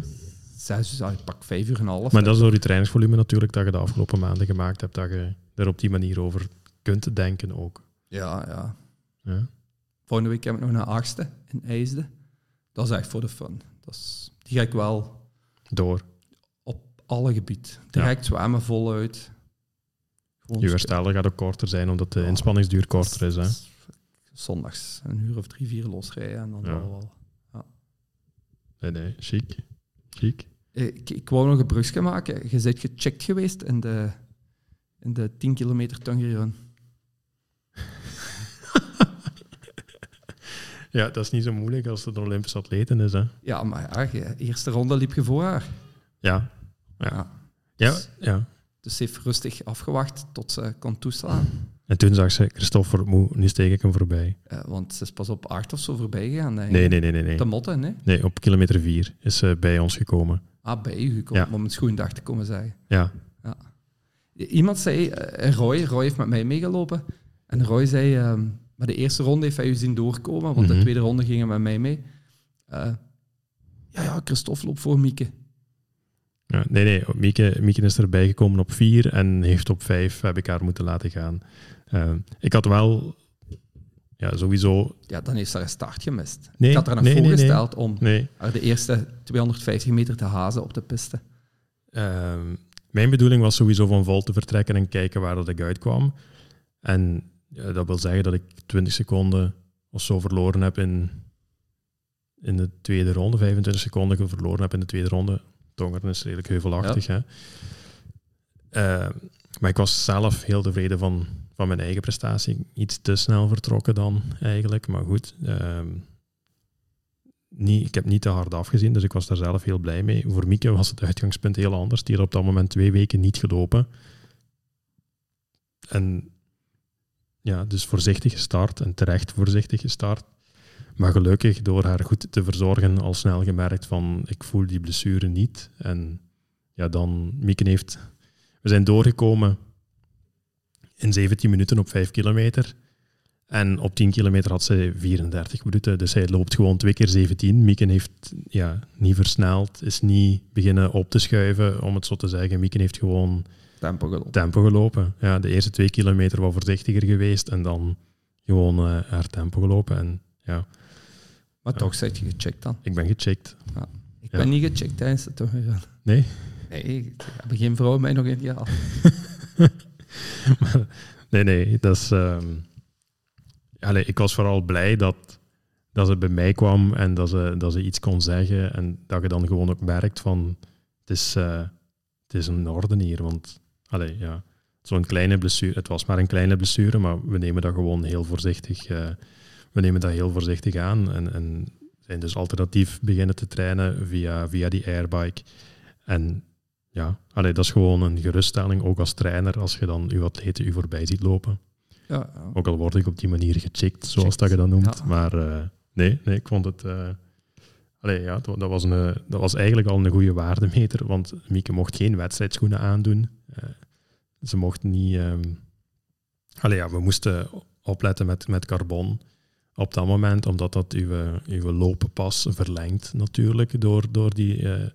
Zes uur, ah, ik pak vijf uur en half. Maar dat is door je trainingsvolume natuurlijk dat je de afgelopen maanden gemaakt hebt, dat je er op die manier over kunt denken ook. Ja, ja. Ja. Volgende week heb ik nog een achtste in IJsde. Dat is echt voor de fun. Dat is, die ga ik wel Door. op alle gebied. Direct zwemmen voluit. Gewoon Je sp- herstel gaat ook korter zijn, omdat de Ja. inspanningsduur korter is. Hè. Zondags een uur of drie, vier losrijden en dan Ja. wel. Nee, nee, chic. Chic. Eh, Ik, ik wou nog een brugje maken. Je bent gecheckt geweest in de, in de 10 kilometer Tungerun. (laughs) Ja, dat is niet zo moeilijk als het een Olympisch atleten is. Hè. Ja, maar ja, je- eerste ronde liep je voor haar. Ja. Ja. Ja. Ja, ja. Dus ze heeft rustig afgewacht tot ze kon toeslaan. En toen zag ze, Christopher, moe, nu steek ik hem voorbij. Eh, want ze is pas op acht of zo voorbij gegaan. denk ik. Nee, nee, nee, nee. Nee, De motten, hè? nee op kilometer 4 is ze bij ons gekomen. Ah, bij u gekomen, Ja. om een schoendag te komen zeggen. Ja, Iemand zei, eh, Roy, Roy heeft met mij meegelopen. En Roy zei, ehm, maar de eerste ronde heeft hij u zien doorkomen, want de Mhm. tweede ronde gingen met mij mee. Eh, ja, ja, Christophe loopt voor Mieke. Nee, nee. Mieke, Mieke is erbij gekomen op vier en heeft op vijf heb ik haar moeten laten gaan. Eh, ik had wel ja, sowieso. Ja, dan heeft ze haar een start gemist. Nee, ik had haar nog nee, nee, voorgesteld om haar de eerste 250 meter te hazen op de piste. ehm, mijn bedoeling was sowieso van vol te vertrekken en kijken waar dat ik uitkwam. En ja, dat wil zeggen dat ik 20 seconden of zo verloren heb in, in de tweede ronde. 25 seconden verloren heb in de tweede ronde. Tongeren is redelijk heuvelachtig. Hè? Eh, maar ik was zelf heel tevreden van, van mijn eigen prestatie. Iets te snel vertrokken dan eigenlijk. Maar goed, ehm, niet, ik heb niet te hard afgezien, dus ik was daar zelf heel blij mee. Voor Mieke was het uitgangspunt heel anders. Die had op dat moment twee weken niet gelopen. En ja, dus voorzichtig gestart en terecht voorzichtig gestart. Maar gelukkig, door haar goed te verzorgen, al snel gemerkt van ik voel die blessure niet. En ja, dan, Mieke heeft... We zijn doorgekomen in 17 minuten op 5 kilometer. En op 10 kilometer had ze 34 minuten. Dus hij loopt gewoon twee keer 17. Mieke heeft ja, niet versneld, is niet beginnen op te schuiven, om het zo te zeggen. Mieke heeft gewoon Tempo gelopen. tempo gelopen. Ja, de eerste twee kilometer wat voorzichtiger geweest en dan gewoon eh, haar tempo gelopen. En ja, Maar toch zit je gecheckt dan. ik ben gecheckt. Ik Ja. ben niet gecheckt tijdens de Tungerun. Nee? Nee, ik heb geen vrouw mij nog in gehaald. (laughs) nee, nee, dat is... allee, ik was vooral blij dat, dat ze bij mij kwam en dat ze, dat ze iets kon zeggen en dat je dan gewoon ook merkt van het is, eh, het is in orde hier, want allee, ja, zo'n kleine blessure, het was maar een kleine blessure, maar we nemen dat gewoon heel voorzichtig, eh, we nemen dat heel voorzichtig aan en, en zijn dus alternatief beginnen te trainen via, via die airbike. En ja, allee, dat is gewoon een geruststelling, ook als trainer, als je dan je atleten u voorbij ziet lopen. Ja, ja. Ook al word ik op die manier gecheckt, zoals dat je dat noemt. ja. Maar eh, nee, nee, ik vond het... eh, allee, ja, dat, was een, dat was eigenlijk al een goede waardemeter, want Mieke mocht geen wedstrijdschoenen aandoen. Eh, ze mocht niet... ehm, allee, ja, we moesten opletten met, met carbon op dat moment, omdat dat uw, uw lopenpas verlengt natuurlijk door, door, die, eh,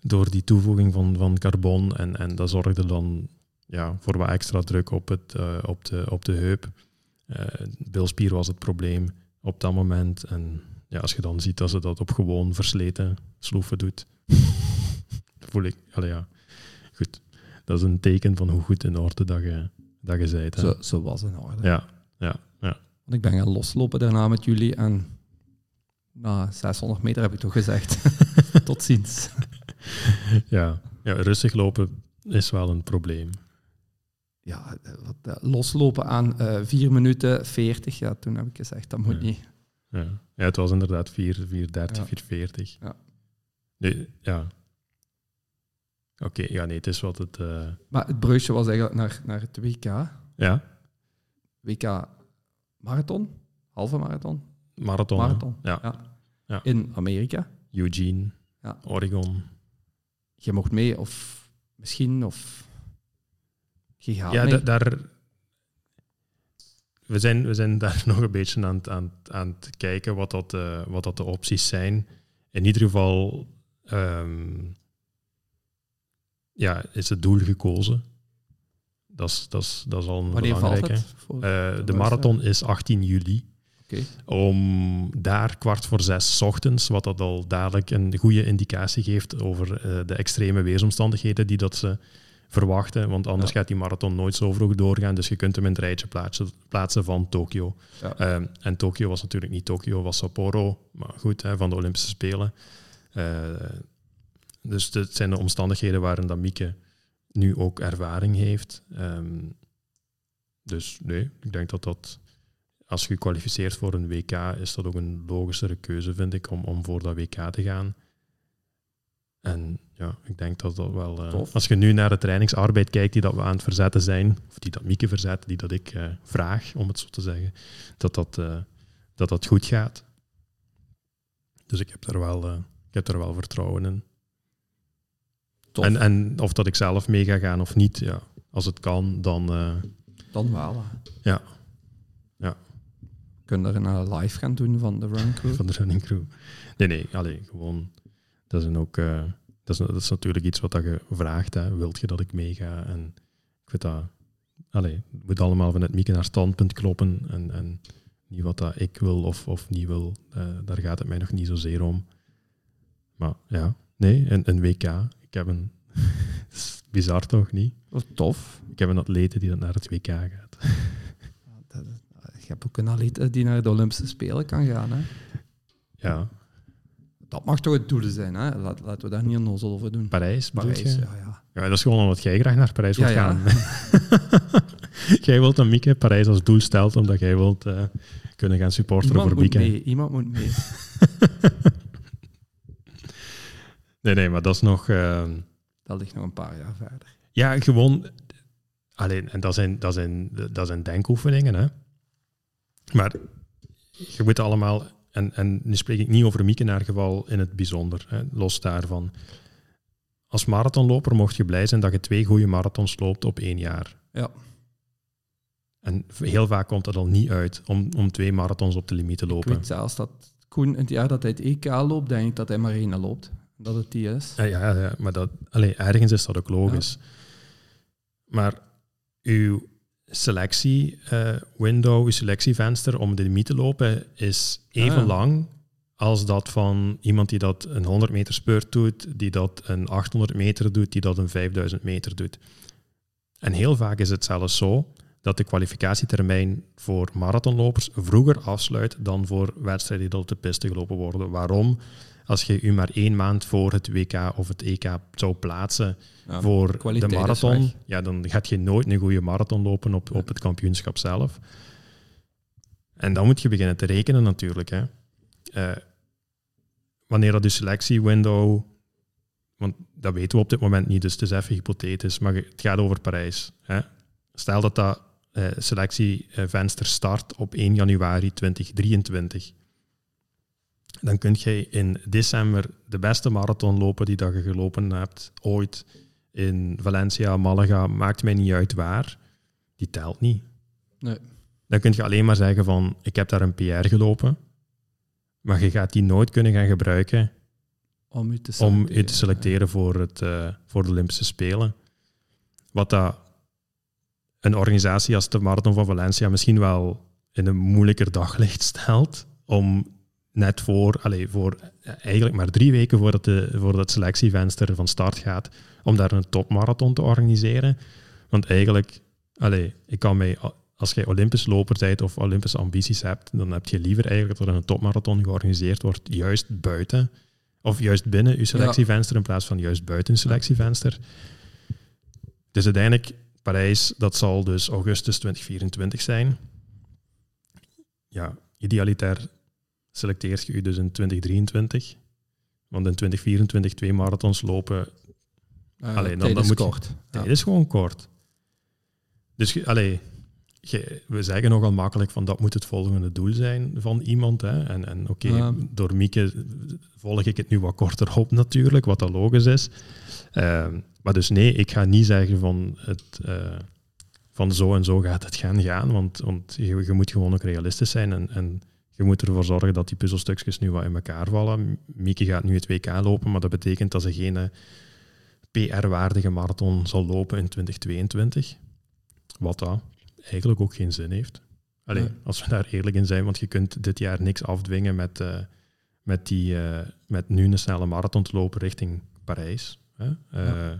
door die toevoeging van, van carbon. En, en dat zorgde dan ja, voor wat extra druk op, het, eh, op, de, op de heup. Eh bilspier was het probleem op dat moment. En ja, als je dan ziet dat ze dat op gewoon versleten sloeven doet, (laughs) voel ik, allee, ja, goed. Dat is een teken van hoe goed in orde dat je, dat je hè. Zo, zo was het in orde. Ja, ja, ja. Want ik ben gaan loslopen daarna met jullie en na 600 meter heb ik toch gezegd. (laughs) Tot ziens. ja. ja, rustig lopen is wel een probleem. Ja, eh, wat, loslopen aan eh 4 minuten 40, ja, toen heb ik gezegd, dat moet Ja. niet. Ja, ja het was inderdaad 4, 430, Ja. 440. Ja. Nee, ja. Oké, ja, nee, het is wat het... eh, Maar het bruisje was eigenlijk naar, naar het WK. ja, WK marathon, halve marathon, marathon. marathon. Ja. Ja. Ja. In Amerika. Eugene, Ja. Oregon. Je mocht mee, of misschien, of je gaat Ja, mee. da- daar, we, zijn, we zijn daar (laughs) nog een beetje aan, het- aan, aan het kijken wat dat, eh, wat dat de opties zijn. In ieder geval ehm, ja, is het doel gekozen. Dat is, dat is, dat is al een Wanneer valt belangrijke. Voor- Eh, de marathon is 18 juli. Om daar kwart voor zes 's ochtends, wat dat al dadelijk een goede indicatie geeft over eh, de extreme weersomstandigheden die dat ze verwachten. Want anders Ja. gaat die marathon nooit zo vroeg doorgaan. Dus je kunt hem in het rijtje plaatsen, plaatsen van Tokio. Ja. Ehm, en Tokio was natuurlijk niet Tokio, was Sapporo. Maar goed, hè, van de Olympische Spelen. Eh, dus dit zijn de omstandigheden waarin dat Mieke nu ook ervaring heeft. Ehm, dus nee, ik denk dat dat, als je kwalificeert voor een WK, is dat ook een logischere keuze, vind ik, om, om voor dat WK te gaan. En ja, ik denk dat dat wel... Tof. als je nu naar de trainingsarbeid kijkt die dat we aan het verzetten zijn, of die dat Mieke verzet, die dat ik eh, vraag, om het zo te zeggen, dat dat, eh, dat dat goed gaat. Dus ik heb daar wel, ik heb daar wel vertrouwen in. Tof. En, en of dat ik zelf mee ga gaan of niet, ja, als het kan, dan... eh, Dan wel. hè. Ja. Ja. Kunnen er een live gaan doen van de Run Crew? (laughs) van de running crew. Nee, nee, allee, gewoon. Dat is, een ook, eh, dat, is, dat is natuurlijk iets wat dat je vraagt. Hè. Wilt je dat ik meega? En ik vind dat. Allee, het moet allemaal vanuit Mieke naar standpunt kloppen. En, en niet wat dat ik wil of, of niet wil. Eh, daar gaat het mij nog niet zozeer om. Maar ja, nee, een, een WK. Ik heb een. (laughs) bizar toch niet? Dat is tof. Ik heb een atlete die naar het WK gaat. Dat- Je hebt ook een atleet die naar de Olympische Spelen kan gaan. Hè? Ja, Dat mag toch het doel zijn. Hè? Laat, laten we daar niet onnozel over doen. Parijs. Parijs, ja, ja. Ja, dat is gewoon omdat jij graag naar Parijs wilt Ja, ja. gaan. (laughs) jij wilt dat Mieke Parijs als doel stelt, omdat jij wilt eh, kunnen gaan supporteren Iemand voor moet Mieke. mee. Iemand moet mee. (laughs) Nee, nee, maar dat is nog... eh, Dat ligt nog een paar jaar verder. ja, gewoon... Alleen, en dat zijn, dat, zijn, dat zijn denkoefeningen, hè. Maar je moet allemaal... En, en nu spreek ik niet over Mieke in haar geval in het bijzonder, hè, los daarvan. Als marathonloper mocht je blij zijn dat je twee goede marathons loopt op één jaar. Ja. En heel vaak komt dat al niet uit om, om twee marathons op de limiet te Ik lopen. weet zelfs dat Koen, het jaar dat hij het EK loopt, denk ik dat hij maar één loopt. Dat het die is. Ja, ja, ja, maar dat, allee, ergens is dat ook logisch. Maar uw selectie-window, uw selectievenster om de limiet te lopen is even Ah. lang als dat van iemand die dat een 100 meter spurt doet, die dat een 800 meter doet, die dat een 5000 meter doet. En heel vaak is het zelfs zo dat de kwalificatietermijn voor marathonlopers vroeger afsluit dan voor wedstrijden die op de piste gelopen worden. Waarom? Als je u maar één maand voor het WK of het EK zou plaatsen Ja, voor de marathon, ja, dan gaat je nooit een goede marathon lopen op, op het kampioenschap zelf. En dan moet je beginnen te rekenen natuurlijk. Hè. Eh, wanneer dat je selectiewindow, want dat weten we op dit moment niet, dus het is even hypothetisch, maar het gaat over Parijs. Hè. Stel dat dat eh, selectievenster start op 1 januari 2023 dan kun je in december de beste marathon lopen die dat je gelopen hebt ooit in Valencia, Malaga, maakt mij niet uit waar. Die telt niet. Nee. Dan kun je alleen maar zeggen van, ik heb daar een PR gelopen, maar je gaat die nooit kunnen gaan gebruiken Om te je te selecteren voor, het, eh, voor de Olympische Spelen. Wat dat een organisatie als de Marathon van Valencia misschien wel in een moeilijker daglicht stelt, om net voor, allez, voor eigenlijk maar drie weken voordat, de, voordat het selectievenster van start gaat, om daar een topmarathon te organiseren. Want eigenlijk, allez, ik kan mij, als jij Olympisch loper bent of Olympische ambities hebt, dan heb je liever eigenlijk dat er een topmarathon georganiseerd wordt, juist buiten of juist binnen je selectievenster in plaats van juist buiten selectievenster. Dus uiteindelijk, Parijs, dat zal dus augustus 2024 zijn. Ja, idealitair selecteert je je dus in 2023. Want in 2024 twee marathons lopen, Uh, Allee, dan- tijd dan is moet je- kort. Ja. dat is gewoon kort. Dus je- allee, je- we zeggen nogal makkelijk van dat moet het volgende doel zijn van iemand. Hè. En, en oké, Ja. door Mieke volg ik het nu wat korter op natuurlijk, wat dat logisch is. Ehm, maar dus nee, ik ga niet zeggen van het, eh, van zo en zo gaat het gaan gaan. Want, want je, je moet gewoon ook realistisch zijn en, en je moet ervoor zorgen dat die puzzelstukjes nu wat in elkaar vallen. Mieke gaat nu het WK lopen, maar dat betekent dat ze geen eh, PR-waardige marathon zal lopen in 2022. Wat dat eigenlijk ook geen zin heeft. Alleen, als we daar eerlijk in zijn, want je kunt dit jaar niks afdwingen met, eh, met, die, eh, met nu een snelle marathon te lopen richting Parijs. Hè? Eh,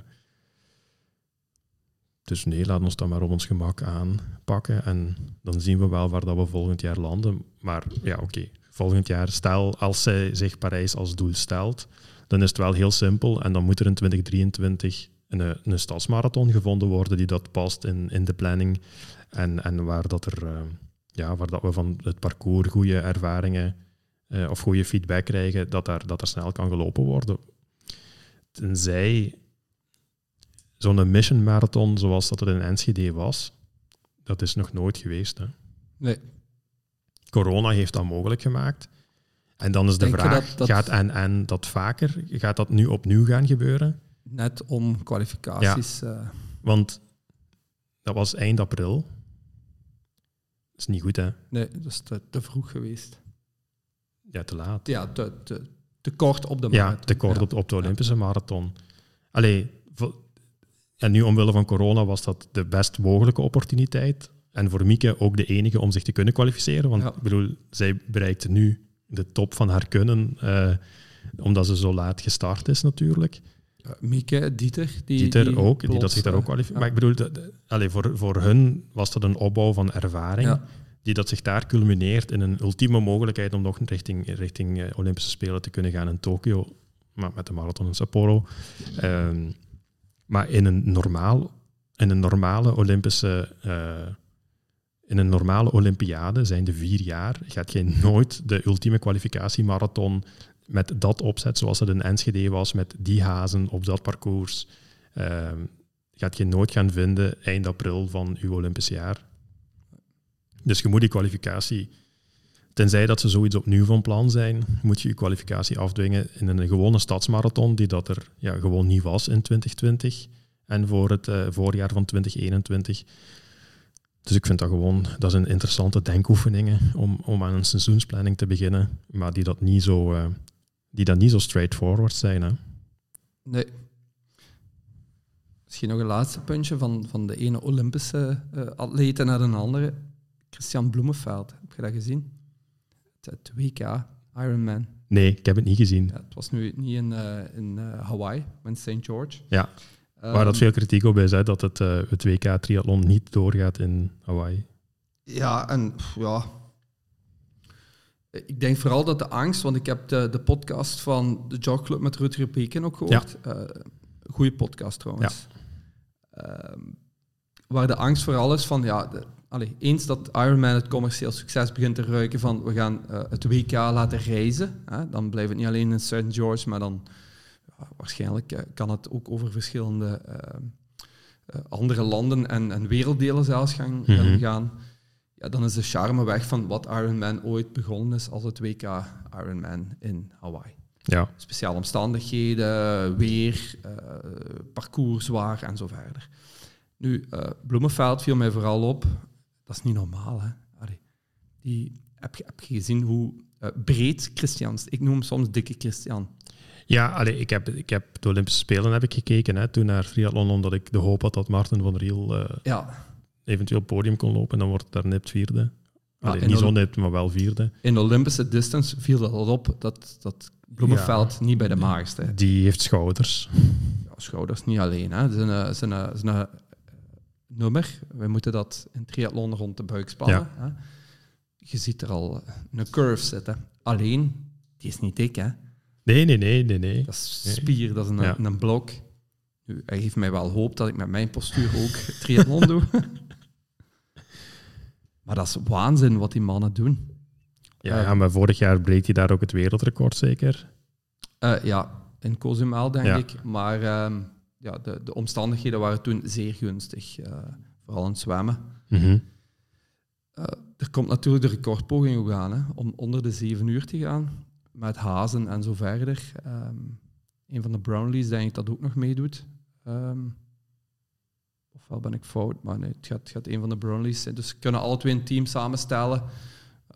dus nee, laat ons dat maar op ons gemak aanpakken. En dan zien we wel waar dat we volgend jaar landen. Maar ja, oké. Volgend jaar, stel als zij zich Parijs als doel stelt, dan is het wel heel simpel. En dan moet er in 2023 een, een stadsmarathon gevonden worden die dat past in, in de planning. En, en waar, dat er, eh, ja, waar dat we van het parcours goede ervaringen eh, of goede feedback krijgen, dat er, dat er snel kan gelopen worden. Tenzij zo'n mission marathon zoals dat het in Enschede was, dat is nog nooit geweest. Hè. Nee. Corona heeft dat mogelijk gemaakt. En dan is de Denk vraag, dat- dat- gaat en dat vaker? Gaat dat nu opnieuw gaan gebeuren? Net om kwalificaties. eh, Want dat was eind april. Dat is niet goed, hè? nee, dat is te, te vroeg geweest. Ja, te laat. Ja, te, te, te kort op de Ja, marathon. te kort Ja. op, op de Olympische marathon. Allee, en nu omwille van corona was dat de best mogelijke opportuniteit. En voor Mieke ook de enige om zich te kunnen kwalificeren. Want Ja. ik bedoel, zij bereikte nu de top van haar kunnen, eh, omdat ze zo laat gestart is natuurlijk. Mieke, Dieter. Die, Dieter die ook, die dat zich daar ook kwalificeert. ja. Maar ik bedoel, de- de- allee, voor, voor hun was dat een opbouw van ervaring, Ja. die dat zich daar culmineert in een ultieme mogelijkheid om nog richting, richting eh, Olympische Spelen te kunnen gaan in Tokio, maar met de marathon in Sapporo. Ehm, maar in een, normaal, in een normale Olympische... eh, in een normale Olympiade zijn de vier jaar, gaat je nooit de ultieme kwalificatiemarathon met dat opzet zoals het in Enschede was, met die hazen op dat parcours, ehm, gaat je nooit gaan vinden eind april van uw Olympisch jaar. Dus je moet die kwalificatie, tenzij dat ze zoiets opnieuw van plan zijn, moet je je kwalificatie afdwingen in een gewone stadsmarathon die dat er ja, gewoon niet was in 2020 en voor het eh, voorjaar van 2021. Dus ik vind dat gewoon, dat een interessante denkoefening om, om aan een seizoensplanning te beginnen, maar die dat niet zo, eh, die dat niet zo straightforward zijn. Hè. Nee. Misschien nog een laatste puntje van, van de ene Olympische eh atlete naar de andere. Christian Bloemenveld, heb je dat gezien? Het, WK Ironman. Nee, ik heb het niet gezien. Ja, het was nu niet in, eh, in eh, Hawaii, in St. George. Ja, waar dat Ehm, veel kritiek op is, hè, dat het, eh, het WK triathlon niet doorgaat in Hawaii. Ja, en ja. Ik denk vooral dat de angst, want ik heb de, de podcast van de Jogclub met Rutger Beken ook gehoord. Eh, goeie podcast trouwens. Ehm, waar de angst vooral is van, ja, de, allee, eens dat Ironman het commercieel succes begint te ruiken van we gaan eh, het WK laten reizen, hè, dan blijft het niet alleen in St. George, maar dan ja, waarschijnlijk eh, kan het ook over verschillende eh, andere landen en, en werelddelen zelfs gaan, Mhm. gaan. Ja, dan is de charme weg van wat Ironman ooit begonnen is als het WK Ironman in Hawaii. Ja, Speciale omstandigheden, weer, parcours zwaar en zo verder. Nu, Bloemenveld viel mij vooral op. Dat is niet normaal, hè? Allee, die, heb, je, heb je gezien hoe eh, breed Christian is? Ik noem hem soms dikke Christian. ja allee, ik, heb, ik heb de Olympische Spelen heb ik gekeken hè, toen naar triathlon, omdat ik de hoop had dat Maarten van Riel eh, Ja, eventueel podium kon lopen en dan wordt daar nipt vierde. Allee, niet zo nipt, maar wel vierde. in Olympische distance viel dat al op dat, dat Bloemenveld niet bij de maagste. Die heeft schouders. ja, schouders niet alleen. Hè. Het is een, het nummer. We moeten dat in triathlon rond de buik spannen. Hè. Je ziet er al een curve zitten. Alleen, die is niet dik. Hè. Nee, nee, nee, nee, nee. Dat is Nee. spier, dat is een, Ja. een blok. Nu, hij geeft mij wel hoop dat ik met mijn postuur ook (laughs) triathlon doe. (laughs) maar dat is waanzin wat die mannen doen. Ja, ja, maar vorig jaar breekt hij daar ook het wereldrecord zeker. Eh, ja, in Cozumel denk Ja. ik. Maar ehm, ja, de, de omstandigheden waren toen zeer gunstig. eh, vooral in het zwemmen. Mhm. Eh, er komt natuurlijk de recordpoging ook aan, hè, om onder de 7 uur te gaan. Met hazen en zo verder. Ehm, een van de Brownlees denk ik dat ook nog meedoet. Ehm, ofwel ben ik fout, maar nee, het gaat, het gaat een van de Brownlees zijn. Dus we kunnen alle twee een team samenstellen.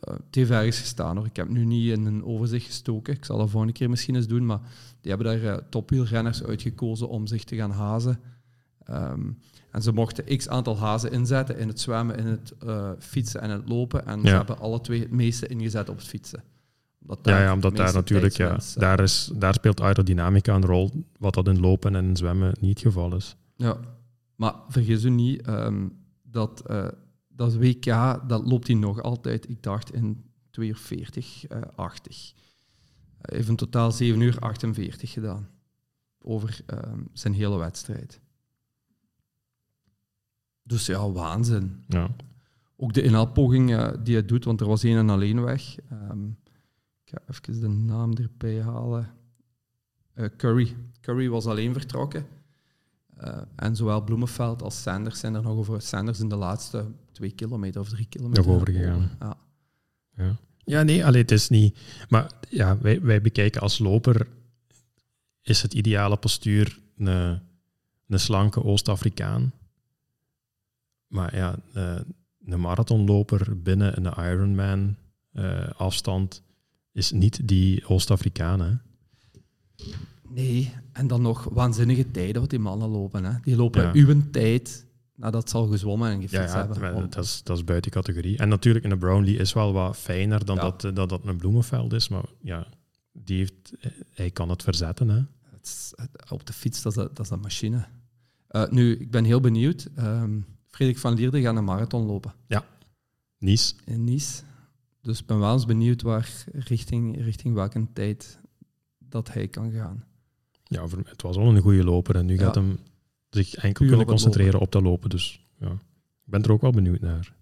Het heeft ergens gestaan hoor. Ik heb nu niet in een overzicht gestoken. Ik zal dat volgende keer misschien eens doen. Maar die hebben daar uh, topwielrenners uitgekozen om zich te gaan hazen. Um, en ze mochten x aantal hazen inzetten in het zwemmen, in het uh, fietsen en het lopen. En ze hebben alle twee het meeste ingezet op het fietsen. Omdat ja, ja, omdat daar natuurlijk, ja, daar, is, daar speelt aerodynamica een rol, wat dat in lopen en in zwemmen niet het geval is. Ja, maar vergis u niet, um, dat, uh, dat WK, dat loopt hij nog altijd, ik dacht, in 42, uh, 80. Hij heeft in totaal 7 uur 48 gedaan. Over um, zijn hele wedstrijd. Dus ja, waanzin. Ja. Ook de inhaalpoging uh, die hij doet, want er was één en alleen weg. Um, ik ga even de naam erbij halen. Uh, Curry. Curry was alleen vertrokken. Uh, en zowel Bloemenveld als Sanders zijn er nog over. Sanders in de laatste twee kilometer of drie kilometer. Nog overgegaan. Ja. Ja. ja, nee, alleen het is niet. Maar ja, wij, wij bekijken als loper. Is het ideale postuur een, een slanke Oost-Afrikaan? Maar ja, uh, een marathonloper binnen een Ironman uh, afstand is niet die Oost-Afrikaan. Nee, en dan nog waanzinnige tijden wat die mannen lopen. Hè. Die lopen ja. uw tijd nadat ze al gezwommen en gefietst ja, ja, hebben. Dat, is, dat is buiten categorie. En natuurlijk, een Brownlee is wel wat fijner dan dat, dat dat een bloemenveld is. Maar ja, die heeft, hij kan het verzetten. Hè. Het is, op de fiets, dat is, dat is een machine. Uh, nu, ik ben heel benieuwd. Um, Frederik van Lierde gaat een marathon lopen. Ja, Nice. In Nice. Dus ik ben wel eens benieuwd waar, richting, richting welke tijd dat hij kan gaan. Ja, het was al een goede loper en nu ja. gaat hem zich enkel kunnen concentreren lopen. op dat lopen. Dus ja, ik ben er ook wel benieuwd naar.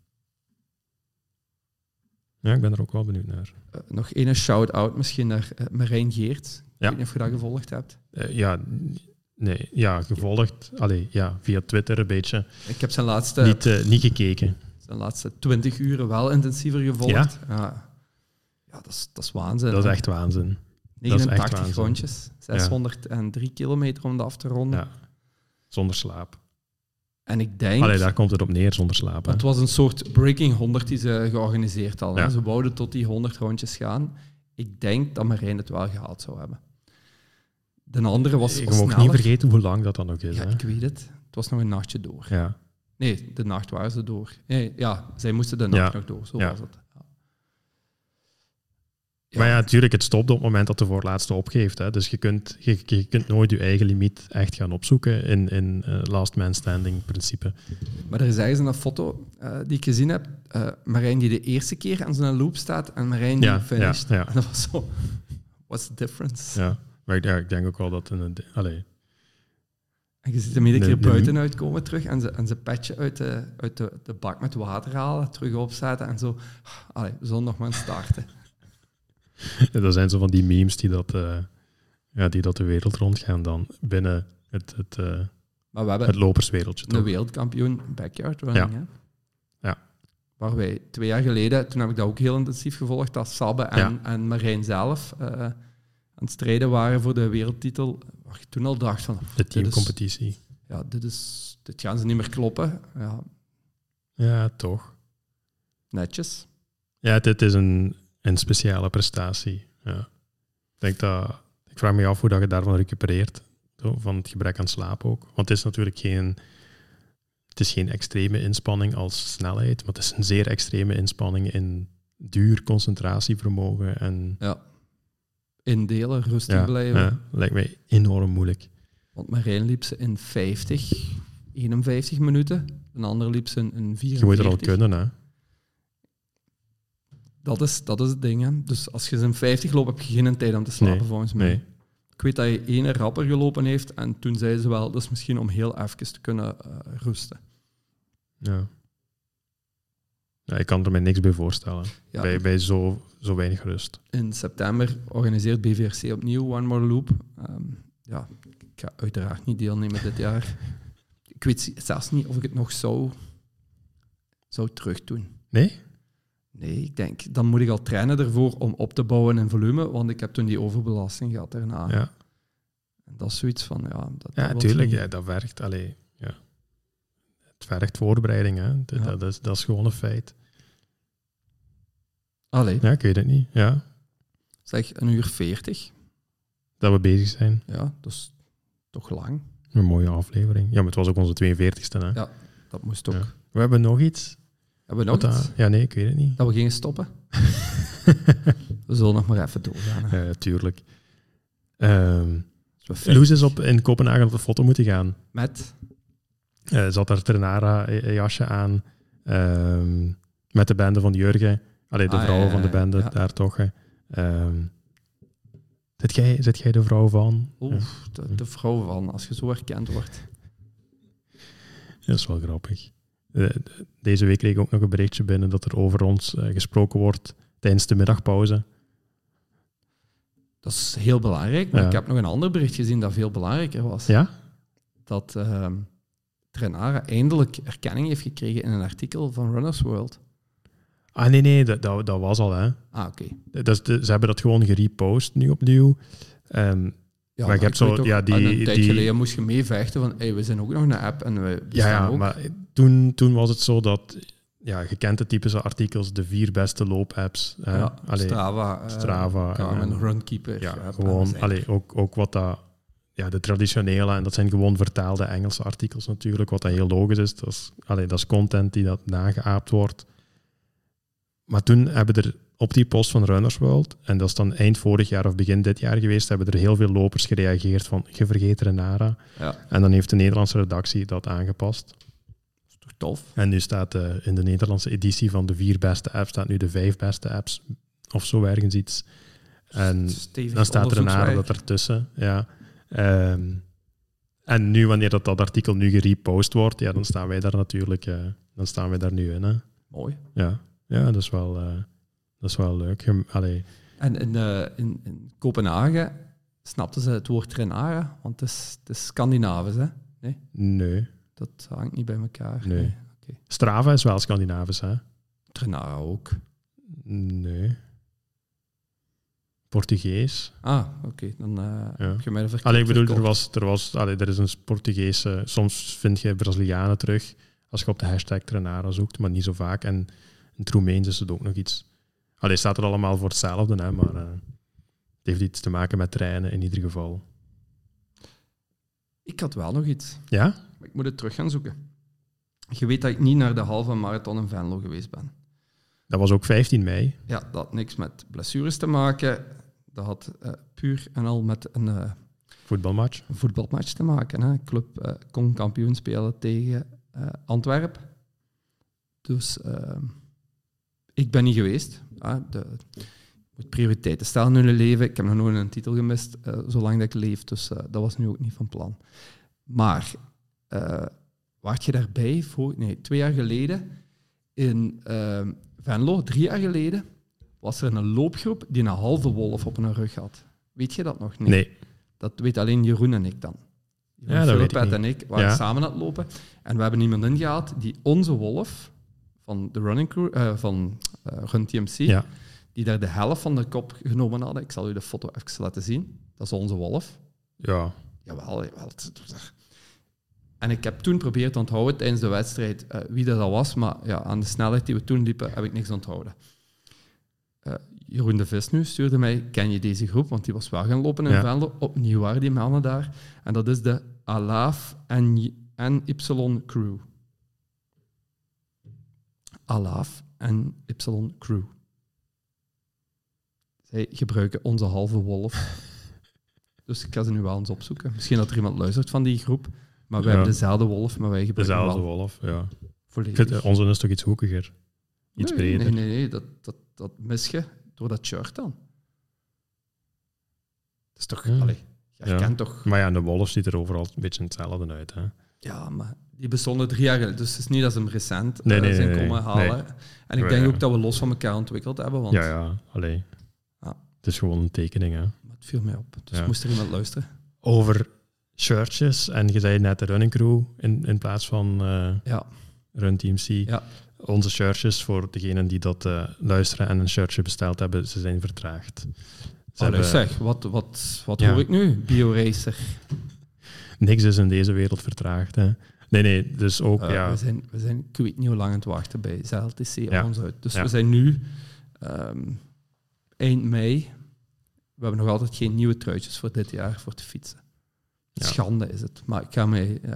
Ja, ik ben er ook wel benieuwd naar. Uh, nog één shout-out misschien naar uh, Marijn Geert. Ik ja. weet niet of je dat gevolgd hebt. Uh, ja, Nee, ja, gevolgd. Allee, ja, via Twitter een beetje. Ik heb zijn laatste... Niet, uh, niet gekeken. Zijn laatste twintig uren wel intensiever gevolgd. Ja? Ja, ja dat, is, dat is waanzin. Dat is echt waanzin. 89 waanzin. rondjes, 603 ja. kilometer om dat af te ronden. Ja, zonder slaap. En ik denk... Allee, daar komt het op neer, zonder slaap. Het was een soort Breaking 100 die ze georganiseerd hadden. Ja. Ze wouden tot die 100 rondjes gaan. Ik denk dat Marijn het wel gehaald zou hebben. De andere was. Je mag niet vergeten hoe lang dat dan ook is. Ja, hè? ik weet het. Het was nog een nachtje door. Ja. Nee, de nacht waren ze door. Nee, ja, zij moesten de nacht ja. nog door. Zo ja. was het. Ja. Maar ja, natuurlijk, het stopt op het moment dat de voorlaatste opgeeft. Hè. Dus je kunt, je, je kunt nooit je eigen limiet echt gaan opzoeken in, in uh, last man standing principe. Maar er is ergens een foto uh, die ik gezien heb. Uh, Marijn die de eerste keer aan zijn loop staat en Marijn die ja. En dat was zo... What's the difference? Ja. Maar ja, ik denk ook wel dat een. Allee. En je ziet hem iedere keer buiten uitkomen terug en ze, en ze petje uit, de, uit de, de bak met water halen, terug opzetten en zo. Allee, zondag maar starten. (laughs) dat zijn zo van die memes die dat, uh, ja, die dat de wereld rondgaan dan binnen het, het, uh, maar we hebben het loperswereldje. Een wereldkampioen backyard running. Ja. Hè? ja. Waar wij twee jaar geleden, toen heb ik dat ook heel intensief gevolgd, dat Sabbe en, ja. en Marijn zelf. Uh, aan het strijden waren voor de wereldtitel, waar ik toen al dacht van... De teamcompetitie. Dit, ja, dit, is, dit gaan ze niet meer kloppen. Ja, ja toch. Netjes. Ja, dit is een, een speciale prestatie. Ja. Ik, denk dat, ik vraag me af hoe dat je daarvan recupereert. Van het gebrek aan slaap ook. Want het is natuurlijk geen... Het is geen extreme inspanning als snelheid, maar het is een zeer extreme inspanning in duur concentratievermogen en... Ja indelen, rustig ja, blijven. Ja, lijkt mij enorm moeilijk. Want Marijn liep ze in 50, 51 minuten. Een ander liep ze in 44. Je moet er al kunnen, hè? Dat is, dat is het ding, hè. Dus als je ze in 50 loopt, heb je geen tijd om te slapen, nee, volgens mij. Nee. Ik weet dat je ene rapper gelopen heeft en toen zei ze wel, dat is misschien om heel even te kunnen uh, rusten. Ja. Ja, ik kan er mij niks bij voorstellen. Ja. Bij, bij zo, zo weinig rust. In september organiseert BVRC opnieuw One More Loop. Um, ja, ik ga uiteraard niet deelnemen dit jaar. Ik weet zelfs niet of ik het nog zou, zou terugdoen. Nee? Nee, ik denk, dan moet ik al trainen ervoor om op te bouwen in volume, want ik heb toen die overbelasting gehad daarna. Ja. En dat is zoiets van, ja... Dat, ja, dat tuurlijk, ja, dat werkt. Allee, ja. vergt voorbereiding. Hè. Dat, Ja. dat, is, dat is gewoon een feit. Allee, Ja, ik weet het niet. Ja, zeg een uur veertig. dat we bezig zijn. Ja, dat is toch lang. Een mooie aflevering. Ja, maar het was ook onze 42e. Hè. Ja. Dat moest ook. Ja. We hebben nog iets. Hebben we dat- ja, nee, ik weet het niet. Dat we gingen stoppen? (laughs) we zullen nog maar even doorgaan. Ja, tuurlijk. Ehm Als we Loes is op, in Kopenhagen op de foto moeten gaan. Met? Eh zat er Ternara-jasje aan. ehm, met de bende van Jurgen. Allee, de Ah, vrouw ja, van de bende, ja. daar toch. Ehm, zit, jij, zit jij de vrouw van? Oeh, de, de vrouw van, als je zo herkend wordt. Dat is wel grappig. Eh, deze week kreeg ik ook nog een berichtje binnen dat er over ons eh, gesproken wordt tijdens de middagpauze. Dat is heel belangrijk. Maar Ja. ik heb nog een ander bericht gezien dat veel belangrijker was. Ja? Dat ehm Trenara eindelijk erkenning heeft gekregen in een artikel van Runners World. Ah, nee, nee, dat, dat, dat was al, hè. Ah, oké. Dat de- ze hebben dat gewoon gerepost nu opnieuw. Ehm, Ja, Maar ik zo- weet ook, ja, die- een tijd die- geleden moest je meevechten van hey, we zijn ook nog een app en we ja, bestaan ja, ook. maar toen, toen was het zo dat... Ja, je kent de typische artikels, de vier beste loopapps. ja, Allee, Strava, eh, Strava, Garmin, en- Runkeeper. ja, gewoon, allee, ook, ook wat dat... Ja, de traditionele, en dat zijn gewoon vertaalde Engelse artikels natuurlijk, wat dat heel logisch is. Dat is, allee, dat is content die dat nageaapt wordt. Maar toen hebben er op die post van Runners World, en dat is dan eind vorig jaar of begin dit jaar geweest, hebben er heel veel lopers gereageerd van, je vergeet Renara. Ja, En dan heeft de Nederlandse redactie dat aangepast. Tof? En nu staat eh, in de Nederlandse editie van de vier beste apps, staat nu de vijf beste apps, of zo ergens iets. En Stevig dan staat er een aarde ertussen. Ja. Ehm, en nu, wanneer dat, dat artikel nu gerepost wordt, ja, dan staan wij daar natuurlijk eh, dan staan wij daar nu in. Hè. Mooi. Ja. ja, dat is wel, eh, dat is wel leuk. Allee, En in, in, in Kopenhagen snapten ze het woord Trenara, want het is, het is Scandinavisch, hè? nee. Dat hangt niet bij elkaar. Nee. Strava is wel Scandinavisch, hè? Trenara ook. Nee. Portugees. Ah, oké. Dan eh, heb je mij Allee, ik bedoel, er, was, er, was, allee, er is een Portugese... Soms vind je Brazilianen terug als je op de hashtag Trenara zoekt, maar niet zo vaak. En in het Roemeens is het ook nog iets... Allee, staat er allemaal voor hetzelfde, hè, maar eh, het heeft iets te maken met treinen in ieder geval. Ik had wel nog iets, Ja? maar ik moet het terug gaan zoeken. Je weet dat ik niet naar de halve marathon in Venlo geweest ben. Dat was ook 15 mei. Ja, dat had niks met blessures te maken. Dat had eh, puur en al met een eh, Voetbalmatch. een voetbalmatch te maken. Hè. Club eh, kon kampioen spelen tegen Antwerpen. Dus eh, ik ben niet geweest. De, moet prioriteiten stellen in je leven. Ik heb nog nooit een titel gemist, eh, zolang dat ik leef. Dus eh, dat was nu ook niet van plan. Maar, uh, waart je daarbij? Voor, nee, twee jaar geleden in eh, Venlo, drie jaar geleden, was er een loopgroep die een halve wolf op hun rug had. Weet je dat nog? Nee. Dat weet alleen Jeroen en ik dan. Jeroen Ja, dat weet ik Philippet niet. en ik waren Ja. samen aan het lopen. En we hebben iemand ingehaald die onze wolf van de running crew, van Run TMC, Ja. Die daar de helft van de kop genomen hadden. Ik zal u de foto even laten zien. Dat is onze wolf. Ja. Jawel, jawel. En ik heb toen geprobeerd te onthouden tijdens de wedstrijd eh, wie dat was, maar ja, aan de snelheid die we toen liepen, heb ik niks onthouden. Eh, Jeroen de Vis nu stuurde mij, ken je deze groep? Want die was wel gaan lopen in Ja. Venlo. Opnieuw waren die mannen daar. En dat is de Alaaf en Y Crew. Alaaf en Y Crew. Gebruiken onze halve wolf. (laughs) Dus ik ga ze nu wel eens opzoeken. Misschien dat er iemand luistert van die groep. Maar wij Ja. hebben dezelfde wolf, maar wij gebruiken Dezelfde wel wolf, ja. Ik volledig. vind, eh, onze is toch iets hoekiger. Iets nee, breder. Nee, nee, nee. Dat, dat, dat mis je door dat shirt dan. Dat is toch... Ja. Allee, je Ja. toch... Maar ja, de wolf ziet er overal een beetje hetzelfde uit. Hè? Ja, maar die bestonden drie jaar geleden. Dus het is niet dat ze hem recent Nee, eh, zijn nee, komen halen. En ik denk ook dat we los van elkaar ontwikkeld hebben, want Ja, ja, allee. Het is gewoon een tekening. Hè? het viel mij op. Dus Ja. moest er iemand luisteren. Over shirtjes, en je zei net de running crew in, in plaats van eh Ja, Run TMC. Ja. Onze shirtjes, voor degenen die dat eh, luisteren en een shirtje besteld hebben, ze zijn vertraagd. Ze Allee, hebben- zeg, wat, wat, wat Ja. hoor ik nu? Bioracer. Niks is in deze wereld vertraagd. Hè? Nee, nee, dus ook, Uh, ja. we, zijn, we zijn, ik weet niet hoe lang aan het wachten bij ZLTC Ja. ons uit. Dus we zijn nu ehm, eind mei. We hebben nog altijd geen nieuwe truitjes voor dit jaar voor te fietsen. Ja. Schande is het. Maar ik ga mij eh,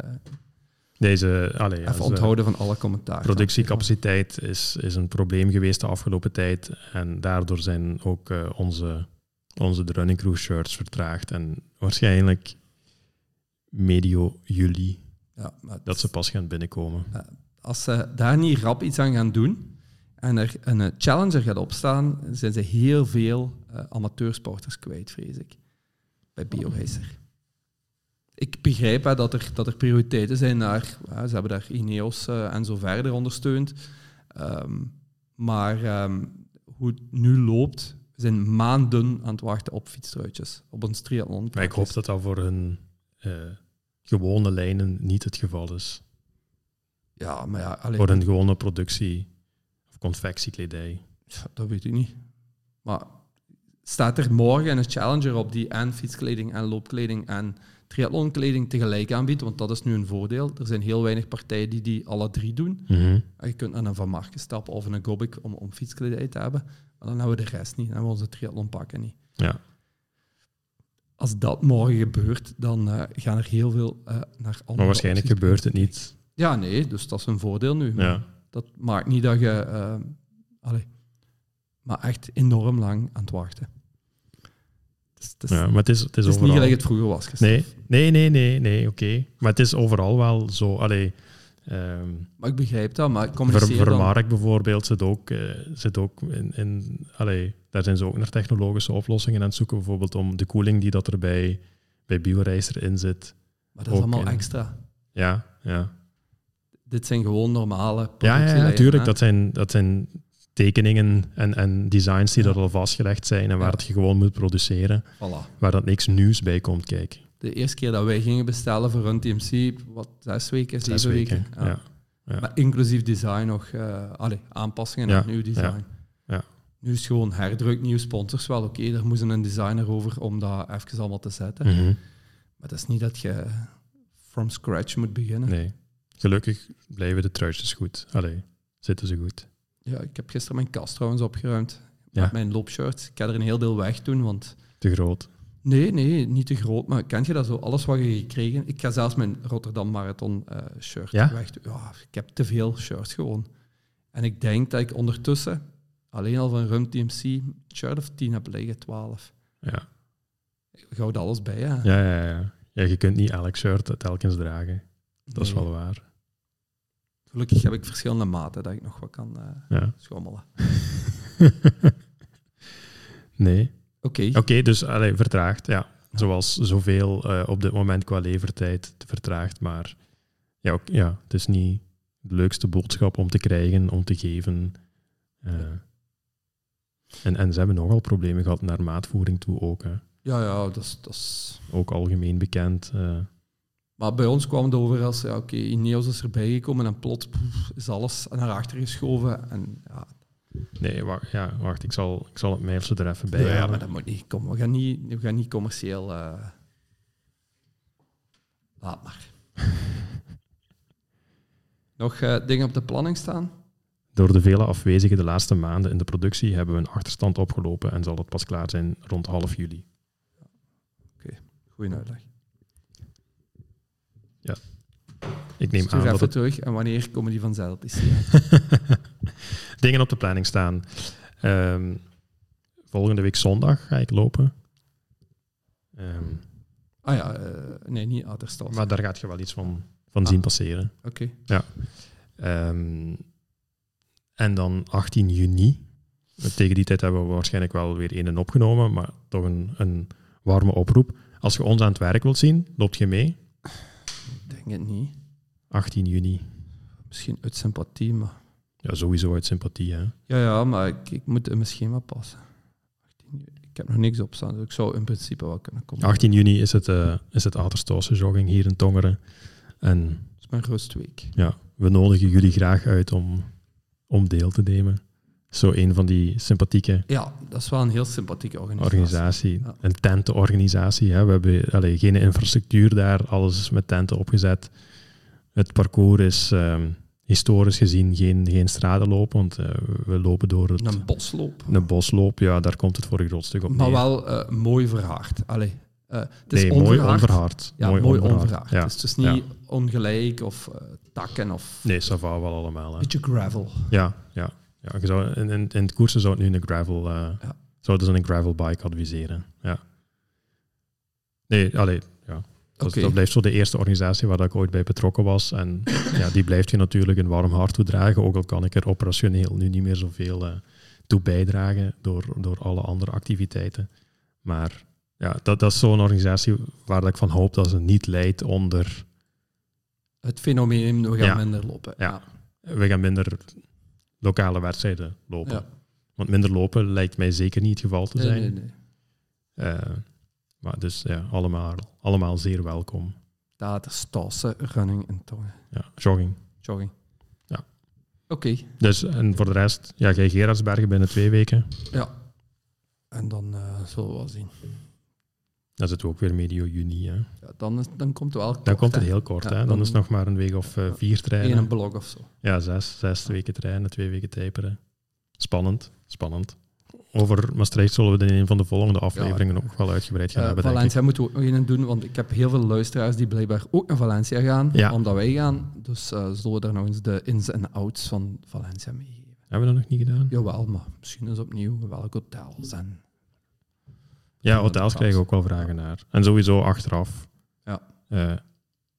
Deze, allee, ja, even ze- onthouden van alle commentaar. productiecapaciteit is, is een probleem geweest de afgelopen tijd. En daardoor zijn ook eh, onze, onze de running crew shirts vertraagd. En waarschijnlijk medio juli Ja, dat ze pas gaan binnenkomen. als ze daar niet rap iets aan gaan doen en er een eh, challenger gaat opstaan, zijn ze heel veel eh, amateursporters kwijt, vrees ik, bij BioRacer. Ik begrijp hè, dat, er, dat er prioriteiten zijn naar, ze hebben daar Ineos eh, en zo verder ondersteund, Ehm, maar ehm, hoe het nu loopt, zijn maanden aan het wachten op fietstruitjes, op ons triathlon. Maar ik hoop dat dat voor hun gewone lijnen niet het geval is. Ja, maar ja, allee, Voor hun gewone productie of confectiekledij. Ja, dat weet ik niet. Maar staat er morgen een challenger op die en fietskleding en loopkleding en triathlonkleding tegelijk aanbiedt? Want dat is nu een voordeel. Er zijn heel weinig partijen die die alle drie doen. Mhm. En Je kunt naar een Van Marken stappen of een Gobik om, om fietskledij te hebben. Maar dan hebben we de rest niet. Dan hebben we onze triathlonpakken niet. Ja. Als dat morgen gebeurt, dan eh, gaan er heel veel eh, naar andere Maar waarschijnlijk opties gebeurt het niet. Ja, nee, dus dat is een voordeel nu. Ja. Dat maakt niet dat je... eh, allee, maar echt enorm lang aan het wachten. Het is, het is, ja, maar het is, het is, het is niet gelijk het vroeger was. Nee, nee, nee, nee, nee oké. Maar het is overal wel zo. Allee, ehm, Maar ik begrijp dat, maar Ver, communiceer dan... Vermark bijvoorbeeld zit ook, eh, zit ook in, in allee, daar zijn ze ook naar technologische oplossingen aan het zoeken, bijvoorbeeld om de koeling die dat er bij, bij BioRacer in zit. Maar dat is allemaal in- extra. Ja, ja. Dit zijn gewoon normale Ja, ja, natuurlijk. Dat zijn, dat zijn tekeningen en, en designs die dat al vastgelegd zijn en waar het je gewoon moet produceren, Voilà. waar dat niks nieuws bij komt kijken. De eerste keer dat wij gingen bestellen voor een TMC, wat, zes weken, zeven Zes weken. weken. Ja. Ja. Maar inclusief design nog, allee, aanpassingen Ja, aan het nieuw design. ja. Nu is het gewoon herdruk, nieuwe sponsors. Wel oké, daar moest een designer over om dat even allemaal te zetten. Mhm. Maar dat is niet dat je from scratch moet beginnen. Nee. Gelukkig blijven de truitjes goed. Allee, zitten ze goed. Ja, ik heb gisteren mijn kast trouwens opgeruimd. Ja. Met mijn loopshirts. Ik ga er een heel deel weg doen, want... Te groot. Nee, nee, niet te groot. Maar kent je dat zo? Alles wat je gekregen... Ik ga zelfs mijn Rotterdam Marathon eh, shirt Ja? weg doen. Ja, ik heb te veel shirts gewoon. En ik denk dat ik ondertussen alleen al van Rum TMC een shirt of 10 heb liggen, 12. Ja. Ik houd alles bij, hè. Ja, ja, ja. ja, je kunt niet elk shirt telkens dragen. Dat is wel waar. Gelukkig heb ik verschillende maten dat ik nog wat kan Ja. schommelen. (laughs) nee. Oké. Oké, dus allee, vertraagd, ja. Zoals zoveel eh, op dit moment qua levertijd vertraagd. Maar ja, ook, ja, het is niet de leukste boodschap om te krijgen, om te geven. Eh, en, en ze hebben nogal problemen gehad naar maatvoering toe ook. Hè. Ja, ja, dat is... Dat is Ook algemeen bekend. eh. Maar bij ons kwam het over als, ja, oké, Ineos is erbij gekomen en poef, is alles naar achter geschoven. En, ja, nee, wacht, ja, wacht ik, zal, ik zal het mailtje er even bij ja, maar dat moet niet. Kom, we gaan niet, we gaan niet commercieel... eh, Laat maar. (laughs) Nog eh, dingen op de planning staan? Door de vele afwezigen de laatste maanden in de productie hebben we een achterstand opgelopen en zal het pas klaar zijn rond half juli. Goeie uitleg. Ik neem aan dat even het terug. En wanneer komen die vanzelf? Is (laughs) dingen op de planning staan. Ehm, volgende week zondag ga ik lopen. Ehm, Ah ja, eh, nee, niet Aterstad. maar daar gaat je wel iets van, van Ah. zien passeren. Oké. Ehm, en dan 18 juni. Tegen die tijd hebben we waarschijnlijk wel weer een opgenomen, maar toch een, een warme oproep. Als je ons aan het werk wilt zien, loopt je mee. Denk het niet. 18 juni. Misschien uit sympathie, maar... Ja, sowieso uit sympathie. Hè. Ja, ja, maar ik, ik moet in mijn schema passen. 18 juni. Ik heb nog niks op staan, dus ik zou in principe wel kunnen komen. 18 juni is het, eh is het jogging hier in Tongeren. En Dat is mijn rustweek. ja, we nodigen jullie graag uit om, om deel te nemen. Zo een van die sympathieke Ja, dat is wel een heel sympathieke organisatie. organisatie. Ja. Een tentenorganisatie. Hè. We hebben allee, geen infrastructuur daar, alles is met tenten opgezet. Het parcours is ehm, historisch gezien geen, geen lopen, want eh, we lopen door het, Een bosloop. een bosloop. Ja, daar komt het voor een groot stuk op Maar neer. wel eh, mooi verhaard. Allee, eh, het is nee, mooi onverhard. onverhard. Ja, mooi, onverhard. onverhard. Ja. Dus het is niet ongelijk of eh, takken of Nee, ça va wel allemaal. Hè. beetje gravel. Ja, ja. Ja je zou, in, in, in het koersen zou het nu een gravel... eh Ja. Zouden ze een gravel bike adviseren. Ja. Nee, allee, ja. Dat, blijft zo de eerste organisatie waar ik ooit bij betrokken was. En (coughs) ja, die blijft je natuurlijk een warm hart toedragen. Ook al kan ik er operationeel nu niet meer zoveel eh toe bijdragen door, door alle andere activiteiten. Maar ja, dat, dat is zo'n organisatie waar ik van hoop dat ze niet leidt onder... Het fenomeen, we gaan Ja. minder lopen. Ja. We gaan minder lokale wedstrijden lopen. Ja. Want minder lopen lijkt mij zeker niet het geval te Nee, zijn. nee, nee. Eh, maar dus ja, allemaal, allemaal zeer welkom. Dat is Stassen, running en tongen. Ja, jogging. Jogging. Ja. Oké, Dus, en voor de rest, ja, jij Gerardsbergen binnen twee weken. ja. En dan eh, zullen we wel zien. Dan zitten we ook weer medio juni. Hè. Ja, dan, is, dan komt het wel Dan komt het heel kort. Ja, hè. Dan, dan- is het nog maar een week of eh, vier Eén trainen. een blog of zo. Ja, zes, zes weken trainen, twee weken taperen. Spannend, spannend. Over Maastricht zullen we in een van de volgende afleveringen ook wel uitgebreid gaan Eh, hebben. Valencia moeten we ook nog een doen, want ik heb heel veel luisteraars die blijkbaar ook naar Valencia gaan, Ja. omdat wij gaan. Dus eh, zullen we daar nog eens de ins en outs van Valencia meegeven. Hebben we dat nog niet gedaan? Jawel, maar misschien eens opnieuw welke hotels en... Ja, hotels krijgen ook wel vragen naar. En sowieso achteraf. Ja. eh,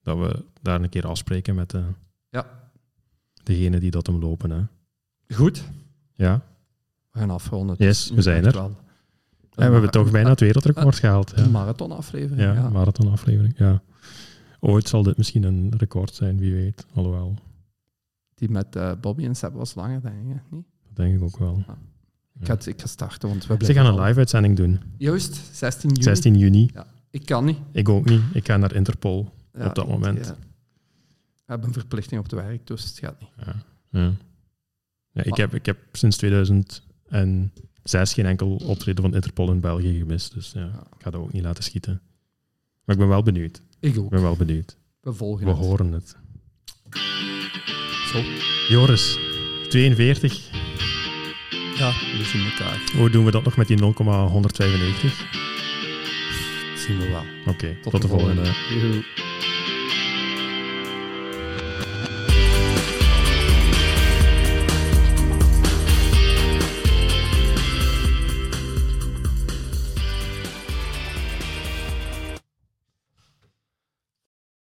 dat we daar een keer afspreken met de, Ja, degene die dat hem lopen. Hè. goed. Ja. We gaan afronden. Yes, Het is we zijn er. En we hebben toch bijna het wereldrecord (laughs) gehaald. Een Ja, marathonaflevering, ja, ja. marathonaflevering. Ja. Ooit zal dit misschien een record zijn, wie weet. Alhoewel, Die met eh, Bobby en Seb was langer, denk ik. Niet? dat denk ik ook wel. Ja. Ik, ga, het- ik ga starten, want we Ze gaan een live-uitzending doen. Juist, 16 juni. 16 juni. Ik kan niet. Ik ook niet. Ik ga naar Interpol Ja, op dat moment. ja. We hebben een verplichting op het werk, dus het gaat niet. Ja. Ja. Ja, ik, Maar- heb, ik heb sinds 2006 geen enkel optreden van Interpol in België gemist. Dus ja, ik ga dat ook niet laten schieten. Maar ik ben wel benieuwd. Ik Ik ook. ben wel benieuwd. We volgen We het. horen het. Zo. Joris, 42. Ja, we zien elkaar. Hoe doen we dat nog met die 0,195? zien we wel. Oké, tot, de volgende. Joehoe.